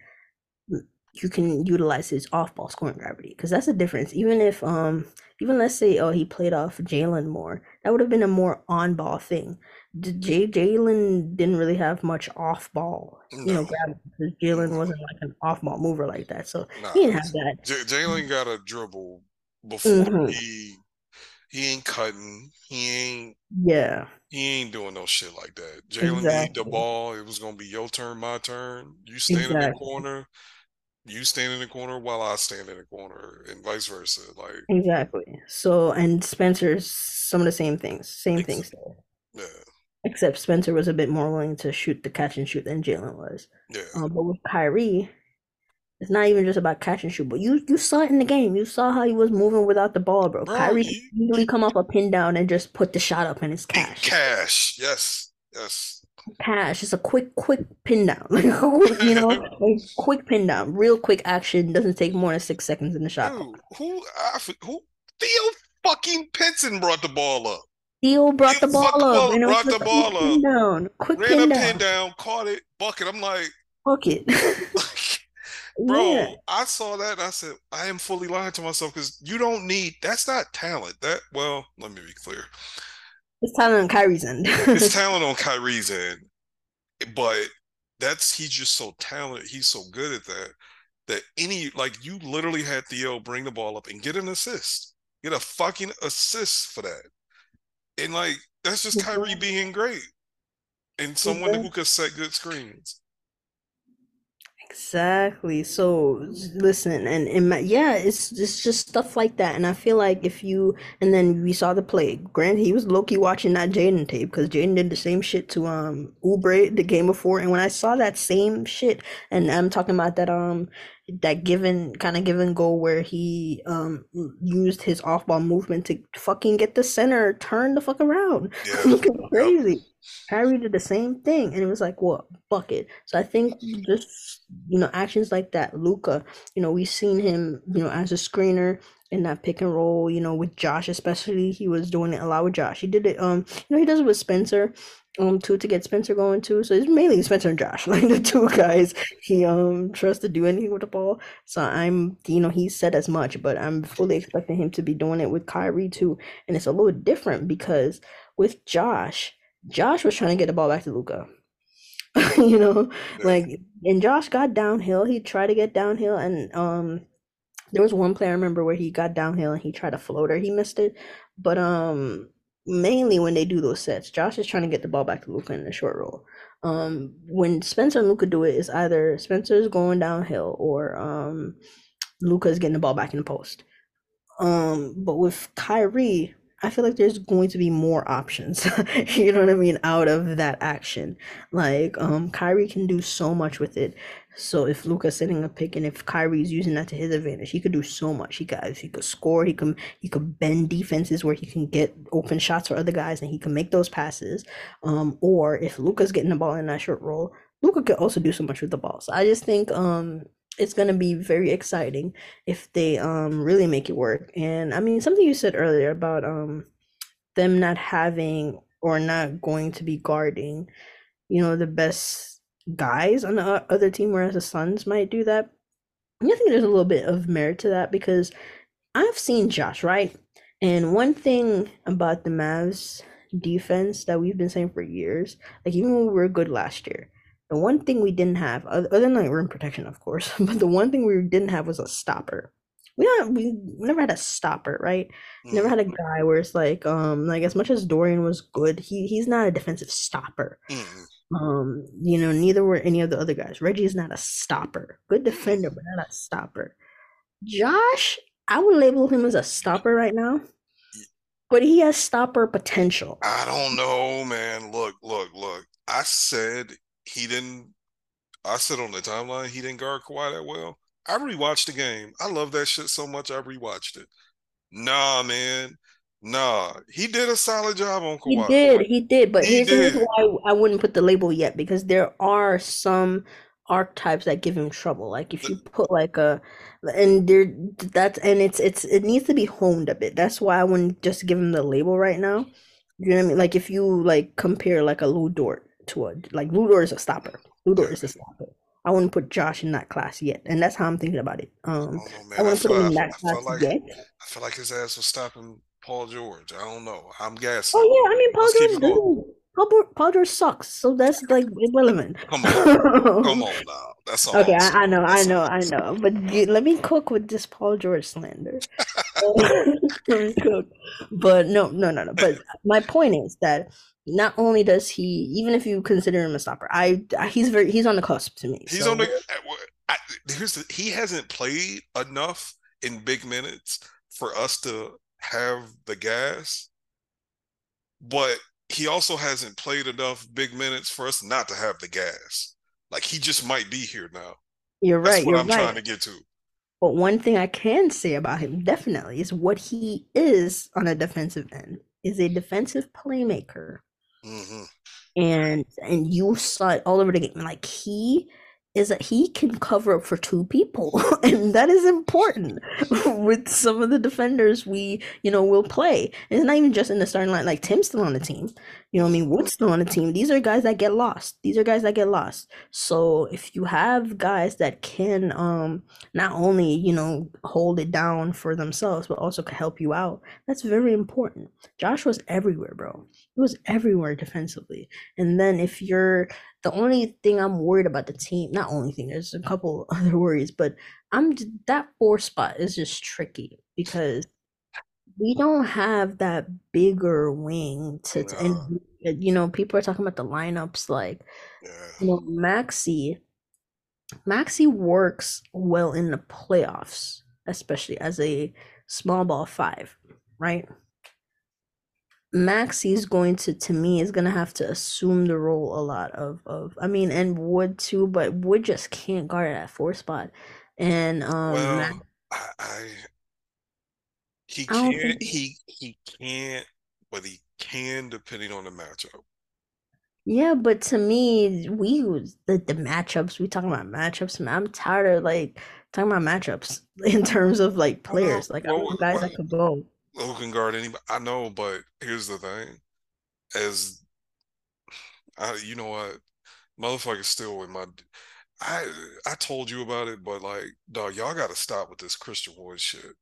[SPEAKER 2] you can utilize his off ball scoring gravity because that's the difference. Even if um even let's say oh he played off Jalen more, that would have been a more on ball thing. J Jalen didn't really have much off ball, you know, gravity because Jalen wasn't like an off ball mover like that, so
[SPEAKER 1] nah,
[SPEAKER 2] he didn't have that.
[SPEAKER 1] J- Jalen got a dribble before mm-hmm. he he ain't cutting, he ain't
[SPEAKER 2] yeah,
[SPEAKER 1] he ain't doing no shit like that. Jalen exactly. need the ball. It was gonna be your turn, my turn. You stand exactly. in the corner you stand in the corner while I stand in the corner, and vice versa. Like
[SPEAKER 2] exactly. So and Spencer's some of the same things, same things. Yeah. Except Spencer was a bit more willing to shoot the catch and shoot than Jalen was.
[SPEAKER 1] Yeah.
[SPEAKER 2] Um, but with Kyrie, it's not even just about catch and shoot, but you you saw it in the game. You saw how he was moving without the ball, bro. bro Kyrie usually come off a pin down and just put the shot up and it's cash.
[SPEAKER 1] Cash, yes, yes
[SPEAKER 2] cash. It's a quick, quick pin down. you know, like quick pin down, real quick action. Doesn't take more than six seconds in the shot.
[SPEAKER 1] Dude, who, who, Theo fucking Pinson brought the ball up.
[SPEAKER 2] Theo brought Theo the ball up.
[SPEAKER 1] You know, brought the ball up. Pin
[SPEAKER 2] down, quick
[SPEAKER 1] ran
[SPEAKER 2] pin down.
[SPEAKER 1] pin down, caught it, bucket. I'm like,
[SPEAKER 2] bucket.
[SPEAKER 1] Bro, yeah. I saw that and I said, I am fully lying to myself because you don't need that's not talent. That well, let me be clear.
[SPEAKER 2] It's talent on Kyrie's end.
[SPEAKER 1] it's talent on Kyrie's end, but that's he's just so talented. He's so good at that that any like you literally had Theo bring the ball up and get an assist, get a fucking assist for that, and like that's just Kyrie being great and someone who could set good screens.
[SPEAKER 2] Exactly. So listen, and, and my, yeah, it's it's just stuff like that. And I feel like if you and then we saw the play. Grant, he was Loki watching that Jaden tape because Jaden did the same shit to um Oubre the game before. And when I saw that same shit, and I'm talking about that um that given kind of given goal where he um used his off ball movement to fucking get the center turn the fuck around. Yeah. crazy. Harry did the same thing, and it was like what bucket. So I think just you know actions like that, Luka. You know we've seen him you know as a screener in that pick and roll. You know with Josh especially, he was doing it a lot with Josh. He did it. Um, you know he does it with Spencer um too to get Spencer going too. So it's mainly Spencer and Josh, like the two guys he um trusts to do anything with the ball. So I'm you know he said as much, but I'm fully expecting him to be doing it with Kyrie too. And it's a little different because with Josh, Josh was trying to get the ball back to Luka. you know, like and Josh got downhill. He tried to get downhill and um there was one play I remember where he got downhill and he tried a floater. He missed it. But um mainly when they do those sets, Josh is trying to get the ball back to Luka in the short roll. Um, when Spencer and Luka do it, it's either Spencer's going downhill or um, Luka's getting the ball back in the post. Um, but with Kyrie, I feel like there's going to be more options. you know what I mean? Out of that action. Like, um, Kyrie can do so much with it. So if Luka's setting a pick and if Kyrie's using that to his advantage, he could do so much. He could he could score, he can he could bend defenses where he can get open shots for other guys and he can make those passes. Um, or if Luka's getting the ball in that short roll, Luka could also do so much with the ball. So I just think um it's gonna be very exciting if they um really make it work. And I mean something you said earlier about um them not having or not going to be guarding, you know, the best guys on the other team, whereas the Suns might do that. I think there's a little bit of merit to that because I've seen Josh, right? And one thing about the Mavs defense that we've been saying for years, like even when we were good last year, the one thing we didn't have, other than like rim protection, of course, but the one thing we didn't have was a stopper. We don't we never had a stopper, right? Mm. Never had a guy where it's like, um, like as much as Dorian was good, he he's not a defensive stopper. Mm. Um, you know, neither were any of the other guys. Reggie is not a stopper. Good defender, but not a stopper. Josh, I would label him as a stopper right now. But he has stopper potential.
[SPEAKER 1] I don't know, man. Look, look, look. I said he didn't. I said on the timeline he didn't guard Kawhi that well. I rewatched the game. I love that shit so much. I rewatched it. Nah, man. Nah, he did a solid job on Kawhi.
[SPEAKER 2] He did, he did. But he here's did. the reason why I wouldn't put the label yet because there are some archetypes that give him trouble. Like if you put like a and there that's and it's it's it needs to be honed a bit. That's why I wouldn't just give him the label right now. You know what I mean? Like if you like compare like a Lu Dort to a like Lu Dort is a stopper. Lu Dort is a stopper. I wouldn't put Josh in that class yet, and that's how I'm thinking about it. Um, I, I wouldn't put him in that
[SPEAKER 1] class like, yet. I feel like his ass was stopping Paul George. I don't know. I'm guessing.
[SPEAKER 2] Oh yeah, I mean Paul Let's George Paul, Paul George sucks, so that's like irrelevant.
[SPEAKER 1] Come on, come on now. That's all.
[SPEAKER 2] Okay, I, I, know, I know, I know. But you, let me cook with this Paul George slander. let me cook. but no, no, no, no. But my point is that not only does he, even if you consider him a stopper, I, I he's very he's on the cusp to me.
[SPEAKER 1] He's so. on the. I, here's the, he hasn't played enough in big minutes for us to have the gas, but he also hasn't played enough big minutes for us not to have the gas. Like he just might be here now.
[SPEAKER 2] You're right. That's
[SPEAKER 1] what
[SPEAKER 2] you're
[SPEAKER 1] I'm
[SPEAKER 2] right.
[SPEAKER 1] trying to get to.
[SPEAKER 2] But one thing I can say about him definitely is what he is on a defensive end is a defensive playmaker. Mm-hmm. And and you saw it all over the game. Like he is that he can cover up for two people and that is important with some of the defenders we you know will play and it's not even just in the starting line like tim's still on the team you know what i mean? Wood's still on the team. These are guys that get lost. These are guys that get lost. So if you have guys that can um not only you know hold it down for themselves but also can help you out that's very important. Josh was everywhere bro. He was everywhere defensively. And then if you're the only thing I'm worried about the team, not only thing, there's a couple other worries, but I'm that four spot is just tricky because we don't have that bigger wing to, to and you know people are talking about the lineups like yeah. you know Maxi Maxi works well in the playoffs especially as a small ball five right Maxi's going to to me is gonna have to assume the role a lot of of I mean and Wood too, but Wood just can't guard that four spot. And um
[SPEAKER 1] well, Max, I, I he can't he he can't but he can depending on the matchup.
[SPEAKER 2] Yeah, but to me, we the the matchups we talking about matchups. Man, I'm tired of like talking about matchups in terms of like players. Like well, I guys well, that could go
[SPEAKER 1] who can guard anybody. I know, but here's the thing: as I, you know what, motherfuckers still with my. I I told you about it, but like, dog, y'all got to stop with this Christian Wood shit.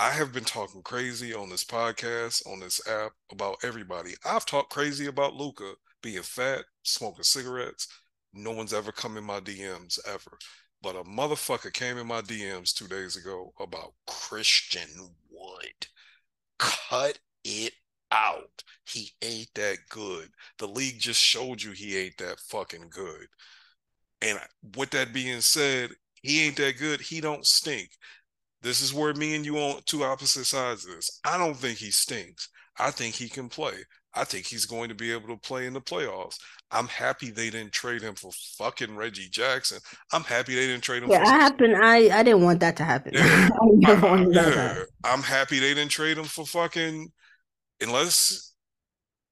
[SPEAKER 1] I have been talking crazy on this podcast, on this app about everybody. I've talked crazy about Luka being fat, smoking cigarettes. No one's ever come in my DMs ever. But a motherfucker came in my DMs two days ago about Christian Wood. Cut it out. He ain't that good. The league just showed you he ain't that fucking good. And with that being said, he ain't that good. He don't stink. This is where me and you on two opposite sides of this. I don't think he stinks. I think he can play. I think he's going to be able to play in the playoffs. I'm happy they didn't trade him for fucking Reggie Jackson. I'm happy they didn't trade him.
[SPEAKER 2] Yeah,
[SPEAKER 1] for
[SPEAKER 2] happened. I I didn't want that to happen. Yeah.
[SPEAKER 1] I, yeah. I'm happy they didn't trade him for fucking unless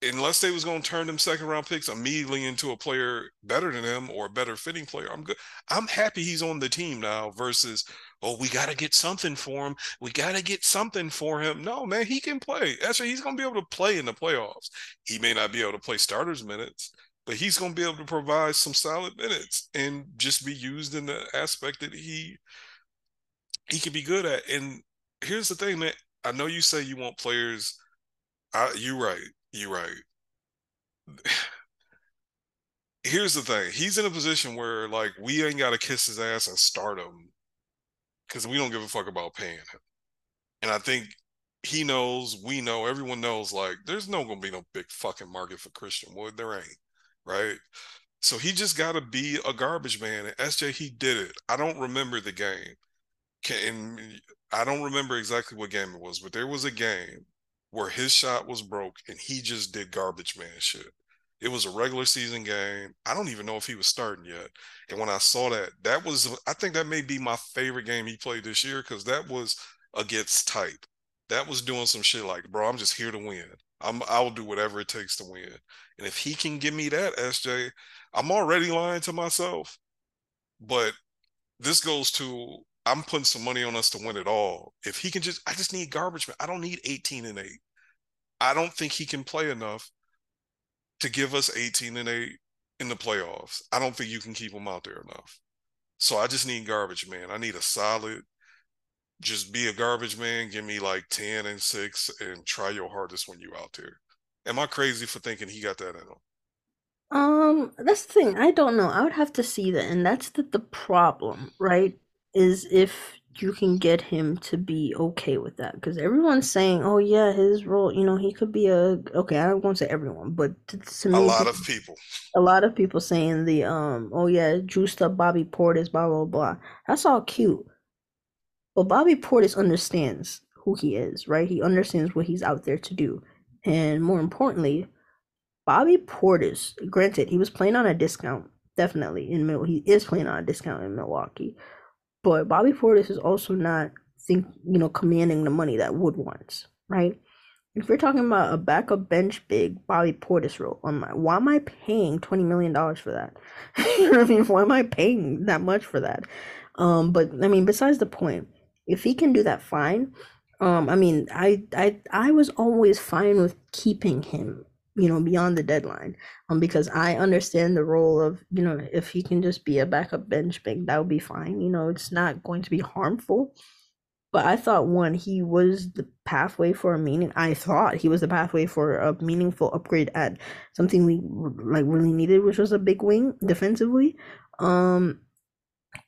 [SPEAKER 1] unless they was going to turn them second round picks immediately into a player better than him or a better fitting player, I'm good. I'm happy he's on the team now versus oh we got to get something for him. We got to get something for him. No man, he can play. Actually, he's going to be able to play in the playoffs. He may not be able to play starters minutes, but he's going to be able to provide some solid minutes and just be used in the aspect that he he can be good at. And here's the thing, man. I know you say you want players. I, you're right. You're right. Here's the thing. He's in a position where like we ain't got to kiss his ass and start him because we don't give a fuck about paying him. And I think he knows, we know, everyone knows. Like, there's no gonna be no big fucking market for Christian Wood. There ain't, right? So he just got to be a garbage man. And SJ, he did it. I don't remember the game. Can I don't remember exactly what game it was, but there was a game where his shot was broke and he just did garbage man shit. It was a regular season game. I don't even know if he was starting yet. And when I saw that, that was I think that may be my favorite game he played this year because that was against type. That was doing some shit like, bro, I'm just here to win. I'm I'll do whatever it takes to win. And if he can give me that, SJ, I'm already lying to myself. But this goes to I'm putting some money on us to win it all. If he can just, I just need garbage man. I don't need 18 and 8. I don't think he can play enough to give us 18 and 8 in the playoffs. I don't think you can keep him out there enough. So I just need garbage man. I need a solid, just be a garbage man, give me like 10 and 6 and try your hardest when you out there. Am I crazy for thinking he got that in him?
[SPEAKER 2] Um, that's the thing. I don't know. I would have to see that, and that's the the problem, right? Is if you can get him to be okay with that because everyone's saying oh yeah his role you know he could be a okay i don't want to say everyone but to,
[SPEAKER 1] to a lot of people.
[SPEAKER 2] a lot of people saying the um oh yeah juiced up bobby portis blah blah blah. That's all cute. But bobby portis understands who he is right? He understands what he's out there to do. And more importantly bobby portis granted he was playing on a discount definitely in middle he is playing on a discount in milwaukee but Bobby Portis is also not think you know commanding the money that Wood wants, right? If you're talking about a backup bench big Bobby Portis role, I'm like, why am I paying twenty million dollars for that? you know what I mean? Why am I paying that much for that? Um, but I mean, besides the point, if he can do that, fine. Um, I mean, I I I was always fine with keeping him you know, beyond the deadline. Um, because I understand the role of, you know, if he can just be a backup bench big, that would be fine. You know, it's not going to be harmful. But I thought one, he was the pathway for a meaning. I thought he was the pathway for a meaningful upgrade at something we like really needed, which was a big wing defensively. Um,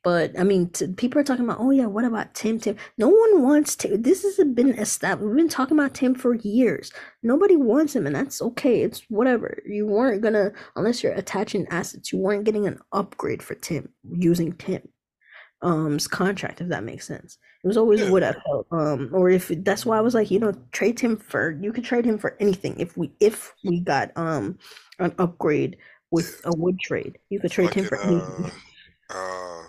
[SPEAKER 2] but I mean, t- people are talking about, oh yeah, what about Tim? Tim? No one wants Tim. This has been established. We've been talking about Tim for years. Nobody wants him, and that's okay. It's whatever. You weren't gonna, unless you're attaching assets, you weren't getting an upgrade for Tim using Tim um's contract, if that makes sense. It was always yeah. what I felt. Um, or if that's why I was like, you know, trade him for you could trade him for anything if we if we got um an upgrade with a wood trade. You could trade like him for anything.
[SPEAKER 1] Uh, uh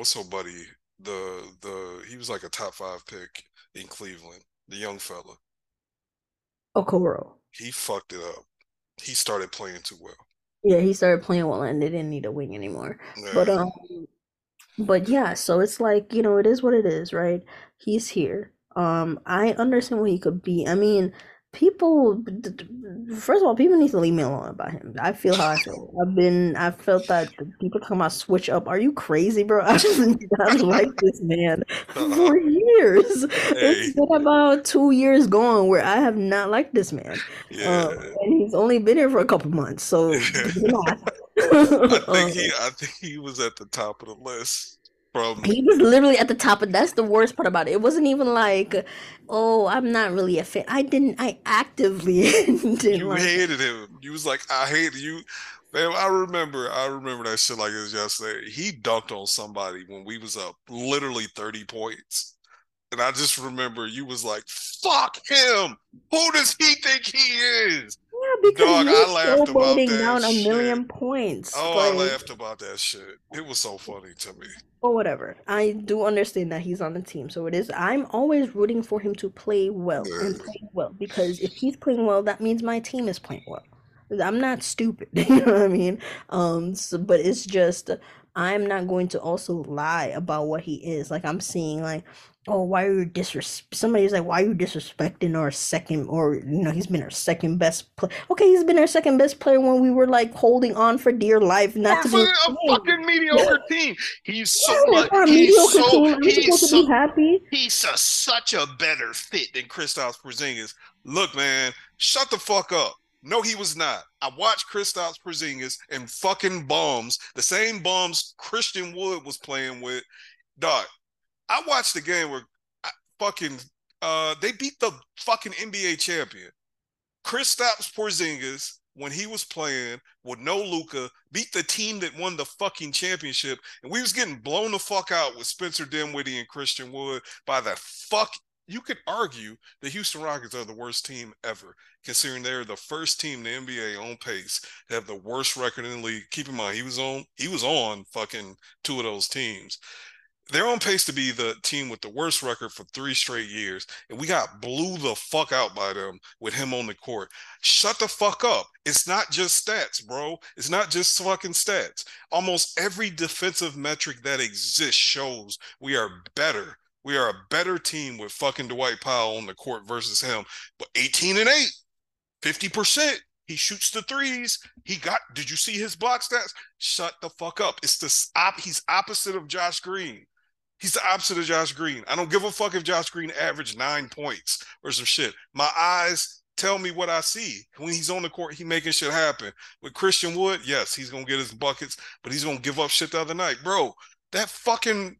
[SPEAKER 1] what's so buddy? The the he was like a top five pick in Cleveland. The young fella.
[SPEAKER 2] Okoro.
[SPEAKER 1] He fucked it up. He started playing too well.
[SPEAKER 2] Yeah, he started playing well, and they didn't need a wing anymore. Yeah. But um, but yeah, so it's like you know, it is what it is, right? He's here. Um, I understand what he could be. I mean, people first of all people need to leave me alone about him. I feel how i feel. I've been i felt that people come out switch up are you crazy bro? I've been like this man for years. Hey. it's been about two years gone where i have not liked this man. Yeah. Um, and he's only been here for a couple months so
[SPEAKER 1] i think he i think he was at the top of the list from
[SPEAKER 2] he was literally at the top of that's the worst part about it. It wasn't even like oh i'm not really a fan. I didn't i actively didn't
[SPEAKER 1] you like hated him. You was like i hate you. Man i remember i remember that shit like it was yesterday. He dunked on somebody when we was up literally 30 points. And i just remember you was like fuck him. Who does he think he is
[SPEAKER 2] because
[SPEAKER 1] Dog,
[SPEAKER 2] you're
[SPEAKER 1] I laughed about
[SPEAKER 2] showboating
[SPEAKER 1] that
[SPEAKER 2] down a million points.
[SPEAKER 1] Oh, I laughed about that shit. It was so funny to me.
[SPEAKER 2] or whatever. I do understand that he's on the team, so it is. I'm always rooting for him to play well and
[SPEAKER 1] Yeah.
[SPEAKER 2] play well because if he's playing well, that means my team is playing well. I'm not stupid, you know what I mean? Um, so, but it's just I'm not going to also lie about what he is. Like I'm seeing like, oh, why are you disrespect Somebody's like, why are you disrespecting our second or you know he's been our second best player. Okay, he's been our second best player when we were like holding on for dear life, not to be.
[SPEAKER 1] a fucking mediocre team. He's so
[SPEAKER 2] Yeah,
[SPEAKER 1] much. He's so.
[SPEAKER 2] team,
[SPEAKER 1] He's
[SPEAKER 2] supposed to
[SPEAKER 1] so.
[SPEAKER 2] be happy.
[SPEAKER 1] He's a, such a better fit than Kristaps Porzingis. Look, man, shut the fuck up. No, he was not. I watched Kristaps Porzingis and fucking bombs, the same bombs Christian Wood was playing with. Dog, I watched the game where I, fucking uh they beat the fucking NBA champion. Chris Kristaps Porzingis, when he was playing with no Luka, beat the team that won the fucking championship, and we was getting blown the fuck out with Spencer Dinwiddie and Christian Wood by the fuck. You could argue the Houston Rockets are the worst team ever, considering they're the first team in the NBA on pace to have the worst record in the league. Keep in mind, he was on he was on fucking two of those teams they're on pace to be the team with the worst record for three straight years, and we got blew the fuck out by them with him on the court. Shut the fuck up. It's not just stats, bro. It's not just fucking stats. Almost every defensive metric that exists shows we are better. We are a better team with fucking Dwight Powell on the court versus him. But 18 and 8, 50%. He shoots the threes. He got, did you see his block stats? Shut the fuck up. It's the op, he's opposite of Josh Green. He's the opposite of Josh Green. I don't give a fuck if Josh Green averaged nine points or some shit. My eyes tell me what I see. When he's on the court, he making shit happen. With Christian Wood, yes, he's gonna get his buckets, but he's gonna give up shit the other night. Bro, that fucking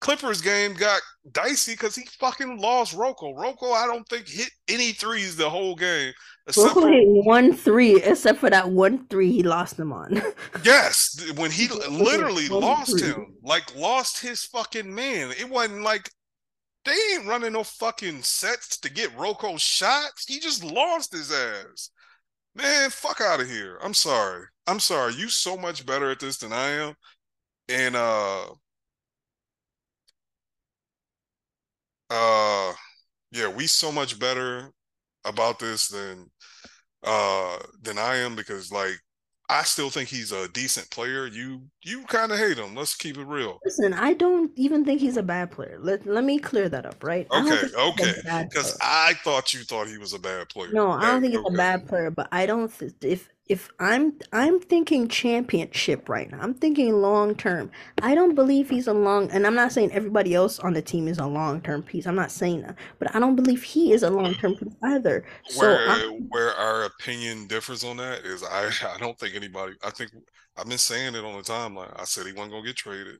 [SPEAKER 1] Clippers game got dicey because he fucking lost RoCo. RoCo, I don't think hit any threes the whole game.
[SPEAKER 2] RoCo
[SPEAKER 1] for
[SPEAKER 2] hit one three, except for that one three he lost them on.
[SPEAKER 1] Yes, when he literally lost
[SPEAKER 2] three.
[SPEAKER 1] him, like lost his fucking man. It wasn't like they ain't running no fucking sets to get RoCo shots. He just lost his ass. Man, fuck out of here. I'm sorry. I'm sorry. You so much better at this than I am. And uh uh yeah, we so much better about this than uh than I am because like I still think he's a decent player. You you kind of hate him. Let's keep it real.
[SPEAKER 2] Listen, I don't even think he's a bad player. Let let me clear that up, right?
[SPEAKER 1] Okay,
[SPEAKER 2] think he's a
[SPEAKER 1] okay. Because. I thought you thought he was a bad player.
[SPEAKER 2] No, I don't think he's a bad player, but I don't if if I'm I'm thinking championship right now. I'm thinking long term. I don't believe he's a long and I'm not saying everybody else on the team is a long term piece. I'm not saying that. But I don't believe he is a long term piece either.
[SPEAKER 1] Where
[SPEAKER 2] I'm
[SPEAKER 1] where our opinion differs on that is I I don't think anybody I think I've been saying it on the timeline. I said he wasn't gonna get traded.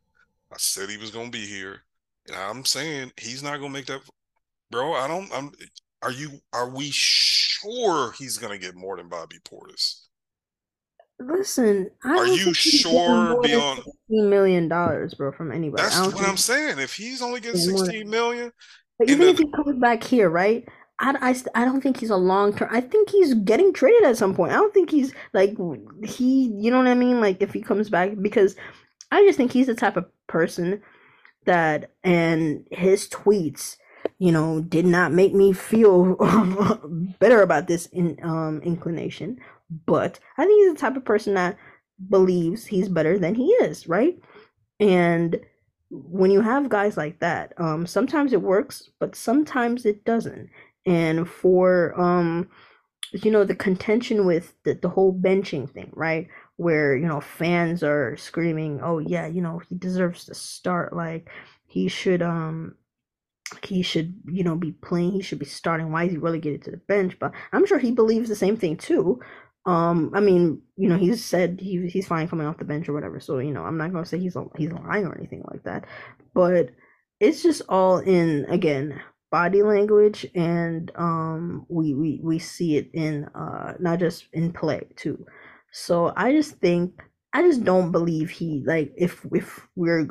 [SPEAKER 1] I said he was gonna be here. And I'm saying he's not gonna make that bro. I don't I'm are you are we sure he's gonna get more than Bobby Portis?
[SPEAKER 2] Listen, I
[SPEAKER 1] Are you
[SPEAKER 2] think he's getting
[SPEAKER 1] sure beyond
[SPEAKER 2] sixteen million dollars, bro, from anybody.
[SPEAKER 1] that's what I'm saying. If he's only getting
[SPEAKER 2] he's more than
[SPEAKER 1] 16 million
[SPEAKER 2] But even if he comes back here, right? I, I, I don't think he's a long term. I think he's getting traded at some point. I don't think he's like he, you know what I mean? Like if he comes back, because I just think he's the type of person that, and his tweets, you know, did not make me feel better about this in um inclination. But I think he's the type of person that believes he's better than he is, right? And when you have guys like that, um, sometimes it works, but sometimes it doesn't. And for um, you know, the contention with the, the whole benching thing, right? Where, you know, fans are screaming, Oh yeah, you know, he deserves to start, like he should um he should, you know, be playing, he should be starting. Why is he relegated to the bench? But I'm sure he believes the same thing too. Um, I mean, you know, he's said he he's fine coming off the bench or whatever. So, you know, I'm not gonna say he's he's lying or anything like that. But it's just all in again body language and um we we we see it in uh not just in play too. So I just think I just don't believe he like if if we're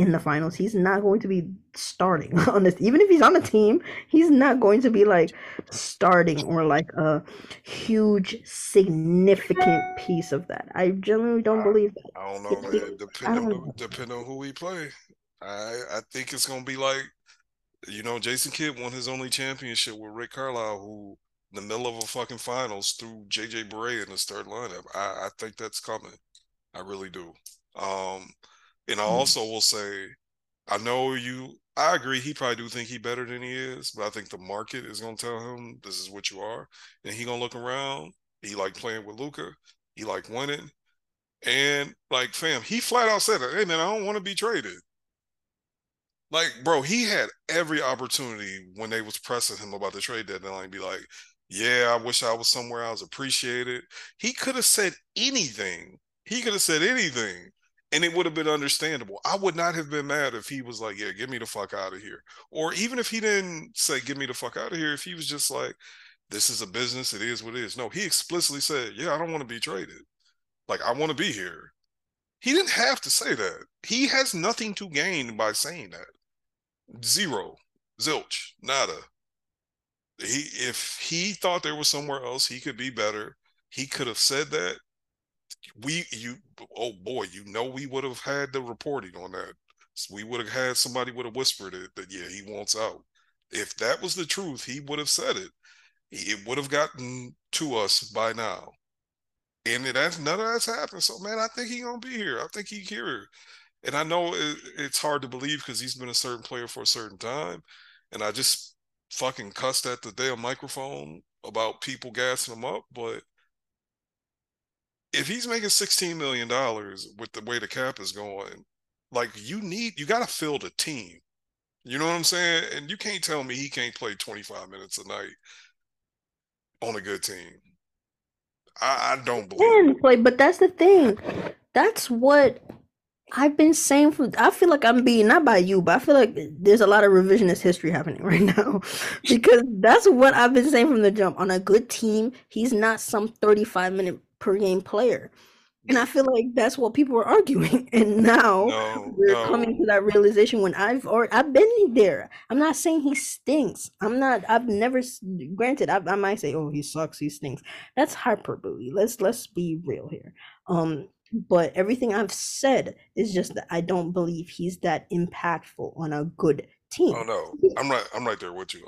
[SPEAKER 2] in the finals, he's not going to be starting on this. Even if he's on a team, he's not going to be like starting or like a huge, significant piece of that. I genuinely don't believe that.
[SPEAKER 1] I don't know, man. Depend on know. depend on who we play. I I think it's gonna be like, you know, Jason Kidd won his only championship with Rick Carlisle, who in the middle of a fucking finals threw JJ Barea in the third lineup. I, I think that's coming. I really do. Um, and I hmm. also will say, I know you. I agree. He probably do think he better than he is, but I think the market is gonna tell him this is what you are, and he gonna look around. He like playing with Luka. He like winning, and like fam, he flat out said. Hey man, I don't want to be traded. Like, bro, he had every opportunity when they was pressing him about the trade deadline, and be like, "Yeah, I wish I was somewhere I was appreciated." He could have said anything. He could have said anything and it would have been understandable. I would not have been mad if he was like, "Yeah, get me the fuck out of here," or even if he didn't say, "Get me the fuck out of here," if he was just like, "This is a business. It is what it is." No, he explicitly said, "Yeah, I don't want to be traded. Like, I want to be here." He didn't have to say that. He has nothing to gain by saying that. Zero, zilch, nada. He, if he thought there was somewhere else he could be better, he could have said that we you oh boy, you know we would have had the reporting on that. We would have had somebody would have whispered it that yeah he wants out. If that was the truth, he would have said it. It would have gotten to us by now. And that's none of that's happened. So man, I think he gonna be here. I think he here. And I know it, it's hard to believe because he's been a certain player for a certain time. And I just fucking cussed at the damn microphone about people gassing him up, but if he's making sixteen million dollars with the way the cap is going, like you need you got to field a team. You know what I'm saying? And you can't tell me he can't play 25 minutes a night on a good team. I, I don't believe.
[SPEAKER 2] Can play, but that's the thing. That's what I've been saying for. I feel like I'm being not by you, but I feel like there's a lot of revisionist history happening right now because that's what I've been saying from the jump. On a good team, he's not some 35 minute per game player. And I feel like that's what people were arguing. And now no, we're no. coming to that realization when I've or I've been there. I'm not saying he stinks. I'm not I've never granted I, I might say, oh he sucks, he stinks. That's hyperbole. Let's let's be real here. Um but everything I've said is just that I don't believe he's that impactful on a good team.
[SPEAKER 1] Oh no. I'm right I'm right there with you.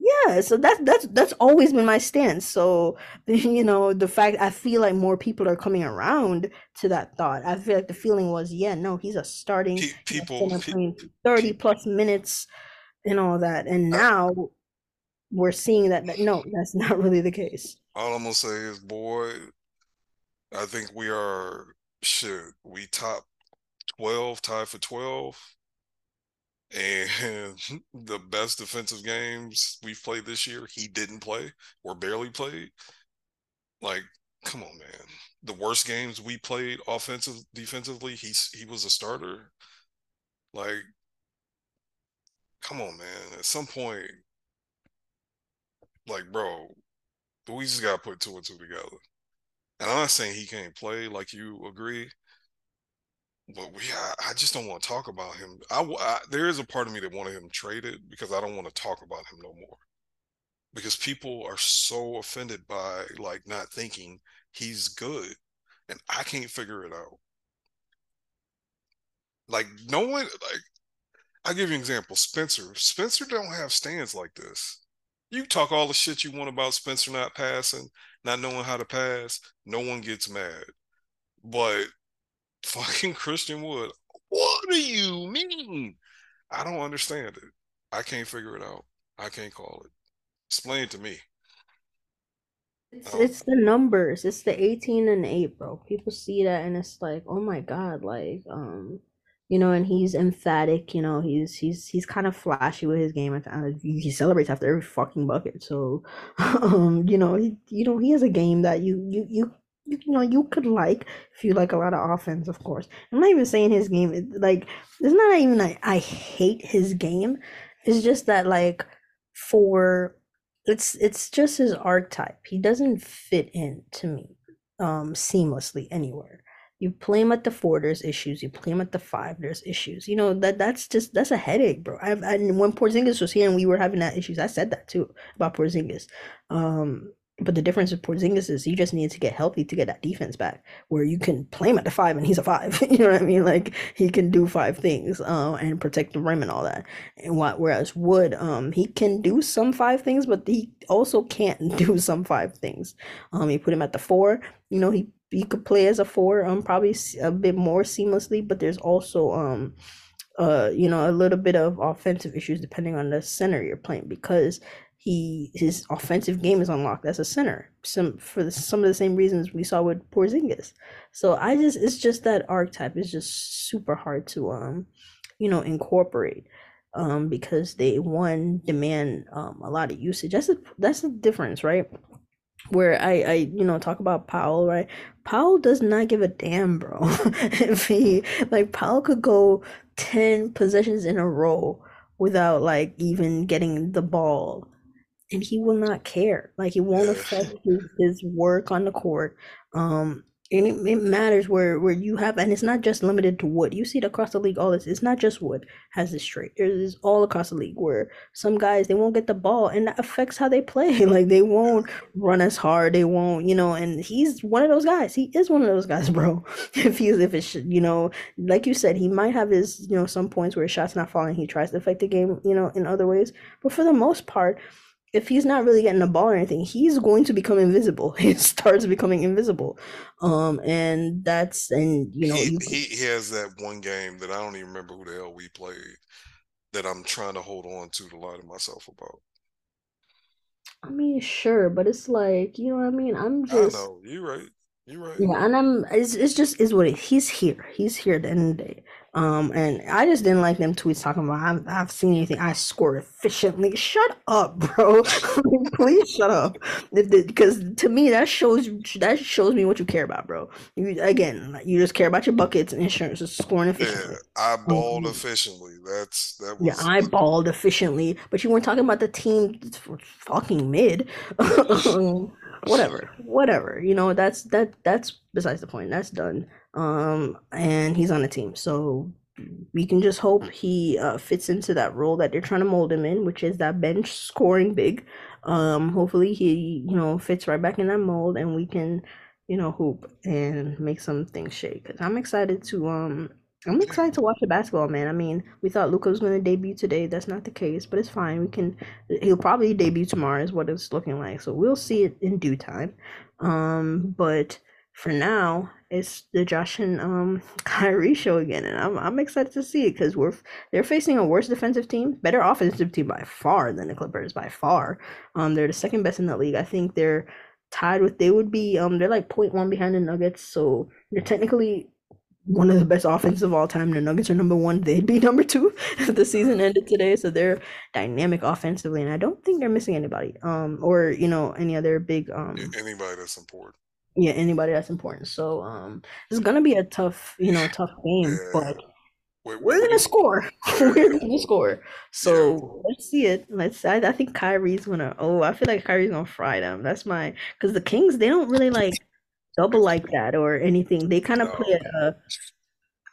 [SPEAKER 2] Yeah, so that's that's that's always been my stance. So you know, the fact I feel like more people are coming around to that thought. I feel like the feeling was, yeah, no, he's a starting people playing thirty plus minutes and all that, and now we're seeing that, that no, that's not really the case.
[SPEAKER 1] All I'm gonna say is, boy, I think we are shit. We top twelve, tied for twelve and the best defensive games we've played this year, he didn't play or barely played. Like, come on, man. The worst games we played offensive defensively, he's he was a starter. Like, come on, man. At some point, like, bro, we just gotta put two and two together. And I'm not saying he can't play, like you agree, but we, I, I just don't want to talk about him. I, I, there is a part of me that wanted him traded because I don't want to talk about him no more. Because people are so offended by like not thinking he's good, and I can't figure it out. Like no one, like I'll give you an example. Spencer, Spencer don't have stands like this. You talk all the shit you want about Spencer not passing, not knowing how to pass. No one gets mad, but fucking Christian Wood. What do you mean? I don't understand it. I can't figure it out. I can't call it. Explain it to me.
[SPEAKER 2] It's, um, it's the numbers. It's the 18 and 8, bro. People see that and it's like, oh my god, like, um, you know, and he's emphatic, you know, he's he's he's kind of flashy with his game. And he celebrates after every fucking bucket. So, um, you know, he, you know, he has a game that you you you you, know you could like if you like a lot of offense, of course. I'm not even saying his game like it's not even like I hate his game. It's just that like for it's it's just his archetype. He doesn't fit in to me um seamlessly anywhere. You play him at the four, there's issues. You play him at the five, there's issues. You know that that's just that's a headache, bro. I, I when Porzingis was here and we were having that issues, I said that too about Porzingis. Um, but the difference with Porzingis is he just needs to get healthy to get that defense back, where you can play him at the five and he's a five. you know what I mean? Like he can do five things, uh, and protect the rim and all that. And what whereas Wood, um, he can do some five things, but he also can't do some five things. Um, you put him at the four. You know he he could play as a four, um, probably a bit more seamlessly. But there's also um, uh, you know, a little bit of offensive issues depending on the center you're playing because he his offensive game is unlocked as a center. Some for the, some of the same reasons we saw with Porzingis. So I just it's just that archetype is just super hard to um, you know, incorporate. Um, because they one demand um a lot of usage. That's a that's the difference, right? where I, I you know talk about Powell, right? Powell does not give a damn, bro. if he like Powell could go 10 possessions in a row without like even getting the ball and he will not care. Like it won't affect his, his work on the court. Um and it, it, matters where where you have and it's not just limited to wood. You see it across the league all this. It's not just wood has this trait. It's all across the league where some guys they won't get the ball and that affects how they play. Like they won't run as hard. They won't you know and he's one of those guys. He is one of those guys bro. If he's if it's you know like you said he might have his you know some points where his shots not falling. He tries to affect the game you know in other ways. But for the most part if he's not really getting the ball or anything, he's going to become invisible. He starts becoming invisible. Um, and that's and you know
[SPEAKER 1] he, he, he has that one game that I don't even remember who the hell we played that I'm trying to hold on to to lie to myself about.
[SPEAKER 2] I mean, sure, but it's like you know what I mean. I'm just.
[SPEAKER 1] I know you're right. You're right.
[SPEAKER 2] Yeah, and I'm. It's, it's just is what it. He's here. He's here at the end of the day. Um, and I just didn't like them tweets talking about I've, I've seen anything. I scored efficiently. Shut up, bro. Please shut up. Because to me, that shows that shows me what you care about, bro. You again, you just care about your buckets and insurance, just scoring efficiently.
[SPEAKER 1] Yeah, I balled um, efficiently. That's that.
[SPEAKER 2] Was... Yeah, I balled efficiently, but you weren't talking about the team fucking mid. whatever, whatever. You know, that's that. That's besides the point. That's done um, and he's on the team. So we can just hope he uh, fits into that role that they're trying to mold him in, which is that bench scoring big. Um, hopefully he, you know, fits right back in that mold, and we can, you know, hoop and make some things shake. Cause I'm excited to um. I'm excited to watch the basketball, man. I mean, we thought Luka was going to debut today. That's not the case, but it's fine. We can. He'll probably debut tomorrow, is what it's looking like. So we'll see it in due time. Um, but for now, it's the Josh and um Kyrie show again, and I'm I'm excited to see it because we're they're facing a worse defensive team, better offensive team by far than the Clippers by far. Um, they're the second best in the league. I think they're tied with they would be um they're like one behind the Nuggets, so they're technically one of the best offenses of all time. The Nuggets are number one. They'd be number two if the season ended today. So they're dynamic offensively, and I don't think they're missing anybody. Um, or you know any other big um
[SPEAKER 1] anybody that's important
[SPEAKER 2] yeah, anybody that's important. So um it's gonna be a tough, you know, tough game, yeah. but wait, we're gonna score. we're gonna score. So let's see it. Let's I, I think Kyrie's gonna oh, I feel like Kyrie's gonna fry them. That's my because the Kings they don't really like double like that or anything. They kind of no. play a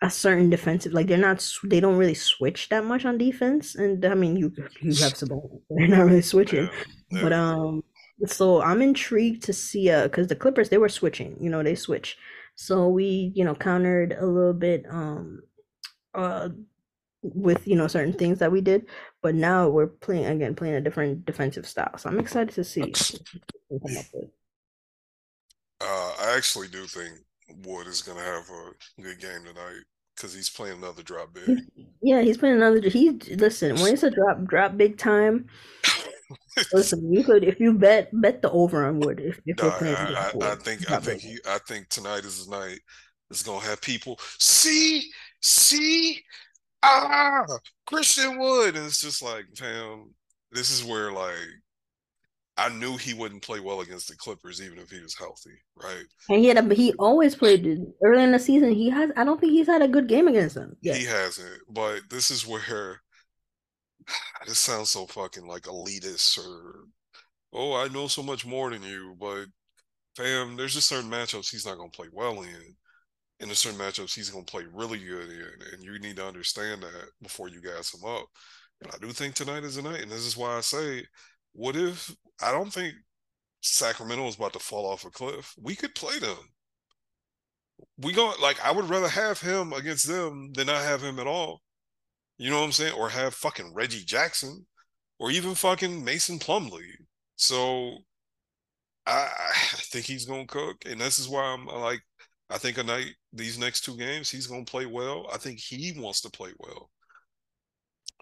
[SPEAKER 2] a certain defensive like they're not they don't really switch that much on defense and i mean you you have some they're not really switching yeah. Yeah. but um so I'm intrigued to see uh because the Clippers they were switching, you know, they switch. So we, you know, countered a little bit um uh with you know certain things that we did, but now we're playing again playing a different defensive style. So I'm excited to see
[SPEAKER 1] Uh, I actually do think Wood is gonna have a good game tonight because he's playing another drop big.
[SPEAKER 2] Yeah, he's playing another. He listen when it's a drop drop big time. Listen, you could if you bet bet the over on Wood if, if
[SPEAKER 1] no, I, I, I, think I think he, I think tonight is the night It's gonna have people see see ah Christian Wood and it's just like fam this is where like I knew he wouldn't play well against the Clippers even if he was healthy, right?
[SPEAKER 2] And he had a, he always played early in the season. He has I don't think he's had a good game against them.
[SPEAKER 1] Yet. He hasn't, but this is where this sounds so fucking like elitist or oh I know so much more than you, but fam, there's just certain matchups he's not gonna play well in. in a certain matchups he's going to play really good in, and you need to understand that before you gas him up. And I do think tonight is a night, and this is why I say, what if I don't think Sacramento is about to fall off a cliff? We could play them. We go like I would rather have him against them than not have him at all. You know what I'm saying? Or have fucking Reggie Jackson, or even fucking Mason Plumlee. So I, I think he's gonna cook, and this is why I'm like I think a night these next two games he's gonna play well. I think he wants to play well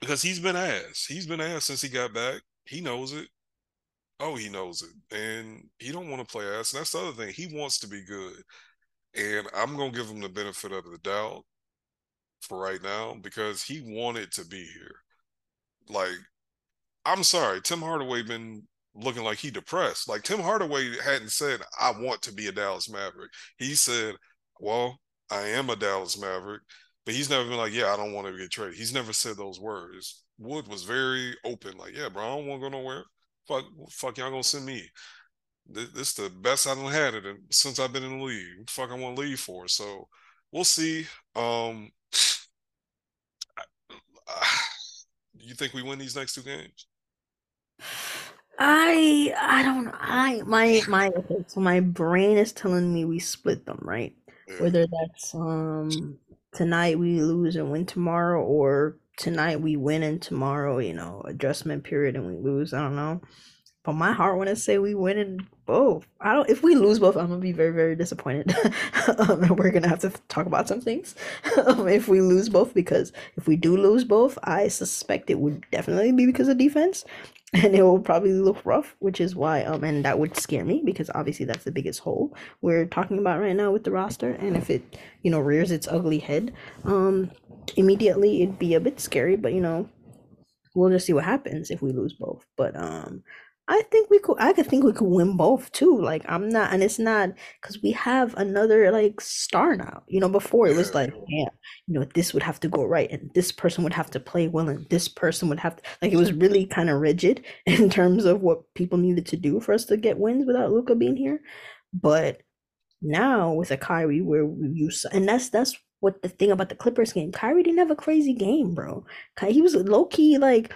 [SPEAKER 1] because he's been ass. He's been ass since he got back. He knows it. Oh, he knows it, and he don't want to play ass. And that's the other thing. He wants to be good, and I'm gonna give him the benefit of the doubt for right now because he wanted to be here. Like, I'm sorry, Tim Hardaway been looking like he depressed. Like Tim Hardaway hadn't said, I want to be a Dallas Maverick. He said, Well, I am a Dallas Maverick, but he's never been like, Yeah, I don't want to get traded. He's never said those words. Wood was very open, like, Yeah, bro, I don't want to go nowhere. Fuck, fuck y'all gonna send me. This, this the best I've had it since I've been in the league. Fuck I want to leave for. So we'll see. Um you think we win these next two games?
[SPEAKER 2] I I don't I my my so my brain is telling me we split them, right?
[SPEAKER 1] Yeah.
[SPEAKER 2] Whether that's um tonight we lose and win tomorrow or tonight we win and tomorrow, you know, adjustment period and we lose. I don't know. But my heart want to say we win in both. I don't. If we lose both, I'm gonna be very, very disappointed, um, and we're gonna have to talk about some things um, if we lose both. Because if we do lose both, I suspect it would definitely be because of defense, and it will probably look rough, which is why um and that would scare me because obviously that's the biggest hole we're talking about right now with the roster, and if it you know rears its ugly head, um immediately it'd be a bit scary. But you know we'll just see what happens if we lose both. But um I think we could. I could think we could win both too. Like I'm not, and it's not because we have another like star now. You know, before it was like, yeah, you know, this would have to go right, and this person would have to play well, and this person would have to like. It was really kind of rigid in terms of what people needed to do for us to get wins without Luka being here. But now with a Kyrie, where we use, and that's that's what the thing about the Clippers game. Kyrie didn't have a crazy game, bro. He was low key like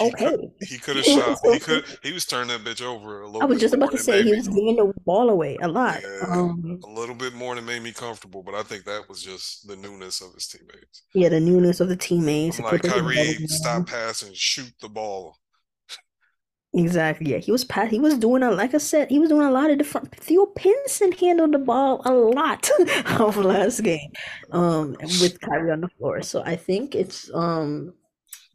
[SPEAKER 2] okay.
[SPEAKER 1] he could have shot. He could he was turning that bitch over a little
[SPEAKER 2] I
[SPEAKER 1] was
[SPEAKER 2] just about to say he was giving the ball away a lot.
[SPEAKER 1] yeah,
[SPEAKER 2] Um,
[SPEAKER 1] a little bit more than made me comfortable, but I think that was just the newness of his teammates.
[SPEAKER 2] yeah, the newness of the teammates,
[SPEAKER 1] I'm like, Kyrie, stop passing, shoot the ball.
[SPEAKER 2] Exactly. Yeah, he was pa- he was doing a like I said, he was doing a lot of different. Theo Pinson handled the ball a lot of last game, um, with Kyrie on the floor. So I think it's um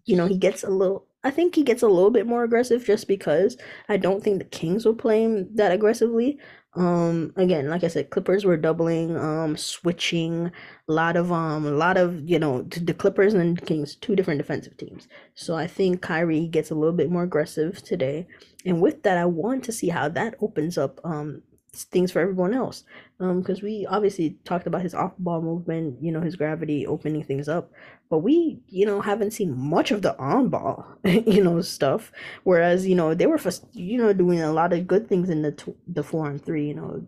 [SPEAKER 2] you know, he gets a little I think he gets a little bit more aggressive just because I don't think the Kings will play him that aggressively. Um again, like I said, Clippers were doubling, um switching, a lot of um a lot of, you know, the Clippers and the Kings, two different defensive teams. So I think Kyrie gets a little bit more aggressive today. And with that, I want to see how that opens up um things for everyone else. Um because we obviously talked about his off-ball movement, you know, his gravity opening things up but we you know haven't seen much of the on ball you know stuff. Whereas you know they were you know doing a lot of good things in the the four and three you know.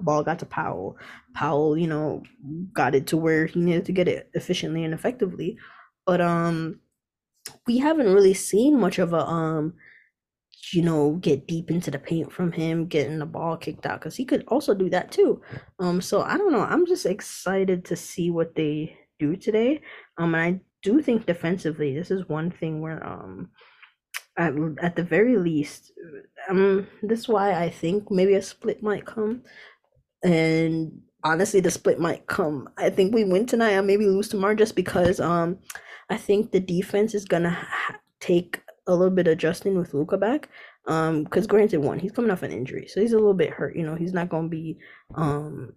[SPEAKER 2] Ball got to powell. Powell you know got it to where he needed to get it efficiently and effectively. But um we haven't really seen much of a um you know get deep into the paint from him getting the ball kicked out because he could also do that too. Um so i don't know. I'm just excited to see what they do today um and i do think defensively this is one thing where um at, at the very least um this is why i think maybe a split might come and honestly the split might come. I think we win tonight and maybe lose tomorrow just because um i think the defense is gonna ha- take a little bit of adjusting with Luka back um because granted one he's coming off an injury so he's a little bit hurt you know he's not gonna be um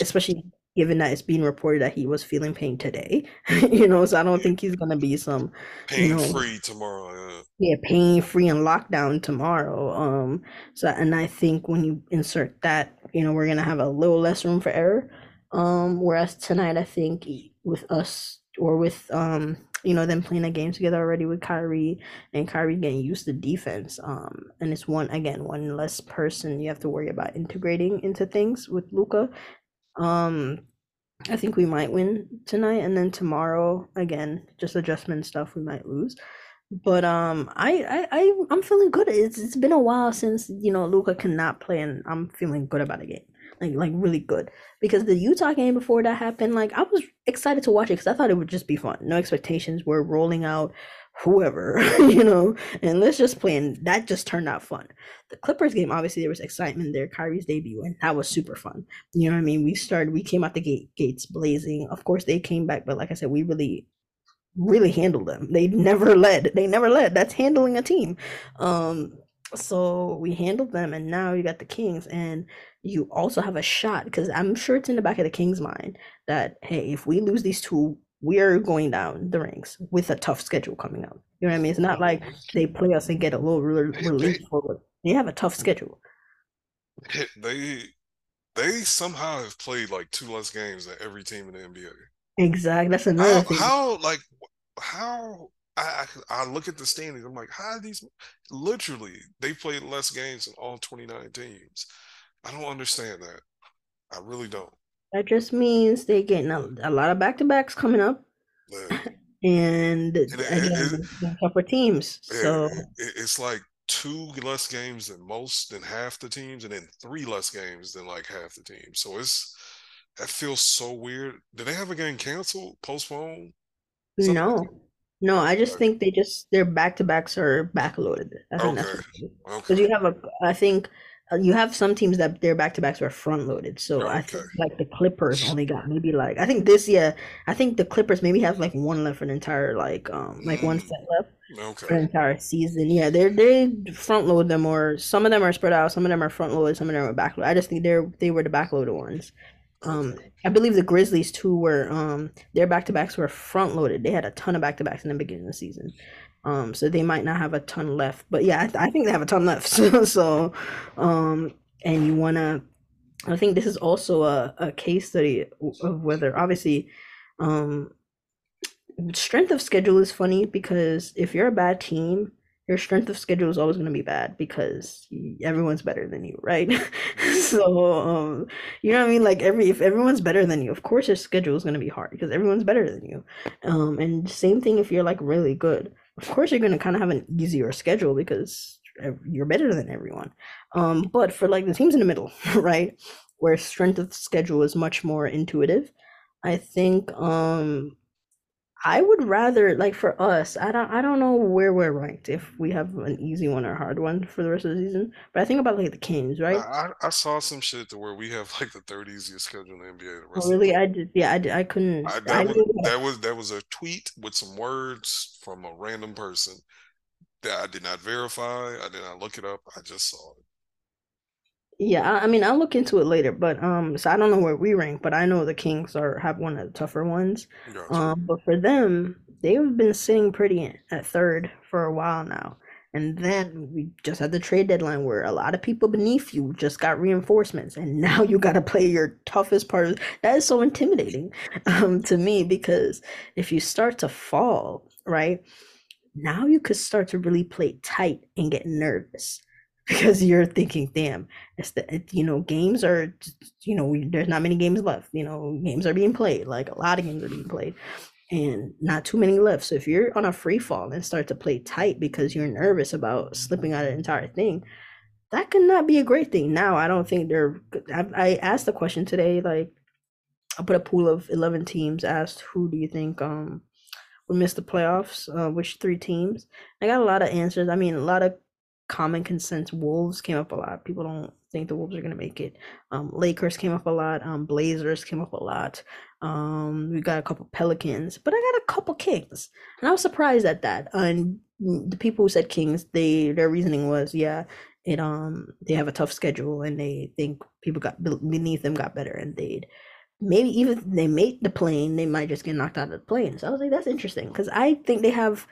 [SPEAKER 2] especially given that it's being reported that he was feeling pain today you know so i don't think he's gonna be some you
[SPEAKER 1] Pain
[SPEAKER 2] know
[SPEAKER 1] free tomorrow.
[SPEAKER 2] yeah, pain free and lockdown tomorrow. Um, so and I think when you insert that, you know, we're gonna have a little less room for error. Um, whereas tonight, I think with us or with um, you know, them playing a game together already with Kyrie and Kyrie getting used to defense. Um, and it's one again, one less person you have to worry about integrating into things with Luka. Um, I think we might win tonight, and then tomorrow again, just adjustment stuff, we might lose. But um, I I, I I'm feeling good. It's it's been a while since you know Luka cannot play, and I'm feeling good about the game. Like like really good because the Utah game before that happened, like I was excited to watch it because I thought it would just be fun. No expectations. We're rolling out whoever, you know, and let's just play. And that just turned out fun. The Clippers game, obviously, there was excitement there. Kyrie's debut, and that was super fun. You know what I mean? We started, we came out the gate gates blazing. Of course, they came back, but like I said, we really, really handled them. They never led. They never led. That's handling a team. Um, so we handled them, and now you got the Kings, and you also have a shot because I'm sure it's in the back of the Kings' mind that hey, if we lose these two, we're going down the ranks with a tough schedule coming up. You know what I mean? It's not like they play us and get a little relief forward. They have a tough schedule.
[SPEAKER 1] They they somehow have played like two less games than every team in the NBA.
[SPEAKER 2] Exactly. That's another
[SPEAKER 1] how,
[SPEAKER 2] thing.
[SPEAKER 1] How like how I, I, I look at the standings. I'm like, how are these? Literally, they played less games than all 29 teams. I don't understand that. I really don't.
[SPEAKER 2] That just means they're getting a, a lot of back to backs coming up. Yeah. and, and it, again, it, tougher teams. So
[SPEAKER 1] it, it's like two less games than most than half the teams, and then three less games than like half the teams. So it's that feels so weird. Did they have a game canceled, postponed?
[SPEAKER 2] Something no. Like no, I just think they just their back to backs are backloaded. I think okay. that's because okay. you have a. I think you have some teams that their back to backs were front loaded. So okay. I think like the Clippers only got maybe like I think this year I think the Clippers maybe have like one left for an entire like um like one set left okay. for an entire season. Yeah, they're they front load them or some of them are spread out, some of them are front loaded, some of them are back loaded. I just think they're they were the back loaded ones. Um, I believe the Grizzlies too were um their back to backs were front loaded. They had a ton of back to backs in the beginning of the season. Um, so they might not have a ton left, but yeah, I, th- I think they have a ton left. So, so um, and you wanna, I think this is also a, a case study of whether obviously, um, strength of schedule is funny because if you're a bad team, your strength of schedule is always going to be bad because everyone's better than you, right? so, um, you know what I mean? Like every if everyone's better than you, of course your schedule is going to be hard because everyone's better than you. Um, and same thing if you're like really good of course you're going to kind of have an easier schedule because you're better than everyone. Um, but for like the teams in the middle, right, where strength of schedule is much more intuitive, I think um, I would rather like for us. I don't. I don't know where we're ranked if we have an easy one or hard one for the rest of the season. But I think about like the Kings, right?
[SPEAKER 1] I, I saw some shit to where we have like the third easiest schedule in the NBA. The
[SPEAKER 2] oh, really? I did. Yeah, I, did, I couldn't. I,
[SPEAKER 1] that, I was, that was that was a tweet with some words from a random person that I did not verify. I did not look it up. I just saw it.
[SPEAKER 2] Yeah, I, I mean, I'll look into it later, but um, so I don't know where we rank, but I know the Kings are have one of the tougher ones. Gotcha. Um, but for them, they've been sitting pretty at third for a while now. And then we just had the trade deadline where a lot of people beneath you just got reinforcements, and now you got to play your toughest part. Of, that is so intimidating um, to me because if you start to fall, right, now you could start to really play tight and get nervous because you're thinking, damn, it's the you know games are you know there's not many games left. You know games are being played, like a lot of games are being played, and not too many left. So if you're on a free fall and start to play tight because you're nervous about slipping out of the entire thing, that could not be a great thing. Now I don't think they're. I, I asked the question today, like I put a pool of eleven teams. Asked who do you think um would miss the playoffs? Uh, which three teams? I got a lot of answers. I mean, a lot of common consensus wolves came up a lot. People don't think the wolves are going to make it. Um, lakers came up a lot. Um, blazers came up a lot. Um, we got a couple pelicans but i got a couple kings. And i was surprised at that. And the people who said kings they their reasoning was yeah it um they have a tough schedule and they think people got beneath them got better and they'd maybe even they make the play-in they might just get knocked out of the play-in. So i was like that's interesting because i think they have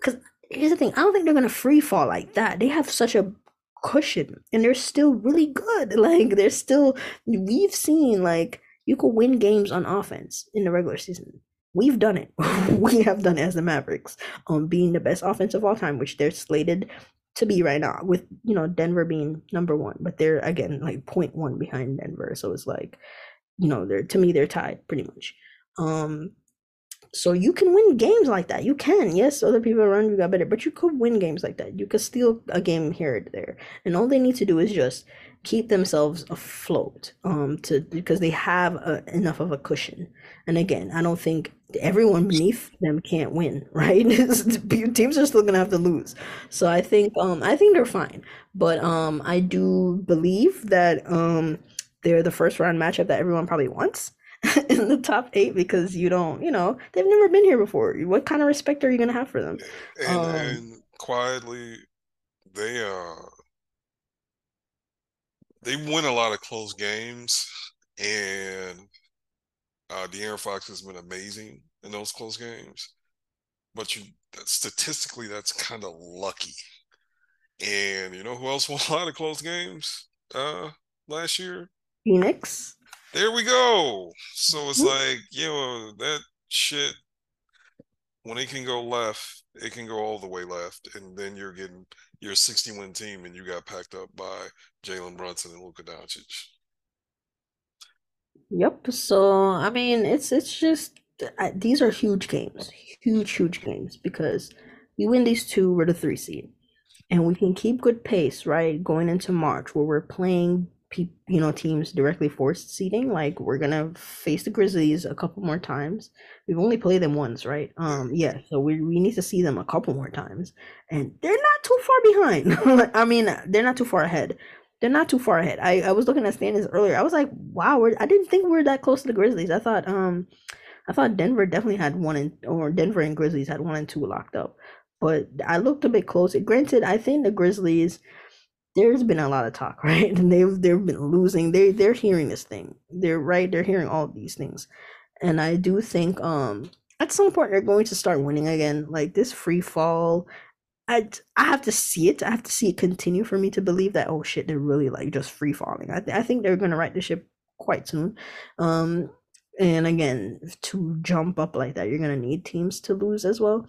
[SPEAKER 2] because here's the thing I don't think they're gonna free fall like that. They have such a cushion and they're still really good. Like they're still we've seen like you could win games on offense in the regular season. We've done it. we have done it as the Mavericks, um, being the best offense of all time, which they're slated to be right now, with you know Denver being number one, but they're again like 0.1 behind Denver. So it's like you know, they're to me they're tied pretty much. Um, so you can win games like that. You can. Yes, other people around you got better, but you could win games like that. You could steal a game here or there. And all they need to do is just keep themselves afloat um to because they have a, enough of a cushion. And again, I don't think everyone beneath them can't win, right? Teams are still going to have to lose. So I think um I think they're fine. But um I do believe that um they're the first round matchup that everyone probably wants. in the top eight because you don't, you know, they've never been here before. What kind of respect are you gonna have for them?
[SPEAKER 1] And, um, and quietly, they uh they win a lot of close games, and uh De'Aaron Fox has been amazing in those close games. But you statistically, that's kind of lucky. And you know who else won a lot of close games uh last year?
[SPEAKER 2] Phoenix.
[SPEAKER 1] There we go. So it's like, you know, that shit when it can go left, it can go all the way left, and then you're getting your 60 win team, and you got packed up by Jalen Brunson and Luka Doncic.
[SPEAKER 2] Yep. So I mean, it's it's just uh, these are huge games, huge huge games because we win these two, we're the three seed, and we can keep good pace, right, going into March where we're playing you know teams directly forced seeding like we're gonna face the grizzlies a couple more times. We've only played them once right? Um yeah so we, we need to see them a couple more times. And they're not too far behind. I mean they're not too far ahead. They're not too far ahead. I, I was looking at standings earlier. I was like wow we're, i didn't think we are that close to the grizzlies. I thought um i thought denver definitely had one and or denver and grizzlies had one and two locked up. But i looked a bit closer granted i think the grizzlies there's been a lot of talk, right? And they've they've been losing. They they're hearing this thing. They're right. They're hearing all these things, and I do think um at some point they're going to start winning again. Like this free fall, I I have to see it. I have to see it continue for me to believe that oh shit they're really like just free falling. I th- I think they're gonna right the ship quite soon. Um, and again to jump up like that, you're gonna need teams to lose as well.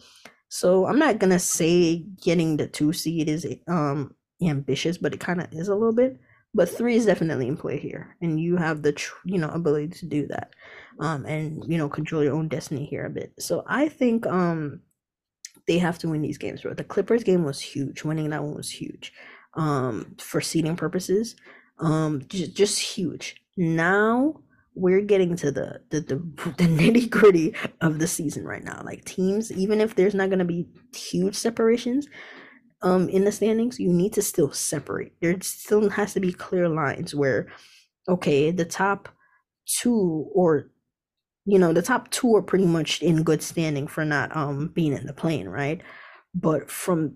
[SPEAKER 2] So I'm not gonna say getting the two seed is um ambitious, but it kind of is a little bit. But three is definitely in play here, and you have the tr- you know ability to do that, um, and you know control your own destiny here a bit. So I think um they have to win these games, bro. The Clippers game was huge. Winning that one was huge, um, for seeding purposes, um, just just huge. Now we're getting to the the the, the nitty gritty of the season right now. Like teams, even if there's not gonna be huge separations, um in the standings, you need to still separate. There still has to be clear lines where okay, the top two or you know, the top two are pretty much in good standing for not um being in the play-in, right? But from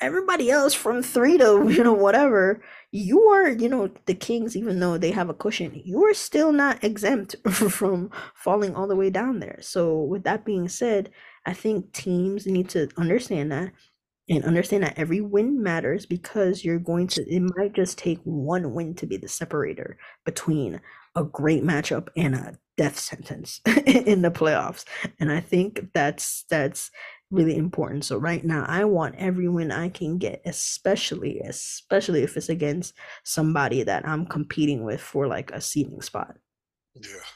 [SPEAKER 2] everybody else from three to you know whatever you are you know the kings even though they have a cushion you are still not exempt from falling all the way down there so with that being said i think teams need to understand that and understand that every win matters because you're going to it might just take one win to be the separator between a great matchup and a death sentence in the playoffs. And i think that's that's really important. So right now i want every win i can get especially especially if it's against somebody that i'm competing with for like a seating spot.
[SPEAKER 1] Yeah.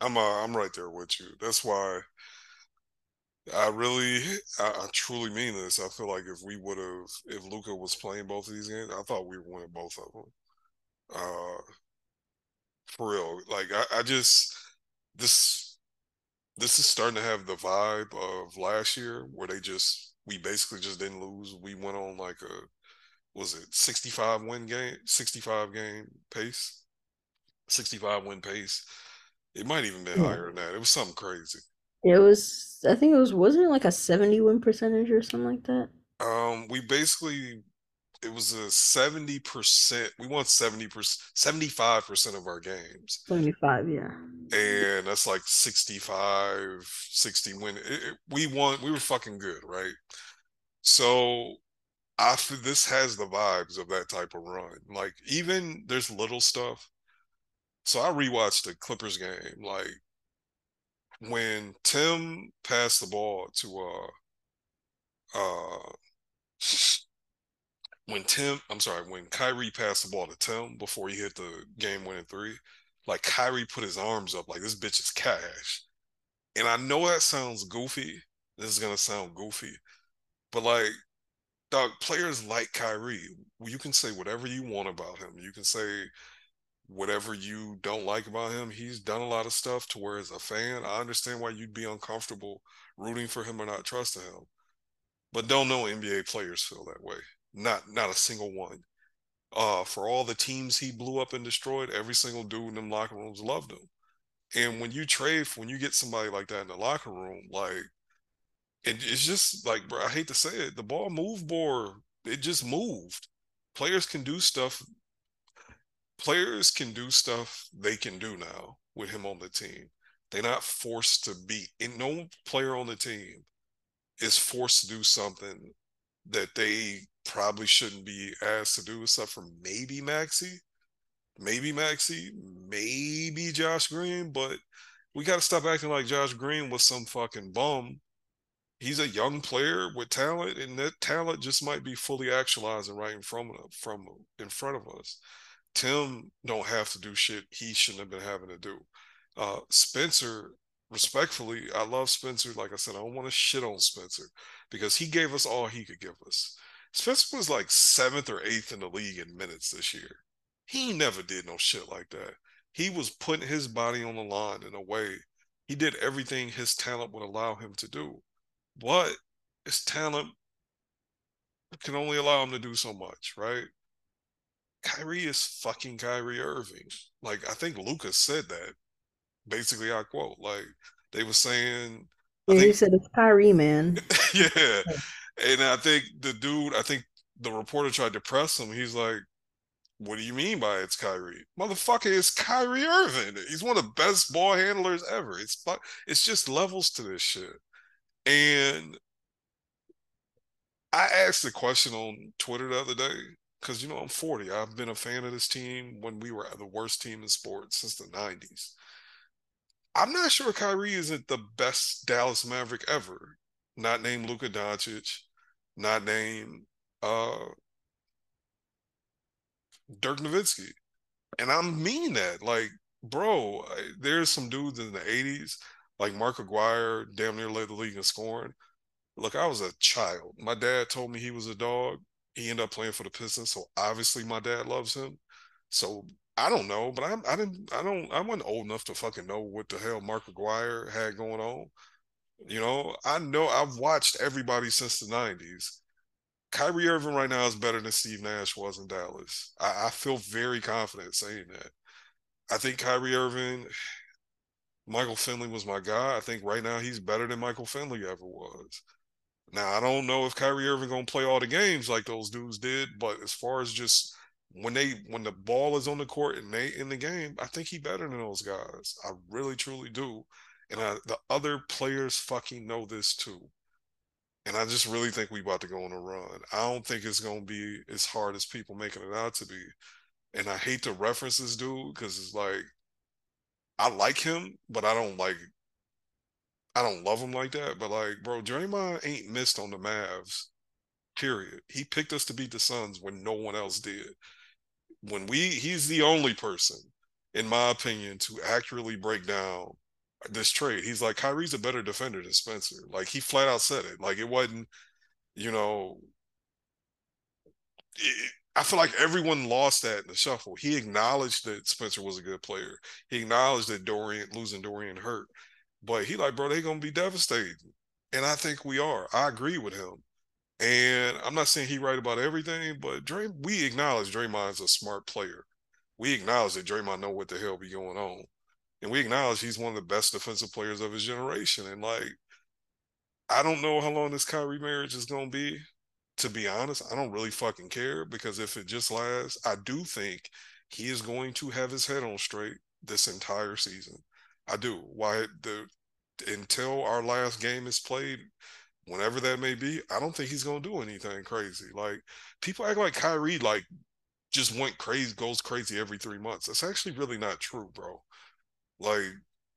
[SPEAKER 1] I'm uh, i'm right there with you. That's why I really, I, I, truly mean this. I feel like if we would have, if Luka was playing both of these games, I thought we were winning both of them. Uh, for real, like I, I just this this is starting to have the vibe of last year where they just we basically just didn't lose. We went on like a was it 65 win game, 65 game pace, 65 win pace. It might even been yeah. higher than that. It was something crazy.
[SPEAKER 2] It was, I think it was, wasn't it like a 71 percentage or something like that?
[SPEAKER 1] Um, we basically, it was a 70%, we won 70%, 75% of our games.
[SPEAKER 2] 75, yeah.
[SPEAKER 1] And that's like 65, 60 win. It, it, we won, we were fucking good, right? So I this has the vibes of that type of run. Like even there's little stuff. So I rewatched the Clippers game. Like when Tim passed the ball to uh uh when Tim I'm sorry, when Kyrie passed the ball to Tim before he hit the game winning three, like Kyrie put his arms up like this bitch is cash. And I know that sounds goofy. This is gonna sound goofy, but like, dog, players like Kyrie, you can say whatever you want about him. You can say whatever you don't like about him. He's done a lot of stuff to where, as a fan, I understand why you'd be uncomfortable rooting for him or not trusting him. But don't know NBA players feel that way. Not not a single one. Uh, for all the teams he blew up and destroyed, every single dude in them locker rooms loved him. And when you trade, when you get somebody like that in the locker room, like it, it's just like, bro, I hate to say it, the ball moved more. It just moved. Players can do stuff. Players can do stuff they can do now with him on the team. They're not forced to be. And no player on the team is forced to do something that they probably shouldn't be asked to do, except for maybe Maxi maybe Maxi, maybe Josh Green, but we got to stop acting like Josh Green was some fucking bum. He's a young player with talent, and that talent just might be fully actualizing right in front of from in front of us. Tim don't have to do shit he shouldn't have been having to do. Uh, Spencer, respectfully, I love Spencer. Like I said, I don't want to shit on Spencer because he gave us all he could give us. Spencer was like seventh or eighth in the league in minutes this year. He never did no shit like that. He was putting his body on the line in a way. He did everything his talent would allow him to do. But his talent can only allow him to do so much, right? Kyrie is fucking Kyrie Irving. Like I think Luka's said that. Basically, I quote. Like they were saying.
[SPEAKER 2] Yeah, think, he said it's Kyrie, man.
[SPEAKER 1] yeah, and I think the dude. I think the reporter tried to press him. He's like, what do you mean by it's Kyrie? Motherfucker, it's Kyrie Irving. He's one of the best ball handlers ever. It's it's just levels to this shit. And I asked a question on Twitter the other day because you know I'm 40. I've been a fan of this team when we were the worst team in sports since the 90s. I'm not sure Kyrie isn't the best Dallas Maverick ever. Not named Luka Doncic, not named uh Dirk Nowitzki. And I mean that. Like, bro, there's some dudes in the 80s, like Mark Aguirre, damn near led the league in scoring. Look, I was a child. My dad told me he was a dog. He ended up playing for the Pistons, so obviously my dad loves him. So I don't know, but I'm I didn't, I don't, I wasn't old enough to fucking know what the hell Mark Aguirre had going on. You know, I know I've watched everybody since the '90s. Kyrie Irving right now is better than Steve Nash was in Dallas. I, I feel very confident saying that. I think Kyrie Irving, Michael Finley was my guy. I think right now he's better than Michael Finley ever was. Now I don't know if Kyrie Irving gonna play all the games like those dudes did, but as far as just when they when the ball is on the court and they in the game, I think he better than those guys. I really truly do, and I, the other players fucking know this too. And I just really think we about to go on a run. I don't think it's gonna be as hard as people making it out to be. And I hate to reference this dude because it's like I like him, but I don't like I don't love him like that. But like, bro, Draymond ain't missed on the Mavs. Period. He picked us to beat the Suns when no one else did. When we he's the only person, in my opinion, to accurately break down this trade. He's like Kyrie's a better defender than Spencer. Like he flat out said it. Like it wasn't, you know. It, I feel like everyone lost that in the shuffle. He acknowledged that Spencer was a good player. He acknowledged that Dorian losing Dorian hurt, but he like, bro, they gonna be devastated, and I think we are. I agree with him, and I'm not saying he right about everything, but Dray, we acknowledge Draymond's a smart player. We acknowledge that Draymond know what the hell be going on and we acknowledge he's one of the best defensive players of his generation. And like, I don't know how long this Kyrie marriage is to be. To be honest, I don't really fucking care because if it just lasts, I do think he is going to have his head on straight this entire season. I do. Why the until our last game is played, whenever that may be, I don't think he's gonna do anything crazy. Like people act like Kyrie like just went crazy, goes crazy every three months. That's actually really not true, bro. Like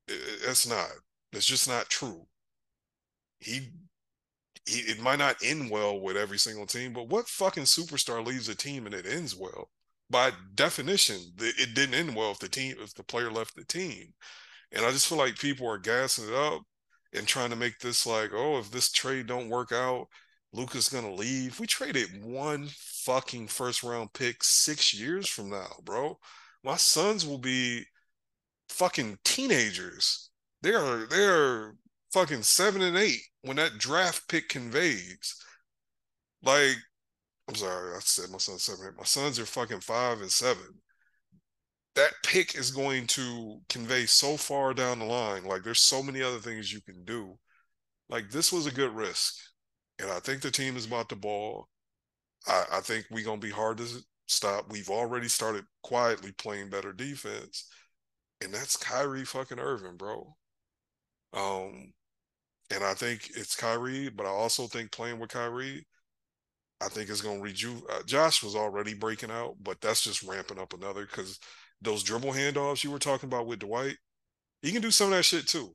[SPEAKER 1] it's not. It's just not true. He, he it might not end well with every single team, but what fucking superstar leaves a team and it ends well? by definition, it didn't end well if the team if the player left the team. And I just feel like people are gassing it up and trying to make this like, oh, if this trade don't work out, Luka's gonna leave. We traded one fucking first round pick six years from now, bro. My sons will be fucking teenagers. They are they're fucking seven and eight when that draft pick conveys. Like, I'm sorry, I said my son's seven. Eight. My sons are fucking five and seven. That pick is going to convey so far down the line. Like, there's so many other things you can do. Like, this was a good risk. And I think the team is about to ball. I, I think we're gonna be hard to stop. We've already started quietly playing better defense. And that's Kyrie fucking Irving, bro. Um, and I think it's Kyrie, but I also think playing with Kyrie, I think it's going to reju. Uh, Josh was already breaking out, but that's just ramping up another because those dribble handoffs you were talking about with Dwight, he can do some of that shit too.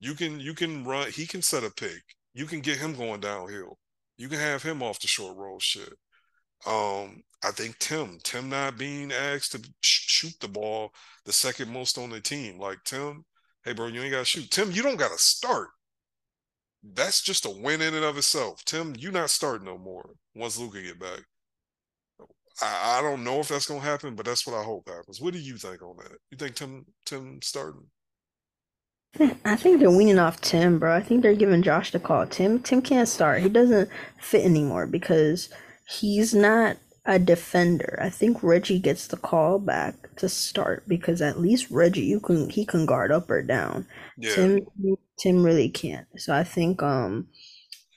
[SPEAKER 1] You can you can run. He can set a pick. You can get him going downhill. You can have him off the short roll shit. Um, I think Tim, Tim not being asked to shoot the ball the second most on the team. Like Tim, hey bro, you ain't got to shoot. Tim, you don't got to start. That's just a win in and of itself. Tim, you not starting no more once Luka get back. I, I don't know if that's gonna happen, but that's what I hope happens. What do you think on that? You think Tim Tim starting?
[SPEAKER 2] I think they're weaning off Tim, bro. I think they're giving Josh the call. Tim Tim can't start. He doesn't fit anymore because he's not a defender. I think Reggie gets the call back to start because at least Reggie you can he can guard up or down. Yeah. Tim Tim really can't. So I think um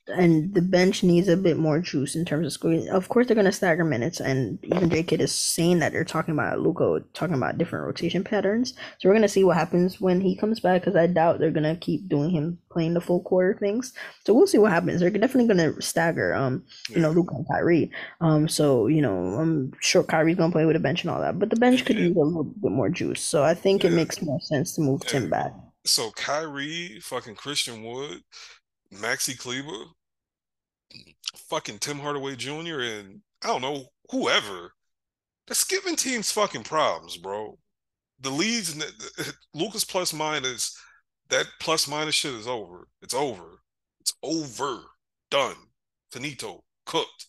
[SPEAKER 2] and the bench needs a bit more juice in terms of scoring. Of course, they're going to stagger minutes, and even J Kidd is saying that they're talking about Luka talking about different rotation patterns. So we're going to see what happens when he comes back, because I doubt they're going to keep doing him playing the full quarter things. So we'll see what happens. They're definitely going to stagger, um, you know, Luka and Kyrie. Um, so you know, I'm sure Kyrie's going to play with a bench and all that, but the bench could use a little bit more juice. So I think it makes more sense to move Tim back.
[SPEAKER 1] So Kyrie, fucking Christian Wood. Maxi Kleber, fucking Tim Hardaway Jr. and I don't know whoever. That's giving teams fucking problems, bro. The leads, and Luka's plus minus, that plus minus shit is over. It's over. It's over. Done. Finito. Cooked.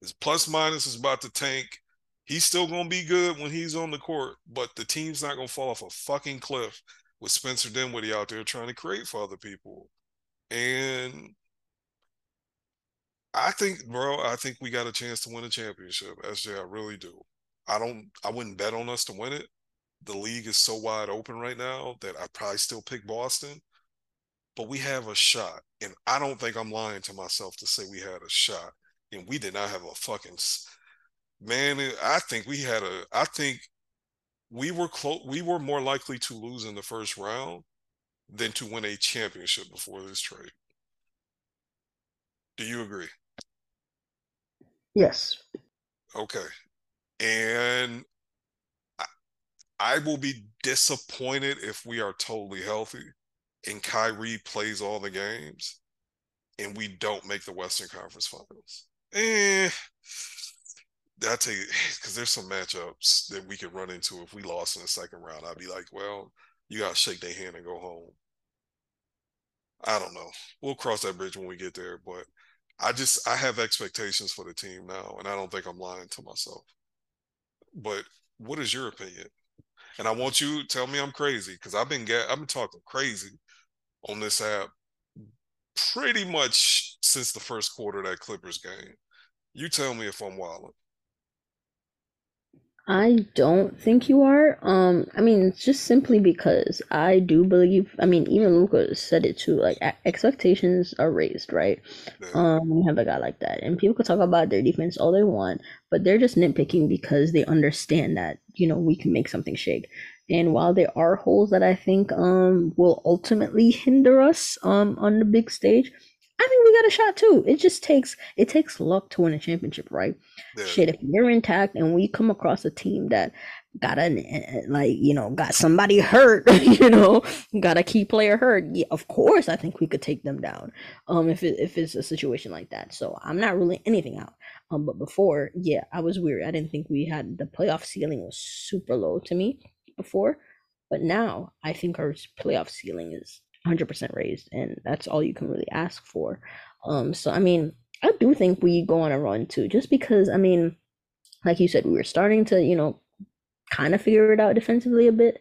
[SPEAKER 1] His plus minus is about to tank. He's still gonna be good when he's on the court, but the team's not gonna fall off a fucking cliff with Spencer Dinwiddie out there trying to create for other people. And I think, bro, I think we got a chance to win a championship. SJ, I really do. I don't I wouldn't bet on us to win it. The league is so wide open right now that I probably still pick Boston. But we have a shot. And I don't think I'm lying to myself to say we had a shot. And we did not have a fucking man. I think we had a I think we were close we were more likely to lose in the first round than to win a championship before this trade. Do you agree?
[SPEAKER 2] Yes.
[SPEAKER 1] Okay. And I, will be disappointed if we are totally healthy and Kyrie plays all the games and we don't make the Western Conference Finals. Eh, I tell you, because there's some matchups that we could run into if we lost in the second round. I'd be like, well, you got to shake their hand and go home. I don't know. We'll cross that bridge when we get there, but I just I have expectations for the team now, and I don't think I'm lying to myself. But what is your opinion? And I want you to tell me I'm crazy because I've been I've been talking crazy on this app pretty much since the first quarter of that Clippers game. You tell me if I'm wilding.
[SPEAKER 2] I don't think you are. Um, I mean, it's just simply because I do believe. I mean, even Luka said it too. Like expectations are raised, right? Um, when you have a guy like that, and people could talk about their defense all they want, but they're just nitpicking because they understand that you know we can make something shake. And while there are holes that I think um will ultimately hinder us um on the big stage, I think we got a shot too. It just takes it takes luck to win a championship, right? Yeah. Shit, if we're intact and we come across a team that got a like you know got somebody hurt, you know, got a key player hurt, yeah, of course I think we could take them down. Um, if it, if it's a situation like that, so I'm not ruling anything out. Um, but before, yeah, I was weird. I didn't think we had the playoff ceiling was super low to me before, but now I think our playoff ceiling is 100% raised, and that's all you can really ask for. Um, so I mean, I do think we go on a run too, just because I mean, like you said, we were starting to, you know, kind of figure it out defensively a bit.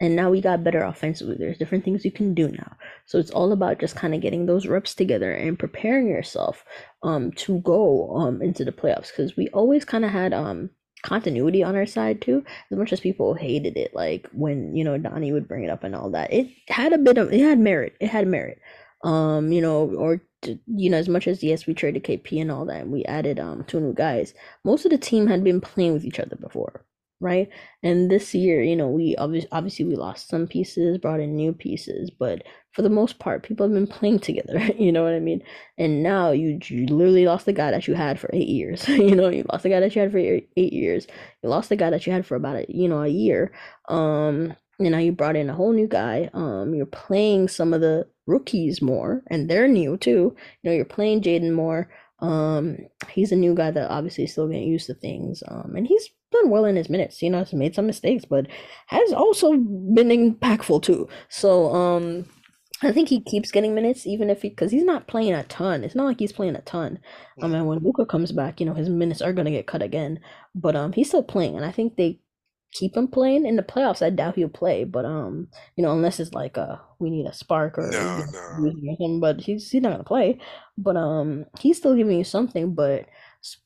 [SPEAKER 2] And now we got better offensively. There's different things you can do now. So it's all about just kind of getting those reps together and preparing yourself um, to go um, into the playoffs. Because we always kind of had um, continuity on our side too. As much as people hated it, like when you know Donnie would bring it up and all that, it had a bit of it had merit. It had merit. Um, you know, or you know, as much as yes, we traded KP and all that, and we added um two new guys. Most of the team had been playing with each other before right? And this year, you know, we obviously obviously we lost some pieces, brought in new pieces, but for the most part, people have been playing together. You know what I mean? And now you, you literally lost the guy that you had for eight years. you know, you lost the guy that you had for eight years. You lost the guy that you had for about a you know a year. Um, and now you brought in a whole new guy. Um, you're playing some of the rookies more, and they're new too. You know, you're playing Jaden more. Um, he's a new guy that obviously is still getting used to things. Um, and he's done well in his minutes. You know, has made some mistakes, but has also been impactful too. So, um, I think he keeps getting minutes, even if he, because he's not playing a ton. It's not like he's playing a ton. I mean, when Luka comes back, you know, his minutes are gonna get cut again. But um, he's still playing, and I think they keep him playing in the playoffs. I doubt he'll play, but um, you know, unless it's like uh, we need a spark or,
[SPEAKER 1] no,
[SPEAKER 2] no. but he's he's not gonna play. But um, he's still giving you something. But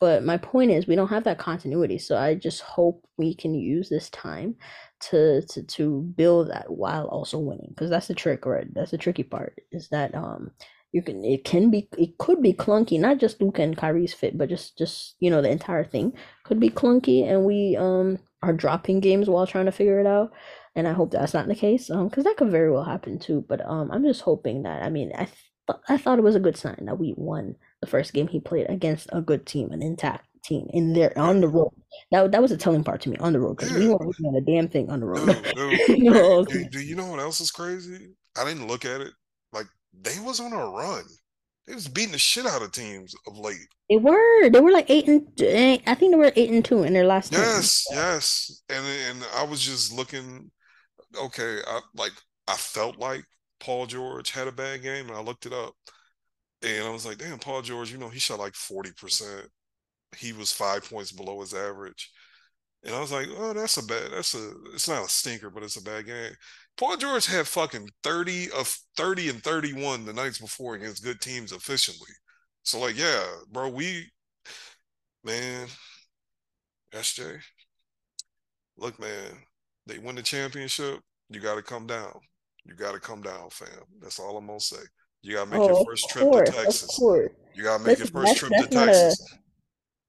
[SPEAKER 2] but my point is, we don't have that continuity. So I just hope we can use this time to to to build that while also winning, because that's the trick, right? That's the tricky part. Is that um you can it can be it could be clunky, not just Luka and Kyrie's fit, but just just you know the entire thing could be clunky, and we um are dropping games while trying to figure it out. And I hope that's not the case, um, because that could very well happen too. But um, I'm just hoping that I mean I th- I thought it was a good sign that we won the first game he played against a good team, an intact team, in there on the road. That that was a telling part to me on the road because yeah. we weren't looking at a damn thing on the road.
[SPEAKER 1] you know? do, do you know what else is crazy? I didn't look at it. Like they was on a run. They was beating the shit out of teams of late.
[SPEAKER 2] They were. They were like eight and eh, I think they were eight and two in their last.
[SPEAKER 1] Yes, yes. And and I was just looking. Okay, I like I felt like Paul George had a bad game, and I looked it up. And I was like, damn, Paul George, you know, he shot like 40%. He was five points below his average. And I was like, oh, that's a bad, that's a, it's not a stinker, but it's a bad game. Paul George had fucking 30 of 30 and 31 the nights before against good teams efficiently. So, like, yeah, bro, we, man, SJ, look, man, they win the championship. You got to come down. You got to come down, fam. That's all I'm going to say. You gotta make oh, your first trip course, to Texas. You gotta make your first trip to Texas.
[SPEAKER 2] A,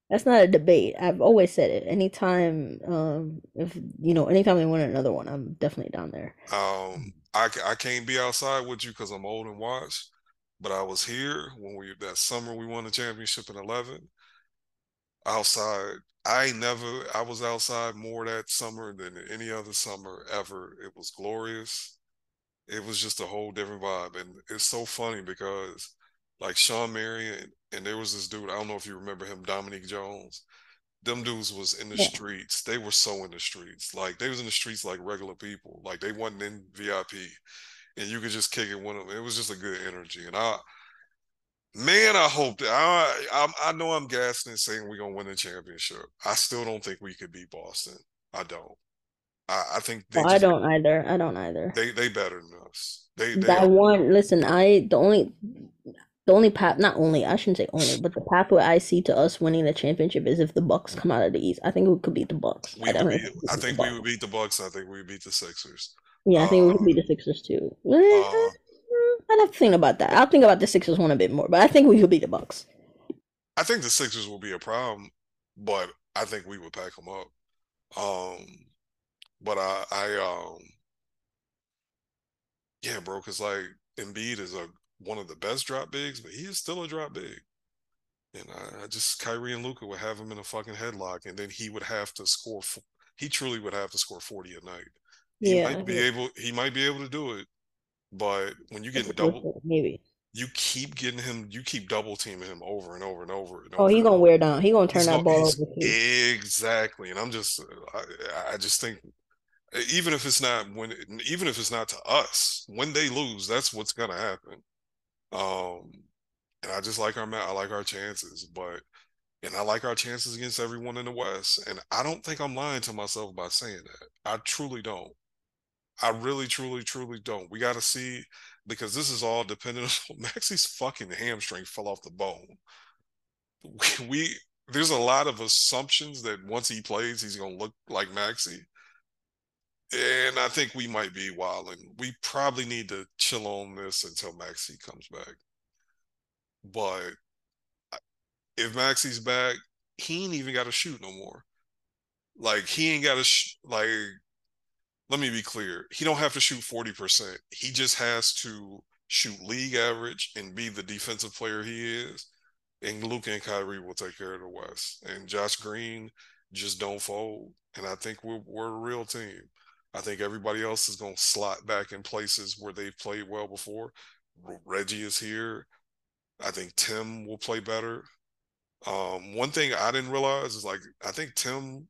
[SPEAKER 2] that's not a debate. I've always said it. Anytime, um, if you know, anytime they win another one, I'm definitely down there.
[SPEAKER 1] Um, I I can't be outside with you because I'm old and watch, but I was here when we that summer we won the championship in eleven. Outside, I never. I was outside more that summer than any other summer ever. It was glorious it was just a whole different vibe. And it's so funny because like Shawn Marion and there was this dude, I don't know if you remember him, Dominique Jones. Them dudes was in the yeah. streets. They were so in the streets. Like they was in the streets like regular people. Like they wasn't in VIP. And you could just kick it with them. It was just a good energy. And I man, I hope that I I, I know I'm gassing and saying we're gonna win the championship. I still don't think we could beat Boston. I don't. I, I think
[SPEAKER 2] they just, I don't either. I don't either.
[SPEAKER 1] They they better than us. They, they
[SPEAKER 2] that
[SPEAKER 1] are.
[SPEAKER 2] one. Listen, I the only the only path not only I shouldn't say only, but the pathway I see to us winning the championship is if the Bucks come out of the East. I think we could beat the Bucks.
[SPEAKER 1] I, beat, I think we would beat the Bucks. I think we would beat the Sixers.
[SPEAKER 2] Yeah, I think we would beat the um, Sixers too. Uh, I'd have to think about that. I'll think about the Sixers one a bit more, but I think we could beat the Bucks.
[SPEAKER 1] I think the Sixers will be a problem, but I think we would pack them up. Um, but I, I um, yeah, bro, because like Embiid is a one of the best drop bigs, but he is still a drop big. And I, I just Kyrie and Luka would have him in a fucking headlock, and then he would have to score. He truly would have to score forty a night. He yeah, might be able. He might be able to do it, but when you get double,
[SPEAKER 2] maybe
[SPEAKER 1] you keep getting him, you keep double teaming him over and over and over. And
[SPEAKER 2] oh,
[SPEAKER 1] over
[SPEAKER 2] he gonna wear down. He gonna turn that
[SPEAKER 1] gonna,
[SPEAKER 2] ball over.
[SPEAKER 1] Exactly, and I'm just, I, I just think even if it's not when even if it's not to us when they lose that's what's going to happen um and i just like our i like our chances but and i like our chances against everyone in the west and i don't think i'm lying to myself by saying that. I truly don't. I really truly truly don't. We got to see because this is all dependent on Maxi's fucking hamstring fell off the bone. We, we there's a lot of assumptions that once he plays he's to look like maxie and I think we might be wilding. We probably need to chill on this until Maxi comes back. But if Maxi's back, he ain't even got to shoot no more. Like he ain't got to sh- like. Let me be clear. He don't have to shoot forty percent. He just has to shoot league average and be the defensive player he is. And Luke and Kyrie will take care of the West. And Josh Green just don't fold. And I think we're we're a real team. I think everybody else is going to slot back in places where they've played well before. Reggie is here. I think Tim will play better. Um, one thing I didn't realize is like I think Tim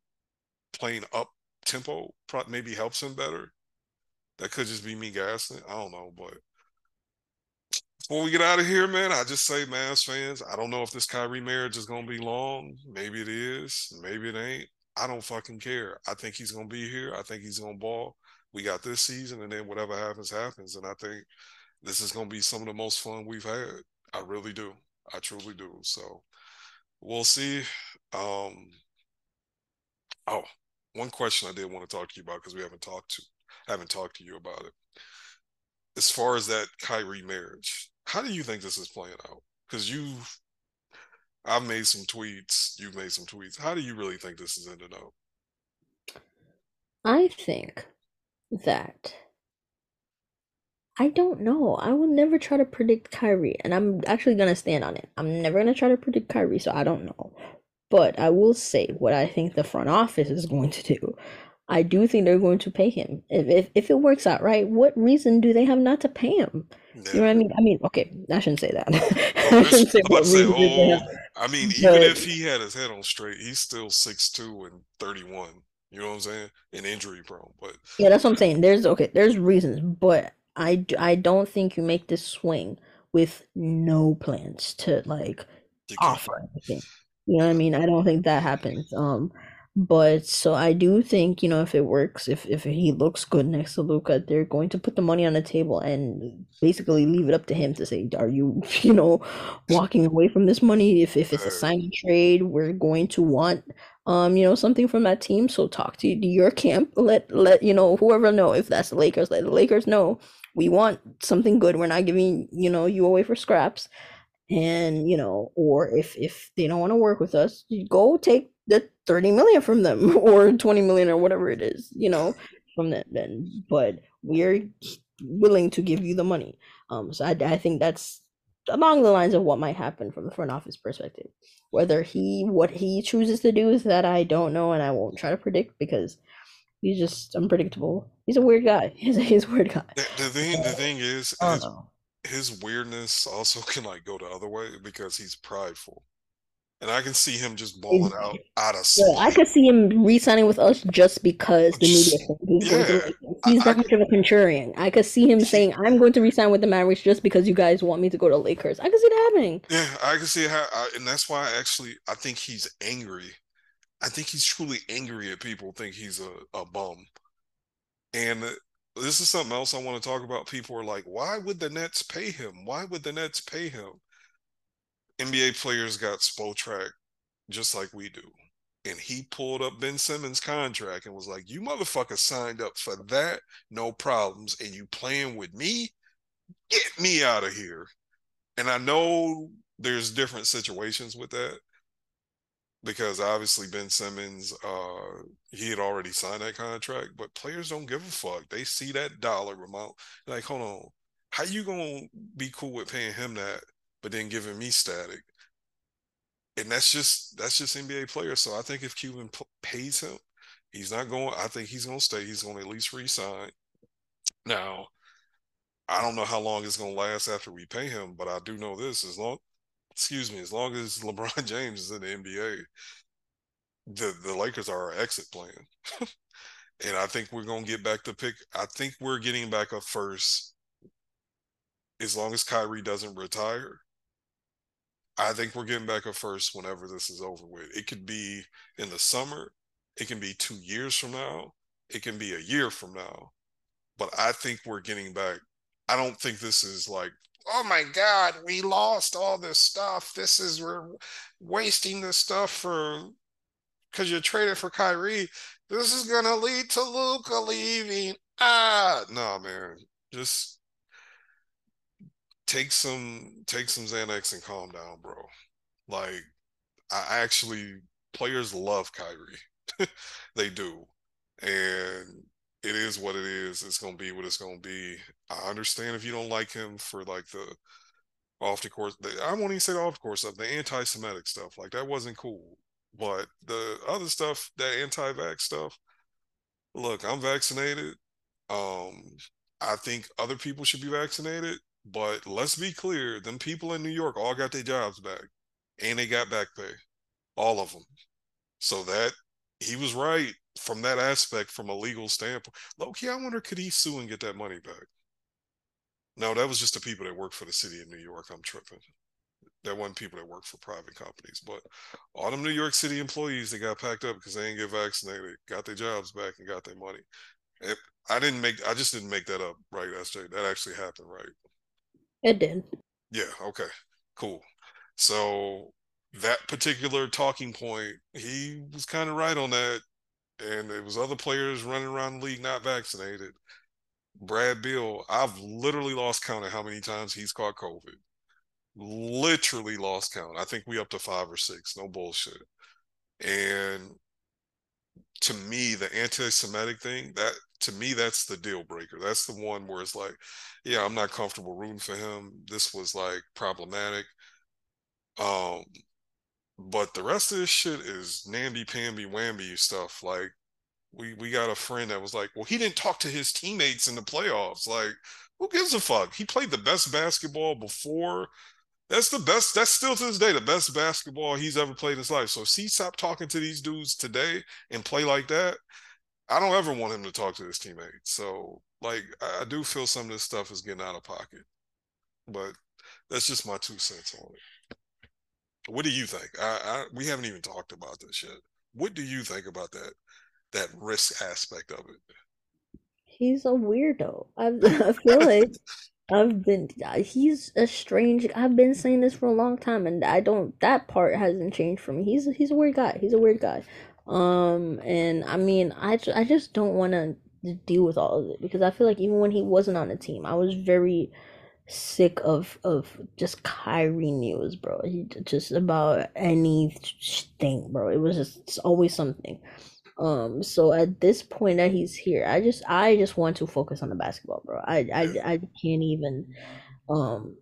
[SPEAKER 1] playing up tempo maybe helps him better. That could just be me gassing. I don't know, but before we get out of here, man, I just say, Mavs fans, I don't know if this Kyrie marriage is gonna be long. Maybe it is. Maybe it ain't. I don't fucking care. I think he's gonna be here. I think he's gonna ball. We got this season, and then whatever happens, happens. And I think this is gonna be some of the most fun we've had. I really do. I truly do. So we'll see. Um, oh, one question I did want to talk to you about because we haven't talked to haven't talked to you about it. As far as that Kyrie marriage, how do you think this is playing out? Because you I've made some tweets. You've made some tweets. How do you really think this is ending up?
[SPEAKER 2] I think that I don't know. I will never try to predict Kyrie, and I'm actually gonna stand on it. I'm never gonna try to predict Kyrie, so I don't know. But I will say what I think the front office is going to do. I do think they're going to pay him. If if, if it works out right, what reason do they have not to pay him? Yeah. You know what I mean? I mean, okay, I shouldn't say that. I shouldn't say
[SPEAKER 1] oh, I mean, but, even if he had his head on straight, he's still six two and thirty one. You know what I'm saying? And injury prone, but
[SPEAKER 2] yeah, that's what I'm saying. There's okay, there's reasons, but I I don't think you make this swing with no plans to like offer anything. You know what I mean? I don't think that happens. Um, but so I do think, you know, if it works, if if he looks good next to Luka, they're going to put the money on the table and basically leave it up to him to say, are you, you know, walking away from this money? If if it's a signing trade, we're going to want um, you know, something from that team. So talk to, your camp. Let let you know whoever know if that's the Lakers. Let the Lakers know we want something good. We're not giving you know you away for scraps and you know or if if they don't want to work with us go take the 30 million from them or 20 million or whatever it is you know from them then but we're willing to give you the money. Um so I, I think that's along the lines of what might happen from the front office perspective. Whether he what he chooses to do is that i don't know and i won't try to predict because he's just unpredictable. He's a weird guy. He's a, he's a weird guy.
[SPEAKER 1] The, the thing the thing is his, his weirdness also can like go the other way because he's prideful and I can see him just balling out out of
[SPEAKER 2] yeah, I could see him re-signing with us just because the media. He's, yeah, he's that much of a contrarian. I could see him saying, "I'm going to re-sign with the Mavericks just because you guys want me to go to Lakers." I could see that happening.
[SPEAKER 1] Yeah, I can see how, and that's why I actually I think he's angry. I think he's truly angry at people think he's a, a bum. And this is something else I want to talk about. People are like, "Why would the Nets pay him? Why would the Nets pay him?" NBA players got Spotrac just like we do. And he pulled up Ben Simmons' contract and was like, You motherfucker signed up for that, no problems. And you playing with me? Get me out of here. And I know there's different situations with that because obviously Ben Simmons, uh, he had already signed that contract, but players don't give a fuck. They see that dollar amount. Like, hold on, how you gonna be cool with paying him that but then giving me static. And that's just that's just NBA players. So I think if Cuban p- pays him, he's not going. I think he's going to stay. He's going to at least resign. Now, I don't know how long it's gonna last after we pay him, but I do know this: as long, excuse me, as long as LeBron James is in the NBA, the the Lakers are our exit plan. and I think we're gonna get back to pick. I think we're getting back a first as long as Kyrie doesn't retire. I think we're getting back a first whenever this is over with. It could be in the summer, it can be two years from now, it can be a year from now. But I think we're getting back. I don't think this is like, oh my God, we lost all this stuff. This is we're wasting this stuff for because you traded for Kyrie. This is gonna lead to Luka leaving. Ah, no, man. Just take some take some Xanax and calm down, bro. Like I actually players love Kyrie. they do. And it is what it is. It's gonna be what it's gonna be. I understand if you don't like him for like the off the course. The, I won't even say the off the course stuff. The anti-Semitic stuff, like that wasn't cool. But the other stuff, that anti-vax stuff. Look, I'm vaccinated. Um, I think other people should be vaccinated. But let's be clear, them people in New York all got their jobs back and they got back pay. All of them. So that he was right from that aspect from a legal standpoint. Loki, I wonder could he sue and get that money back? No, that was just the people that work for the city of New York. I'm tripping. That wasn't people that work for private companies. But all them New York City employees that got packed up because they didn't get vaccinated, got their jobs back and got their money. It, I didn't make I just didn't make that up, right, SJ? That actually happened, right?
[SPEAKER 2] It did.
[SPEAKER 1] Yeah, okay. Cool. So that particular talking point, he was kind of right on that. And there was other players running around the league not vaccinated. Brad Beal, I've literally lost count of how many times he's caught COVID. Literally lost count. I think we up to five or six. No bullshit. And to me, the anti-Semitic thing, that to me, that's the deal breaker. That's the one where it's like, yeah, I'm not comfortable rooting for him. This was like problematic. Um, but the rest of this shit is namby pamby whamby stuff. Like we we got a friend that was like, well, he didn't talk to his teammates in the playoffs. Like, who gives a fuck? He played the best basketball before. That's the best. That's still to this day the best basketball he's ever played in his life. So if he stopped talking to these dudes today and play like that, I don't ever want him to talk to his teammates. So like I do feel some of this stuff is getting out of pocket. But that's just my two cents on it. What do you think? I, I we haven't even talked about this yet. What do you think about that that risk aspect of it?
[SPEAKER 2] He's a weirdo. I, I feel like I've been he's a strange I've been saying this for a long time and I don't that part hasn't changed for me. He's he's a weird guy. He's a weird guy. Um, and I mean, I, I just don't want to deal with all of it because I feel like even when he wasn't on the team, I was very sick of of just Kyrie news, bro. He just about anything, bro. It was just always something. Um, so at this point that he's here, I just I just want to focus on the basketball, bro. I I I can't even um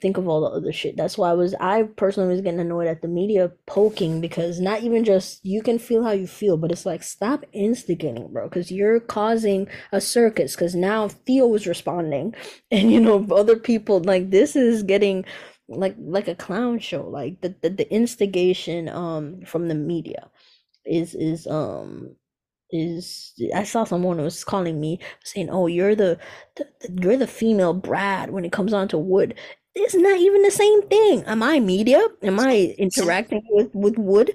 [SPEAKER 2] think of all the other shit. That's why I was I personally was getting annoyed at the media poking because not even just you can feel how you feel, but it's like stop instigating, bro, because you're causing a circus. Because now Theo was responding, and you know other people like this is getting like like a clown show. Like the the, the instigation um from the media is is um is I saw someone was calling me saying, "Oh, you're the, the, the, you're the female Brad when it comes on to Wood." it's not even the same thing. Am I media? Am I interacting with with Wood?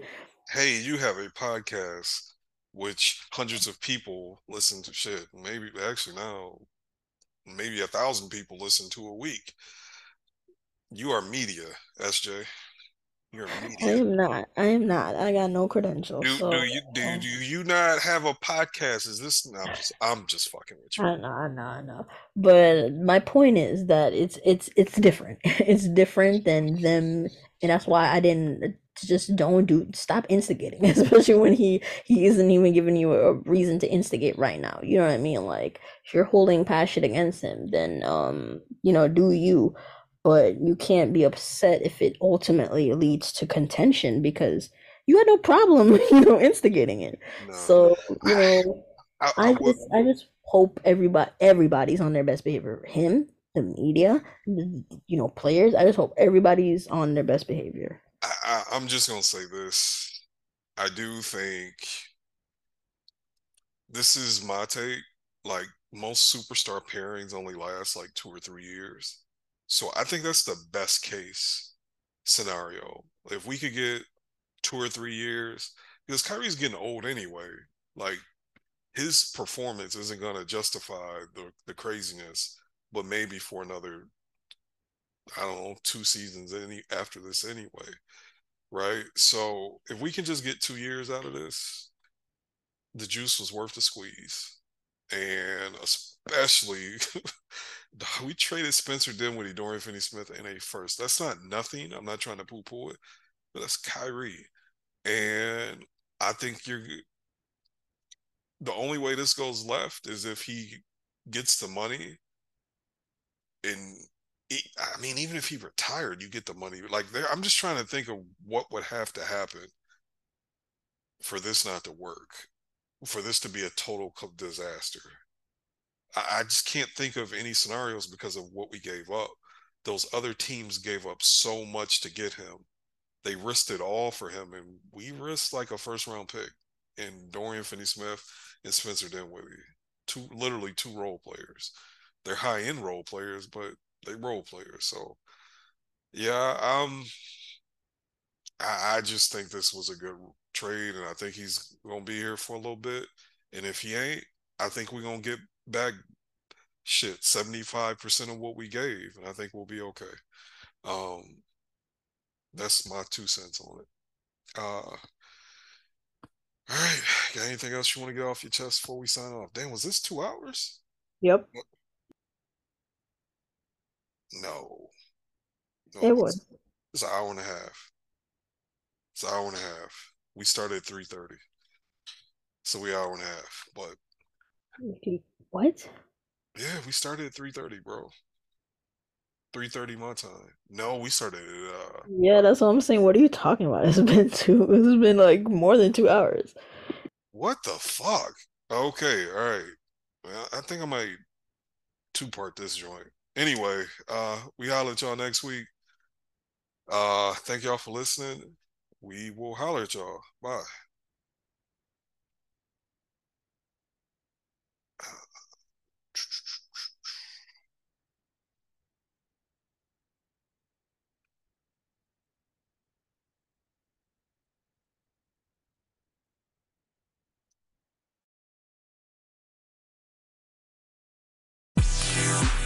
[SPEAKER 1] Hey, you have a podcast which hundreds of people listen to shit. Maybe actually now, maybe a thousand people listen to a week. You are media, SJ.
[SPEAKER 2] Media. I am not. I am not. I got no credentials.
[SPEAKER 1] Do, so, do you do, um, do you not have a podcast? Is this? No, I'm just I'm just fucking with you.
[SPEAKER 2] I know, I know, I know. But my point is that it's it's it's different. it's different than them, and that's why I didn't just don't do stop instigating, especially when he he isn't even giving you a reason to instigate right now. You know what I mean? Like if you're holding passion against him, then um you know do you but you can't be upset if it ultimately leads to contention because you had no problem, you know, instigating it. No. So, you know, I, I, I just I just hope everybody everybody's on their best behavior. Him, the media, you know, players. I just hope everybody's on their best behavior.
[SPEAKER 1] I, I'm just gonna say this. I do think this is my take. Like most superstar pairings only last like two or three years. So I think that's the best case scenario. If we could get two or three years, because Kyrie's getting old anyway. Like his performance isn't going to justify the the craziness, but maybe for another, I don't know, two seasons any after this anyway, right? So if we can just get two years out of this, the juice was worth the squeeze, and especially we traded Spencer Dinwiddie, Dorian Finney-Smith, and a first. That's not nothing. I'm not trying to poo-poo it, but that's Kyrie, and I think you're the only way this goes left is if he gets the money and he, I mean, even if he retired, you get the money. Like there, I'm just trying to think of what would have to happen for this not to work, for this to be a total disaster. I, I just can't think of any scenarios because of what we gave up. Those other teams gave up so much to get him. They risked it all for him, and we risked like a first round pick and Dorian Finney-Smith and Spencer Dinwiddie. Two literally two role players. They're high end role players, but they role players. So yeah, um I, I just think this was a good trade and I think he's gonna be here for a little bit. And if he ain't, I think we're gonna get back shit 75% of what we gave, and I think we'll be okay. Um that's my two cents on it. Uh all right. Got anything else you want to get off your chest before we sign off? Damn, was this two hours?
[SPEAKER 2] Yep.
[SPEAKER 1] No.
[SPEAKER 2] no it was.
[SPEAKER 1] It's an hour and a half. It's an hour and a half. We started at three thirty. So we hour and a half. But
[SPEAKER 2] what?
[SPEAKER 1] Yeah, we started at three thirty, bro. Three thirty my time. No, we started at uh
[SPEAKER 2] Yeah, that's what I'm saying. What are you talking about? It's been two it's been like more than two hours.
[SPEAKER 1] What the fuck? Okay, all right. Well, I think I might two part this joint. Anyway, uh we holler at y'all next week. Uh thank y'all for listening. We will holler at y'all. Bye. Peace.